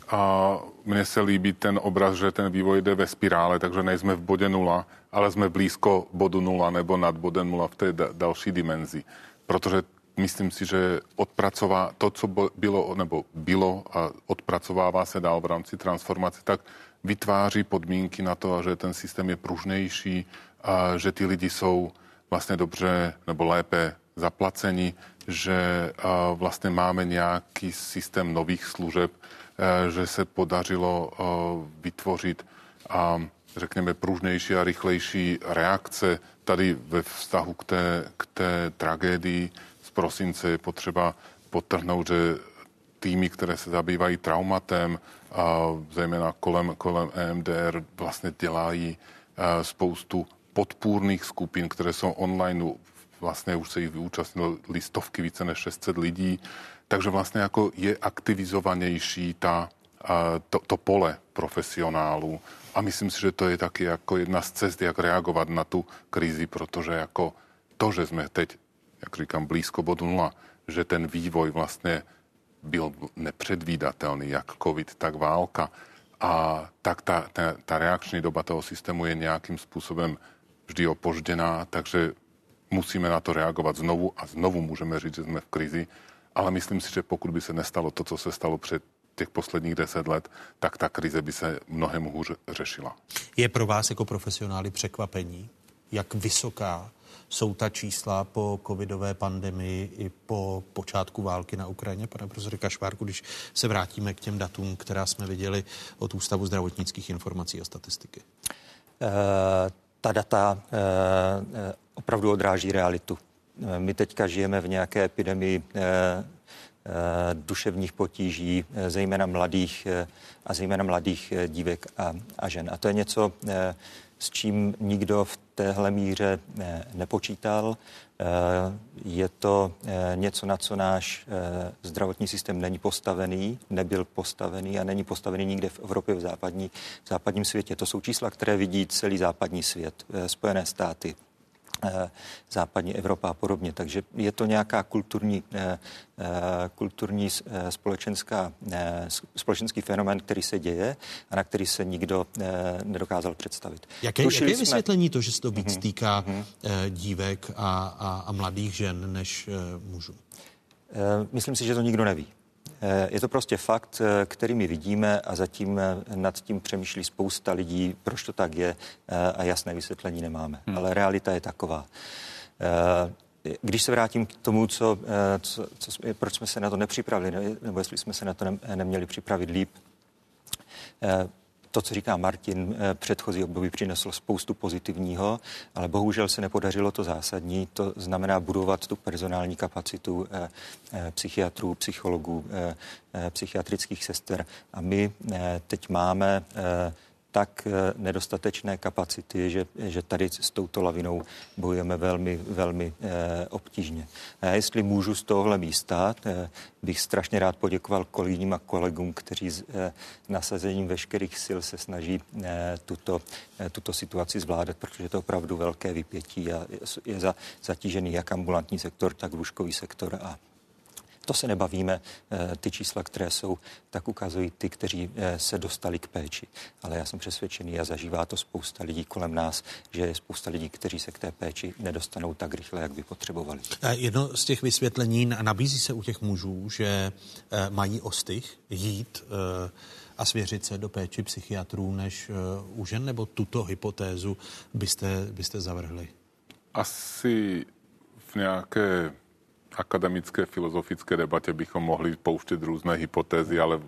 A mně se líbí ten obraz, že ten vývoj jde ve spirále, takže nejsme v bodě nula, ale jsme blízko bodu nula nebo nad bodem nula v té další dimenzi. Protože myslím si, že odpracová to, co bylo, nebo bylo a odpracovává se dál v rámci transformace, tak vytváří podmínky na to, že ten systém je pružnější, a že ty lidi jsou vlastně dobře nebo lépe zaplaceni, že vlastně máme nějaký systém nových služeb, že se podařilo vytvořit řekněme, pružnější a rychlejší reakce tady ve vztahu k té, k té tragédii prosince je potřeba potrhnout, že týmy, které se zabývají traumatem, a zejména kolem, kolem EMDR, vlastně dělají spoustu podpůrných skupin, které jsou online, vlastně už se jich vyúčastnilo stovky, více než 600 lidí, takže vlastně jako je aktivizovanější ta, to, to pole profesionálů. A myslím si, že to je taky jako jedna z cest, jak reagovat na tu krizi, protože jako to, že jsme teď, jak říkám, blízko bodu nula, že ten vývoj vlastně byl nepředvídatelný, jak covid, tak válka, a tak ta, ta, ta reakční doba toho systému je nějakým způsobem vždy opožděná, takže musíme na to reagovat znovu a znovu můžeme říct, že jsme v krizi, ale myslím si, že pokud by se nestalo to, co se stalo před těch posledních deset let, tak ta krize by se mnohem hůř řešila. Je pro vás jako profesionály překvapení, jak vysoká jsou ta čísla po covidové pandemii i po počátku války na Ukrajině, pane profesore Kašvárku, když se vrátíme k těm datům, která jsme viděli od Ústavu zdravotnických informací a statistiky? Uh, ta data uh, opravdu odráží realitu. My teďka žijeme v nějaké epidemii duševních potíží, zejména mladých a zejména mladých dívek a, a žen. A to je něco, s čím nikdo v téhle míře eh, nepočítal. Eh, je to eh, něco, na co náš zdravotní systém není postavený, nebyl postavený a není postavený nikde v Evropě, v, západní, v západním světě. To jsou čísla, které vidí celý západní svět, Spojené státy, západní Evropa a podobně. Takže je to nějaká kulturní, eh, eh, kulturní společenská, společenský fenomén, který se děje a na který se nikdo nedokázal představit. Jaké, jaké je vysvětlení to, že se to víc mm-hmm. týká mm-hmm. dívek a, a, a mladých žen než mužů? Myslím si, že to nikdo neví. Eh, je to prostě fakt, eh, který my vidíme a zatím eh, nad tím přemýšlí spousta lidí, proč to tak je a jasné vysvětlení nemáme. Hmm. Ale realita je taková. Když se vrátím k tomu, co, co, co, proč jsme se na to nepřipravili, nebo jestli jsme se na to neměli připravit líp, to, co říká Martin, eh, předchozí období přineslo spoustu pozitivního, ale bohužel se nepodařilo to zásadní. To znamená budovat tu personální kapacitu eh, eh, psychiatrů, psychologů, psychiatrických sester. A my teď máme tak eh, nedostatečné kapacity, že, že tady s touto lavinou bojujeme velmi, velmi eh, obtížně. A jestli můžu z tohohle místa, eh, bych strašně rád poděkoval kolegyním a kolegům, kteří s nasazením veškerých sil se snaží tuto, tuto situaci zvládat, protože to je opravdu velké vypětí a je, je za, zatížený jak ambulantní sektor, tak lůžkový sektor a to se nebavíme. Eh, ty čísla, které jsou, tak ukazují ty, kteří eh, se dostali k péči. Ale já jsem přesvědčený a zažívá to spousta lidí kolem nás, že je spousta lidí, kteří se k té péči nedostanou tak rychle, jak by potřebovali. Jedno z těch vysvětlení nabízí se u těch mužů, že eh, mají ostych jít a svěřit se do péči psychiatrů než u žen, nebo tuto hypotézu byste, byste zavrhli? Asi v nějaké akademické filozofické debatě bychom mohli pouštět různé hypotézy, ale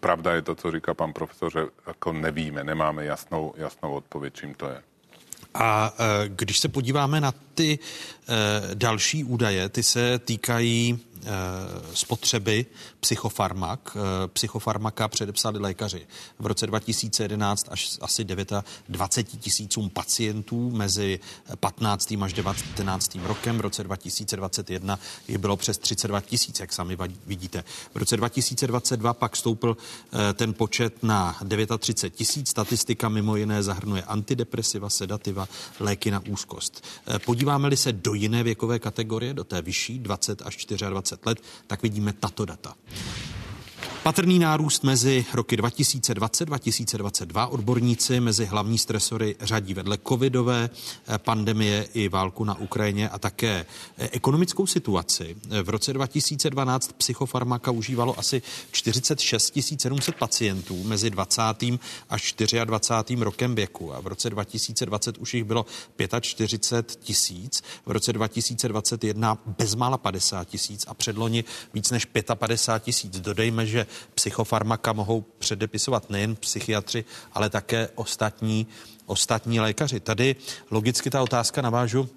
pravda je to, co říká pan profesor, že jako nevíme, nemáme jasnou, jasnou odpověď, čím to je. A e, když se podíváme na ty e, další údaje, ty se týkají spotřeby psychofarmak. Psychofarmaka předepsali lékaři v roce 2011 až asi 29 tisícům pacientů mezi 15. až 19. rokem. V roce 2021 je bylo přes 32 tisíc, jak sami vidíte. V roce 2022 pak stoupil ten počet na 39 tisíc. Statistika mimo jiné zahrnuje antidepresiva, sedativa, léky na úzkost. Podíváme-li se do jiné věkové kategorie, do té vyšší, 20 až 24 let, tak vidíme tato data. Patrný nárůst mezi roky 2020-2022 odborníci mezi hlavní stresory řadí vedle covidové eh, pandemie i válku na Ukrajině a také eh, ekonomickou situaci. V roce 2012 psychofarmaka užívalo asi 46 700 pacientů mezi 20. až 24. rokem věku a v roce 2020 už jich bylo 45 tisíc, v roce 2021 bezmála 50 tisíc a předloni víc než 55 tisíc. Dodejme, že psychofarmaka mohou předepisovat nejen psychiatři, ale také ostatní, ostatní lékaři. Tady logicky ta otázka navážu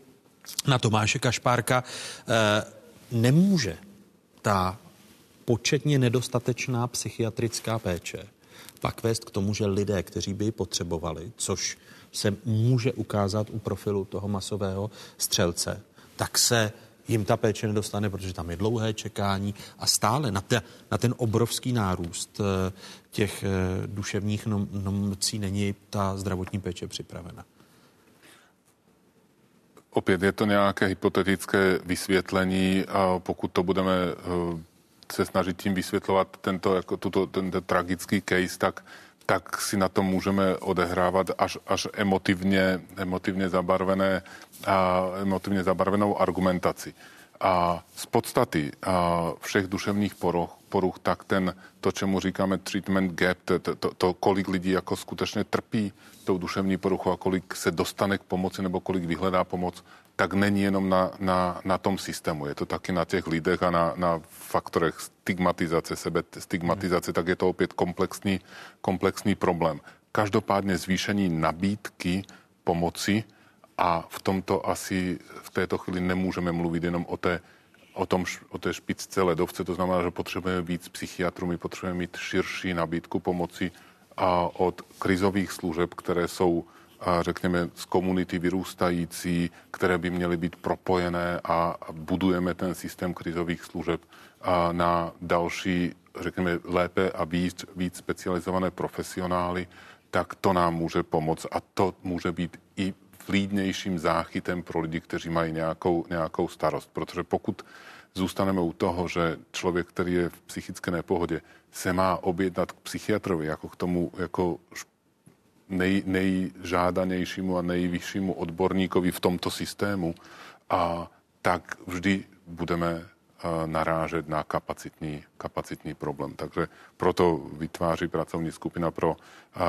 na Tomáše Kašpárka. E, nemůže ta početně nedostatečná psychiatrická péče pak vést k tomu, že lidé, kteří by ji potřebovali, což se může ukázat u profilu toho masového střelce, tak se jim ta péče nedostane, protože tam je dlouhé čekání a stále na, te, na ten obrovský nárůst eh, těch eh, duševních nocí není ta zdravotní péče připravena. Opět je to nějaké hypotetické vysvětlení a pokud to budeme eh, se snažit tím vysvětlovat tento, jako tuto, tento tragický case, tak tak si na to můžeme odehrávat až, až emotivně, emotivně, zabarvené, emotivně zabarvenou argumentaci. A z podstaty a všech duševních poruch, poruch, tak ten, to, čemu říkáme treatment gap, to, to, to, kolik lidí jako skutečně trpí tou duševní poruchou a kolik se dostane k pomoci nebo kolik vyhledá pomoc, tak není jenom na, na, na tom systému, je to taky na těch lidech a na, na faktorech stigmatizace, sebe stigmatizace, tak je to opět komplexní, komplexní problém. Každopádně zvýšení nabídky pomoci a v tomto asi v této chvíli nemůžeme mluvit jenom o té, o, tom, o té špičce ledovce, to znamená, že potřebujeme víc psychiatrů, my potřebujeme mít širší nabídku pomoci a od krizových služeb, které jsou řekněme, z komunity vyrůstající, které by měly být propojené a budujeme ten systém krizových služeb na další, řekněme, lépe a víc, víc specializované profesionály, tak to nám může pomoct. A to může být i vlídnějším záchytem pro lidi, kteří mají nějakou, nějakou starost. Protože pokud zůstaneme u toho, že člověk, který je v psychické nepohodě, se má objednat k psychiatrovi jako k tomu jako nej, nejžádanějšímu a nejvyššímu odborníkovi v tomto systému, a tak vždy budeme narážet na kapacitní, kapacitní problém. Takže proto vytváří pracovní skupina pro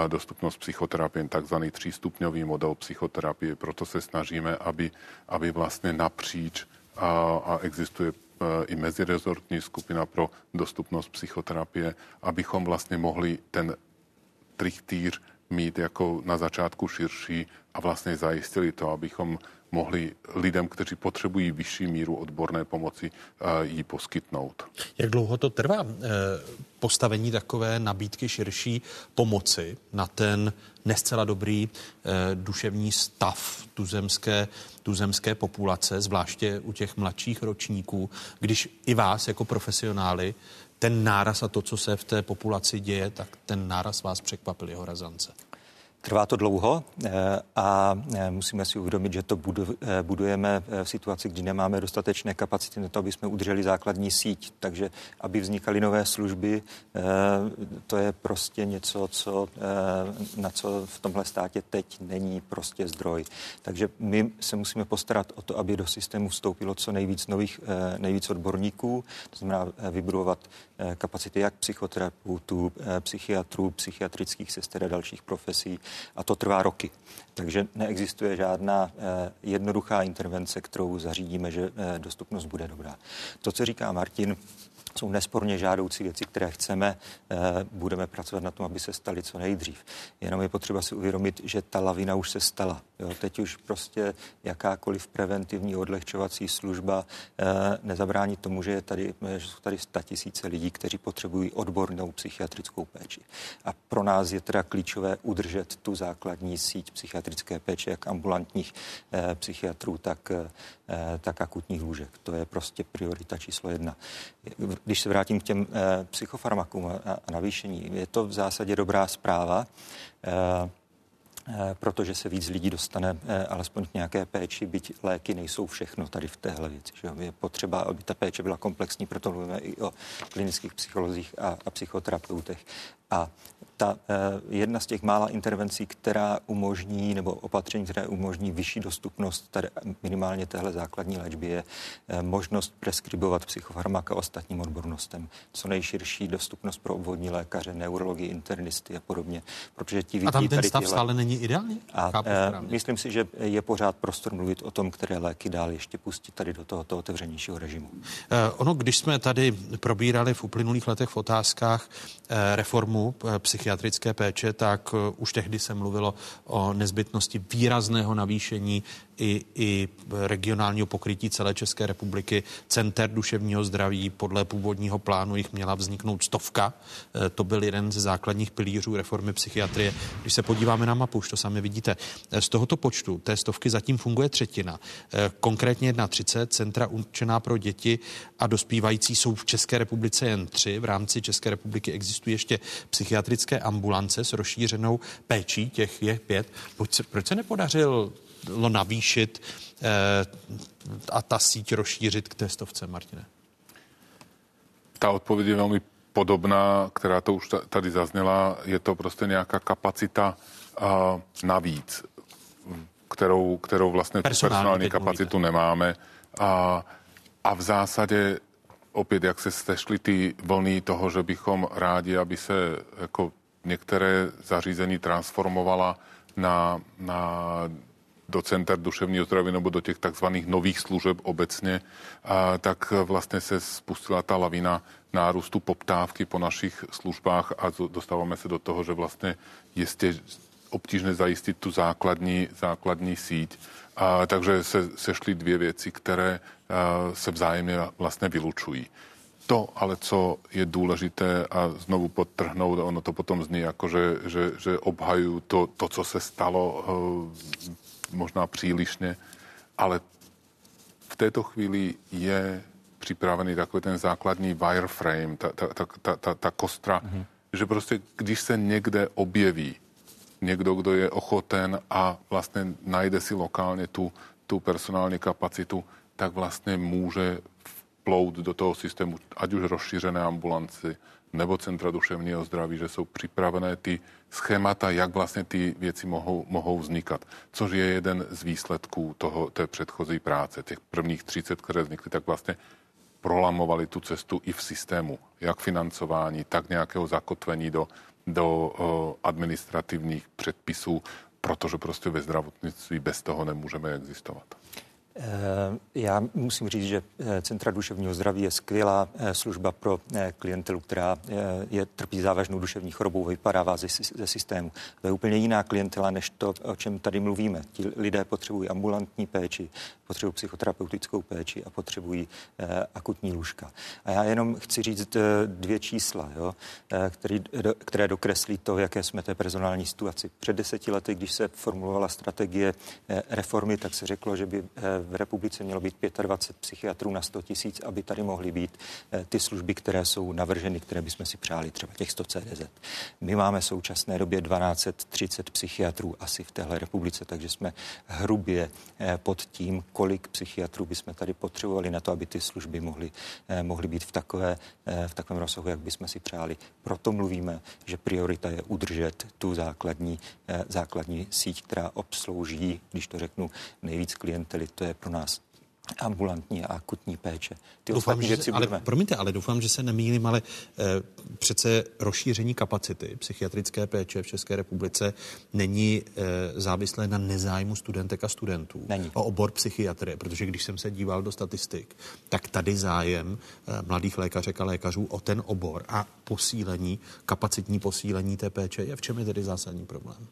dostupnost psychoterapie takzvaný třístupňový model psychoterapie. Proto se snažíme, aby, aby vlastně napříč a, a existuje i mezirezortní skupina pro dostupnost psychoterapie, abychom vlastně mohli ten trichtýř mít jako na začátku širší a vlastně zajistili to, abychom mohli lidem, kteří potřebují vyšší míru odborné pomoci, eh, ji poskytnout. Jak dlouho to trvá eh, postavení takové nabídky širší pomoci na ten nescela dobrý eh, duševní stav tuzemské, tuzemské populace, zvláště u těch mladších ročníků, když i vás jako profesionály ten náraz a to, co se v té populaci děje, tak ten náraz vás překvapil jeho razance. Trvá to dlouho eh, a eh, musíme si uvědomit, že to eh, budujeme v situaci, kdy nemáme dostatečné kapacity na to, aby jsme udrželi základní síť. Takže aby vznikaly nové služby, to je prostě něco, co, na co v tomhle státě teď není prostě zdroj. Takže my se musíme postarat o to, aby do systému vstoupilo co nejvíc nových, nejvíc odborníků, to znamená vybudovat kapacity jak psychoterapeutů, psychiatrů, psychiatrických sester a dalších profesí, a to trvá roky. Takže neexistuje žádná eh, jednoduchá intervence, kterou zařídíme, že eh, dostupnost bude dobrá. To, co říká Martin, jsou nesporně žádoucí věci, které chceme. Eh, budeme pracovat na tom, aby se staly co nejdřív. Jenom je potřeba si uvědomit, že ta lavina už se stala. Jo, teď už prostě jakákoliv preventivní odlehčovací služba eh, nezabrání tomu, že, je tady, že jsou tady tisíce lidí, kteří potřebují odbornou psychiatrickou péči. A pro nás je teda klíčové udržet tu základní síť psychiatrické péče, jak ambulantních eh, psychiatrů, tak, tak akutních lůžek. To je prostě priorita číslo jedna když se vrátím k těm eh, psychofarmakům a, navýšení, je to v zásadě dobrá zpráva. Eh, Eh, protože se víc lidí dostane eh, alespoň k nějaké péči, byť léky nejsou všechno tady v téhle věci. Že je potřeba, aby ta péče byla komplexní, proto mluvíme i o klinických psycholozích a, a psychoterapeutech. A ta eh, jedna z těch mála intervencí, která umožní, nebo opatření, které umožní vyšší dostupnost tady minimálně téhle základní léčby, je eh, možnost preskribovat psychofarmaka ostatním odbornostem. Co nejširší dostupnost pro obvodní lékaře, neurologii, internisty a podobně. Protože ti a tam ten tady stav tyhle... stále není ideální? A eh, myslím si, že je pořád prostor mluvit o tom, které léky dál ještě pustit tady do tohoto otevřenějšího režimu. Eh, ono, když jsme tady probírali v uplynulých letech v otázkách reformu eh, psychiatrické péče, tak eh, už tehdy se mluvilo o nezbytnosti výrazného navýšení i, i regionálního pokrytí celé České republiky. Center duševního zdraví podle původního plánu jich měla vzniknout stovka. Eh, To byl jeden ze základních pilířů reformy psychiatrie. Když se podíváme na mapu, už to sami vidíte, eh, z tohoto počtu té stovky zatím funguje třetina. Konkrétně 31 centra určená pro děti a dospívající jsou v České republice jen tři. V rámci České republiky existují ještě psychiatrické ambulance s rozšířenou péčí, těch je pět. Proč se, proč se nepodařil navýšit eh, a ta síť rozšířit k té stovce, Martine? Ta odpověď je velmi podobná, která to už ta- tady zazněla. Je to prostě nějaká kapacita uh, navíc, kterou, kterou vlastně tu Personální personální kapacitu nemáme. A, a v zásadě opět, jak se stešly ty vlny toho, že bychom rádi, aby se jako některé zařízení transformovala na, na do center duševního zdraví nebo do těch takzvaných nových služeb obecně, a tak vlastně se spustila ta lavina nárůstu poptávky po našich službách a dostáváme se do toho, že vlastně je stě- obtížné zajistit tu základní, základní síť. A, takže se sešly dvě věci, které a, se vzájemně vlastně vylučují. To, ale co je důležité a znovu podtrhnout, ono to potom zní jako, že, že, že obhajují to, to, co se stalo eh, možná přílišně, ale v této chvíli je připravený takový ten základní wireframe, ta, ta, ta, ta, ta, ta kostra, mm-hmm. že prostě když se někde objeví někdo, kdo je ochoten a vlastně najde si lokálně tu, tu personální kapacitu, tak vlastně může vplout do toho systému, ať už rozšířené ambulanci nebo centra duševního zdraví, že jsou připravené ty schémata, jak vlastně ty věci mohou, mohou vznikat. Což je jeden z výsledků toho, té předchozí práce. Těch prvních 30, které vznikly, tak vlastně prolamovali tu cestu i v systému, jak financování, tak nějakého zakotvení do, do o, administrativních předpisů, protože prostě ve zdravotnictví bez toho nemůžeme existovat. Eh, Já musím říct, že eh, Centra duševního zdraví je skvělá eh, služba pro klientelu, která je, trpí závažnou duševní chorobou, vypadává ze, ze systému. To je úplně jiná klientela, než to, o čem tady mluvíme. Ti lidé potřebují ambulantní péči, potřebují psychoterapeutickou péči a potřebují akutní lůžka. A já jenom chci říct dvě čísla, jo, který, které dokreslí to, jaké jsme té personální situaci. Před deseti lety, když se formulovala strategie reformy, tak se řeklo, že by v republice mělo být 25 psychiatrů na 100 tisíc, aby tady mohly být eh, ty služby, které jsou navrženy, které bychom si přáli, třeba těch 100 CDZ. My máme v současné době 1230 psychiatrů asi v téhle republice, takže jsme hrubě eh, pod tím, kolik psychiatrů bychom tady potřebovali na to, aby ty služby mohly, eh, mohly být v, takové, v takovém rozsahu, jak bychom si přáli. Proto mluvíme, že priorita je udržet tu základní, základní síť, která obslouží, když to řeknu, nejvíc klientely. To je pro nás ambulantní a akutní péče. Ty doufám, ostatní že, věci ale, budeme. promiňte, ale doufám, že se nemýlím, ale eh, přece rozšíření kapacity psychiatrické péče v České republice není eh, závislé na nezájmu studentek a studentů Není. o obor psychiatrie, protože když jsem se díval do statistik, tak tady zájem eh, mladých lékařek a lékařů o ten obor a posílení, kapacitní posílení té péče je. V čem je tedy zásadní problém?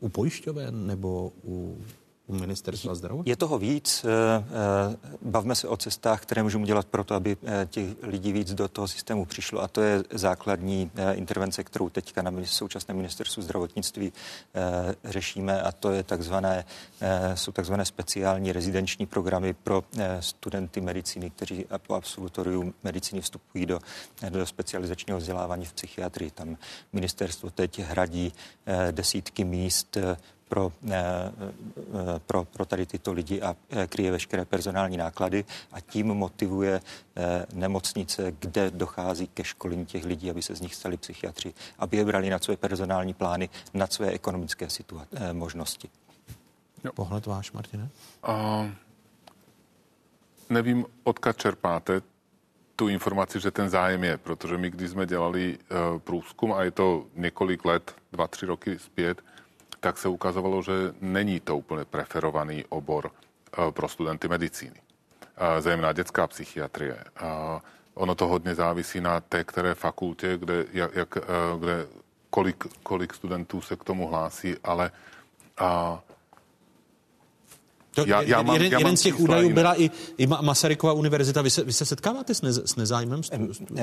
U pojišťoven nebo u u ministerstva zdravotnictví? Je toho víc. Eh, eh, bavme se o cestách, které můžeme dělat pro to, aby eh, těch lidí víc do toho systému přišlo. A to je základní intervence, kterou teďka na současném ministerstvu zdravotnictví řešíme. A to je takzvané, jsou takzvané speciální rezidenční programy pro studenty medicíny, kteří po absolutoriu medicíny vstupují do, do specializačního vzdělávání v psychiatrii. Tam ministerstvo teď hradí desítky míst pro, eh, eh, pro, pro tady tyto lidi a eh, kryje veškeré personální náklady a tím motivuje nemocnice, kde dochází ke školení těch lidí, aby se z nich stali psychiatři, aby je brali na své personální plány, na své ekonomické situa- možnosti. Jo. Pohled váš, Martine? Uh, nevím, odkud čerpáte tu informaci, že ten zájem je, protože my, když jsme dělali uh, průzkum, a je to několik let, dva, tři roky zpět, tak se ukazovalo, že není to úplně preferovaný obor eh, pro studenty medicíny, zejména dětská psychiatrie. Ono to hodně závisí na té které fakultě, kde, jak, jak, eh, kde kolik, kolik studentů se k tomu hlásí, ale a, to já, já mám, jeden, já jeden z těch údajů jiné. byla i, i Masarykova univerzita. Vy se, vy se setkáváte s, ne, s nezájmem?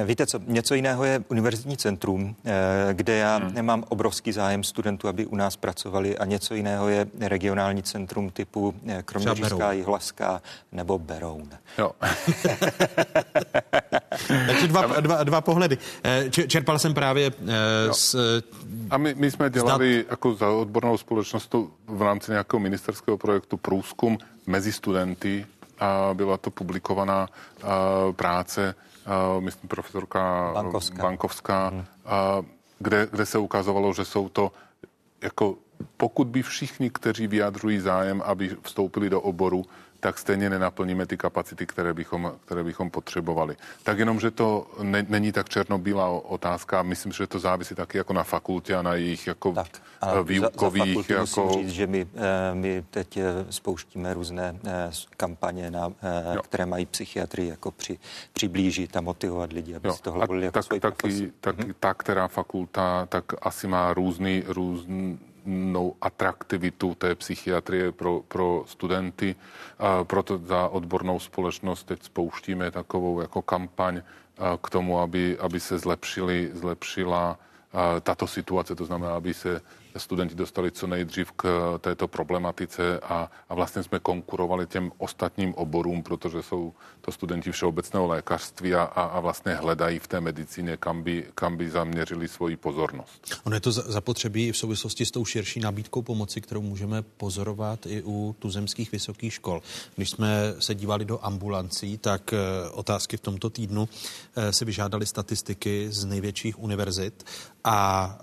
Víte co, něco jiného je univerzitní centrum, eh, kde já hmm. nemám obrovský zájem studentů, aby u nás pracovali a něco jiného je regionální centrum typu eh, Kroměřížská, Jihlavská nebo Beroun. Jo. Takže dva, dva, dva pohledy. Eh, čerpal jsem právě jo. s... A my, my jsme dělali jako za odbornou společnost v rámci nějakého ministerského projektu průzkum mezi studenty a byla to publikovaná práce, myslím profesorka Bankovská, Bankovská hmm. kde, kde se ukazovalo, že jsou to jako pokud by všichni, kteří vyjadřují zájem, aby vstoupili do oboru, tak stejně nenaplníme ty kapacity, které bychom, které bychom potřebovali. Tak jenom, že to ne, není tak černobílá otázka. Myslím, že to závisí taky jako na fakultě a na jejich jako tak, a výukových. Za, za jako... musím říct, že my, eh, my teď eh, spouštíme různé eh, kampaně, na, které mají psychiatrii jako při, přiblížit a motivovat lidi, aby jo. si tohle volili jako tak, taky, taky mhm. ta, která fakulta, tak asi má různý, různý jinou atraktivitu té psychiatrie pro, pro studenty. A proto za odbornou společnost teď spouštíme takovou jako kampaň k tomu, aby, aby se zlepšili, zlepšila tato situace, to znamená, aby se studenti dostali co nejdřív k eh, této problematice a, a vlastně jsme konkurovali těm ostatním oborům, protože jsou to studenti všeobecného lékařství a, a, a vlastně hledají v té medicíně, kam by, kam by zaměřili svoji pozornost. Ono je to zapotřebí v souvislosti s tou širší nabídkou pomoci, kterou můžeme pozorovat i u tuzemských vysokých škol. Když jsme se dívali do ambulancí, tak eh, otázky v tomto týdnu eh, si vyžádali statistiky z největších univerzit a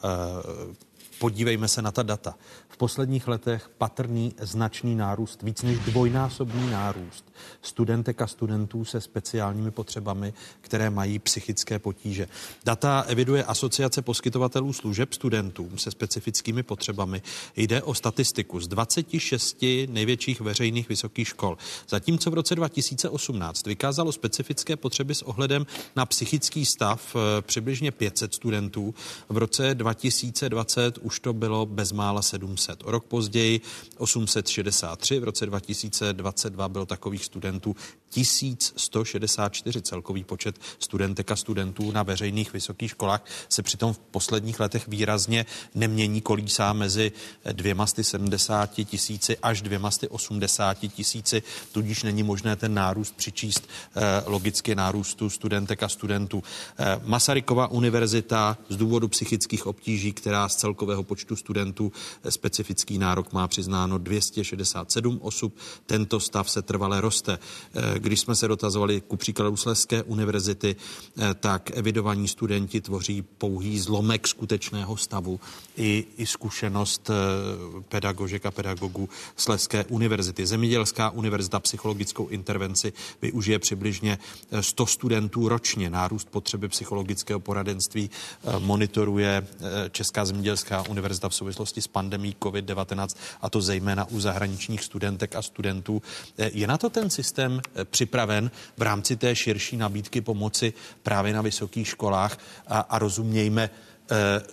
podívejme se na ta data. V posledních letech patrný značný nárůst, víc než dvojnásobný nárůst studentek a studentů se speciálními potřebami, které mají psychické potíže. Data eviduje Asociace poskytovatelů služeb studentům se specifickými potřebami. Jde o statistiku z 26 největších veřejných vysokých škol. Zatímco v roce 2018 vykázalo specifické potřeby s ohledem na psychický stav eh, přibližně 500 studentů, v roce 2020 už to bylo bezmála 700. O rok později 863, v roce 2022 byl takových studentů 1164 celkový počet studentek a studentů na veřejných vysokých školách se přitom v posledních letech výrazně nemění, kolísá mezi 270 tisíci až 280 tisíci, tudíž není možné ten nárůst přičíst eh, logicky nárůstu studentek a studentů. Eh, Masarykova univerzita z důvodu psychických obtíží, která z celkového počtu studentů eh, specifický nárok má přiznáno 267 osob, tento stav se trvale roste. Když jsme se dotazovali ku příkladu Sleské univerzity, eh, tak evidovaní studenti tvoří pouhý zlomek skutečného stavu i, i zkušenost eh, pedagožek a pedagogů Sleské univerzity. Zemědělská univerzita psychologickou intervenci využije přibližně 100 eh, studentů ročně. Nárůst potřeby psychologického poradenství monitoruje Česká zemědělská univerzita v souvislosti s pandemí COVID-19 a to zejména u zahraničních studentek a studentů. Je na to ten systém připraven v rámci té širší nabídky pomoci právě na vysokých školách a, a rozumějme, e,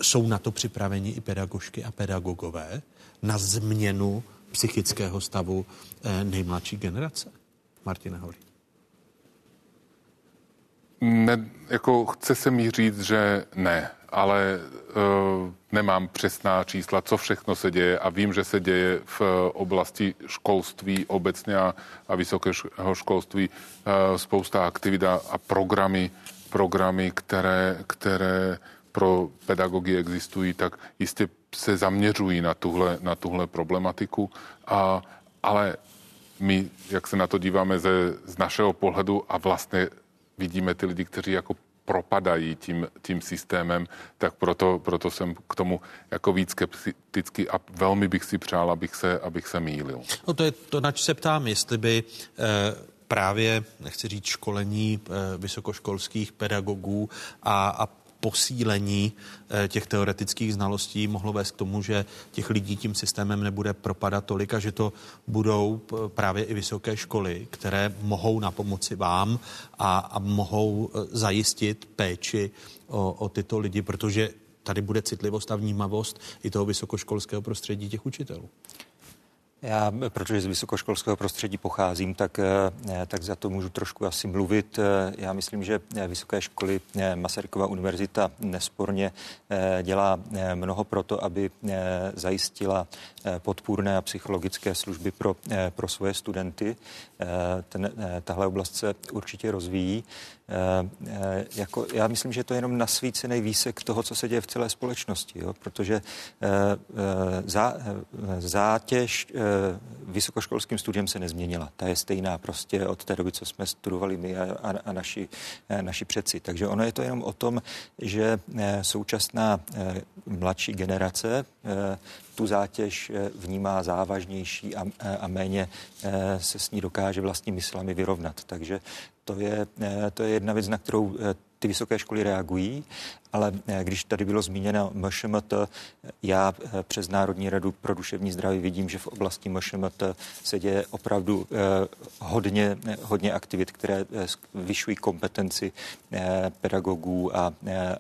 jsou na to připraveni i pedagožky a pedagogové na změnu psychického stavu eh, nejmladší generace? Martina Hory. Ne, jako chce se mi říct, že ne, ale uh, nemám přesná čísla, co všechno se děje a vím, že se děje v oblasti školství obecně a, a vysokého školství uh, spousta aktivit a, a programy, programy, které, které pro pedagogy existují, tak jistě se zaměřují na tuhle, na tuhle problematiku. A, ale my, jak se na to díváme ze, z našeho pohledu a vlastně vidíme ty lidi, kteří jako propadají tím, tím systémem, tak proto, proto jsem k tomu jako víc skeptický a velmi bych si přál, abych se, abych se mýlil. No to je to, nač se ptám, jestli by eh, právě, nechci říct školení eh, vysokoškolských pedagogů a, a posílení eh, těch teoretických znalostí mohlo vést k tomu, že těch lidí tím systémem nebude propadat tolik a že to budou právě i vysoké školy, které mohou na pomoci vám a, a mohou eh, zajistit péči o, o tyto lidi, protože tady bude citlivost a vnímavost i toho vysokoškolského prostředí těch učitelů. Já, protože z vysokoškolského prostředí pocházím, tak, eh, tak za to můžu trošku asi mluvit. Eh, já myslím, že eh, vysoké školy Masarykova univerzita nesporně dělá mnoho pro to, aby zajistila podpůrné a psychologické služby pro, pro svoje studenty. Ten, tahle oblast se určitě rozvíjí. Jako, já myslím, že to je jenom nasvícený výsek toho, co se děje v celé společnosti, jo? protože zá, zátěž vysokoškolským studiem se nezměnila. Ta je stejná prostě od té doby, co jsme studovali my a, a, a naši, naši přeci. Takže ono je to jenom o tom, že současná mladší generace tu zátěž vnímá závažnější a, a méně se s ní dokáže vlastními silami vyrovnat. Takže to je, to je jedna věc, na kterou ty vysoké školy reagují, ale eh, když tady bylo zmíněno MŠMT, já eh, přes Národní radu pro duševní zdraví vidím, že v oblasti MŠMT se děje opravdu eh, hodně, hodně aktivit, které vyšují kompetenci pedagogů a,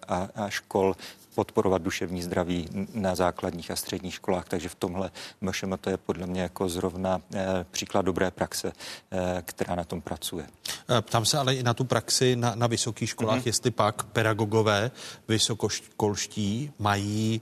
a, a škol podporovat duševní zdraví na základních a středních školách, takže v tomhle to je podle mě jako zrovna eh, příklad dobré praxe, eh, která na tom pracuje. Eh, ptám se ale i na tu praxi na, na vysokých školách, mm-hmm. jestli pak pedagogové vysokoškolští mají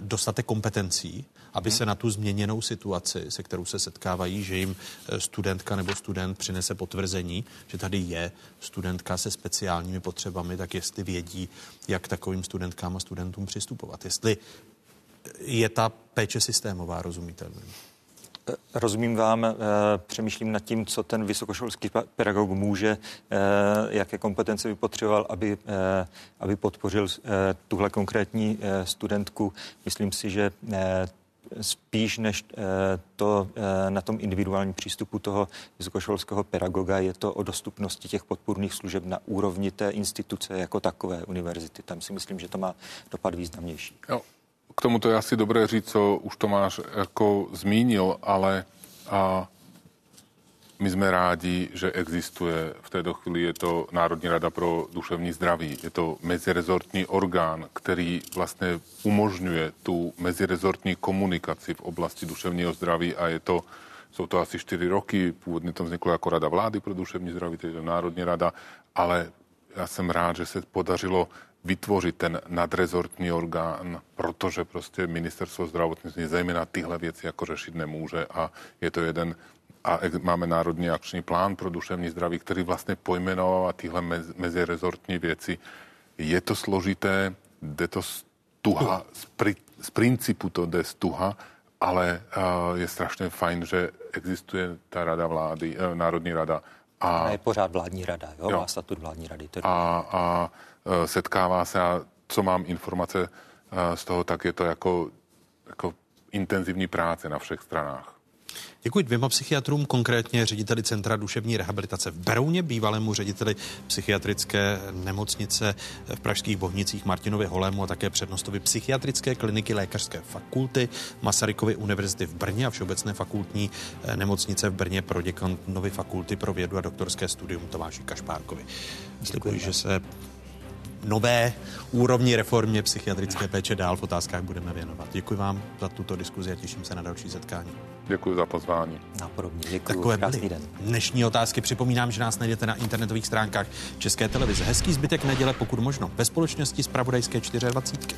dostatek kompetencí, aby se na tu změněnou situaci, se kterou se setkávají, že jim eh, studentka nebo student přinese potvrzení, že tady je studentka se speciálními potřebami, tak jestli vědí, jak takovým studentkám a studentům přistupovat. Jestli je ta péče systémová, rozumíte? Eh, rozumím vám, eh, přemýšlím nad tím, co ten vysokoškolský pedagog může, jaké kompetence by potřeboval, aby, aby podpořil tuhle konkrétní studentku. Myslím si, že spíš než eh, to eh, na tom individuálním přístupu toho vysokoškolského pedagoga je to o dostupnosti těch podpůrných služeb na úrovni té instituce jako takové univerzity. Tam si myslím, že to má dopad významnější. Jo, k tomu to je asi dobré říct, co už Tomáš jako zmínil, ale a my jsme rádi, že existuje, v této chvíli je to Národní rada pro duševní zdraví. Je to mezirezortní orgán, který vlastně umožňuje tu mezirezortní komunikaci v oblasti duševního zdraví a je to, jsou to asi čtyři roky, původně to vzniklo jako Rada vlády pro duševní zdraví, to je to Národní rada, ale já jsem rád, že se podařilo vytvořit ten nadrezortní orgán, protože prostě ministerstvo zdravotnictví zejména tyhle věci jako řešit nemůže a je to jeden a máme Národní akční plán pro duševní zdraví, který vlastně pojmenovává tyhle mez, mezirezortní věci. Je to složité, jde to stuha, z, pri, z principu to jde stuha, ale uh, je strašně fajn, že existuje ta rada vlády, uh, Národní rada. A, a je pořád vládní rada, jo? jo. má statut vládní rady. To je a, a uh, setkává se a co mám informace uh, z toho, tak je to jako, jako intenzivní práce na všech stranách. Děkuji dvěma psychiatrům, konkrétně řediteli Centra duševní rehabilitace v Berouně, bývalému řediteli psychiatrické nemocnice v Pražských Bohnicích Martinovi Holému a také přednostovi psychiatrické kliniky lékařské fakulty Masarykovy univerzity v Brně a Všeobecné fakultní eh, nemocnice v Brně pro děkanovi fakulty pro vědu a doktorské studium Tomáši Kašpárkovi. Slibuji, že se nové úrovni reformě psychiatrické péče dál v otázkách budeme věnovat. Děkuji vám za tuto diskuzi a těším se na další setkání. Děkuji za pozvání. Napodobně. Děkuji. Takové Krásný byly den. dnešní otázky. Připomínám, že nás najdete na internetových stránkách České televize. Hezký zbytek neděle, pokud možno, ve společnosti z Pravodajské 24.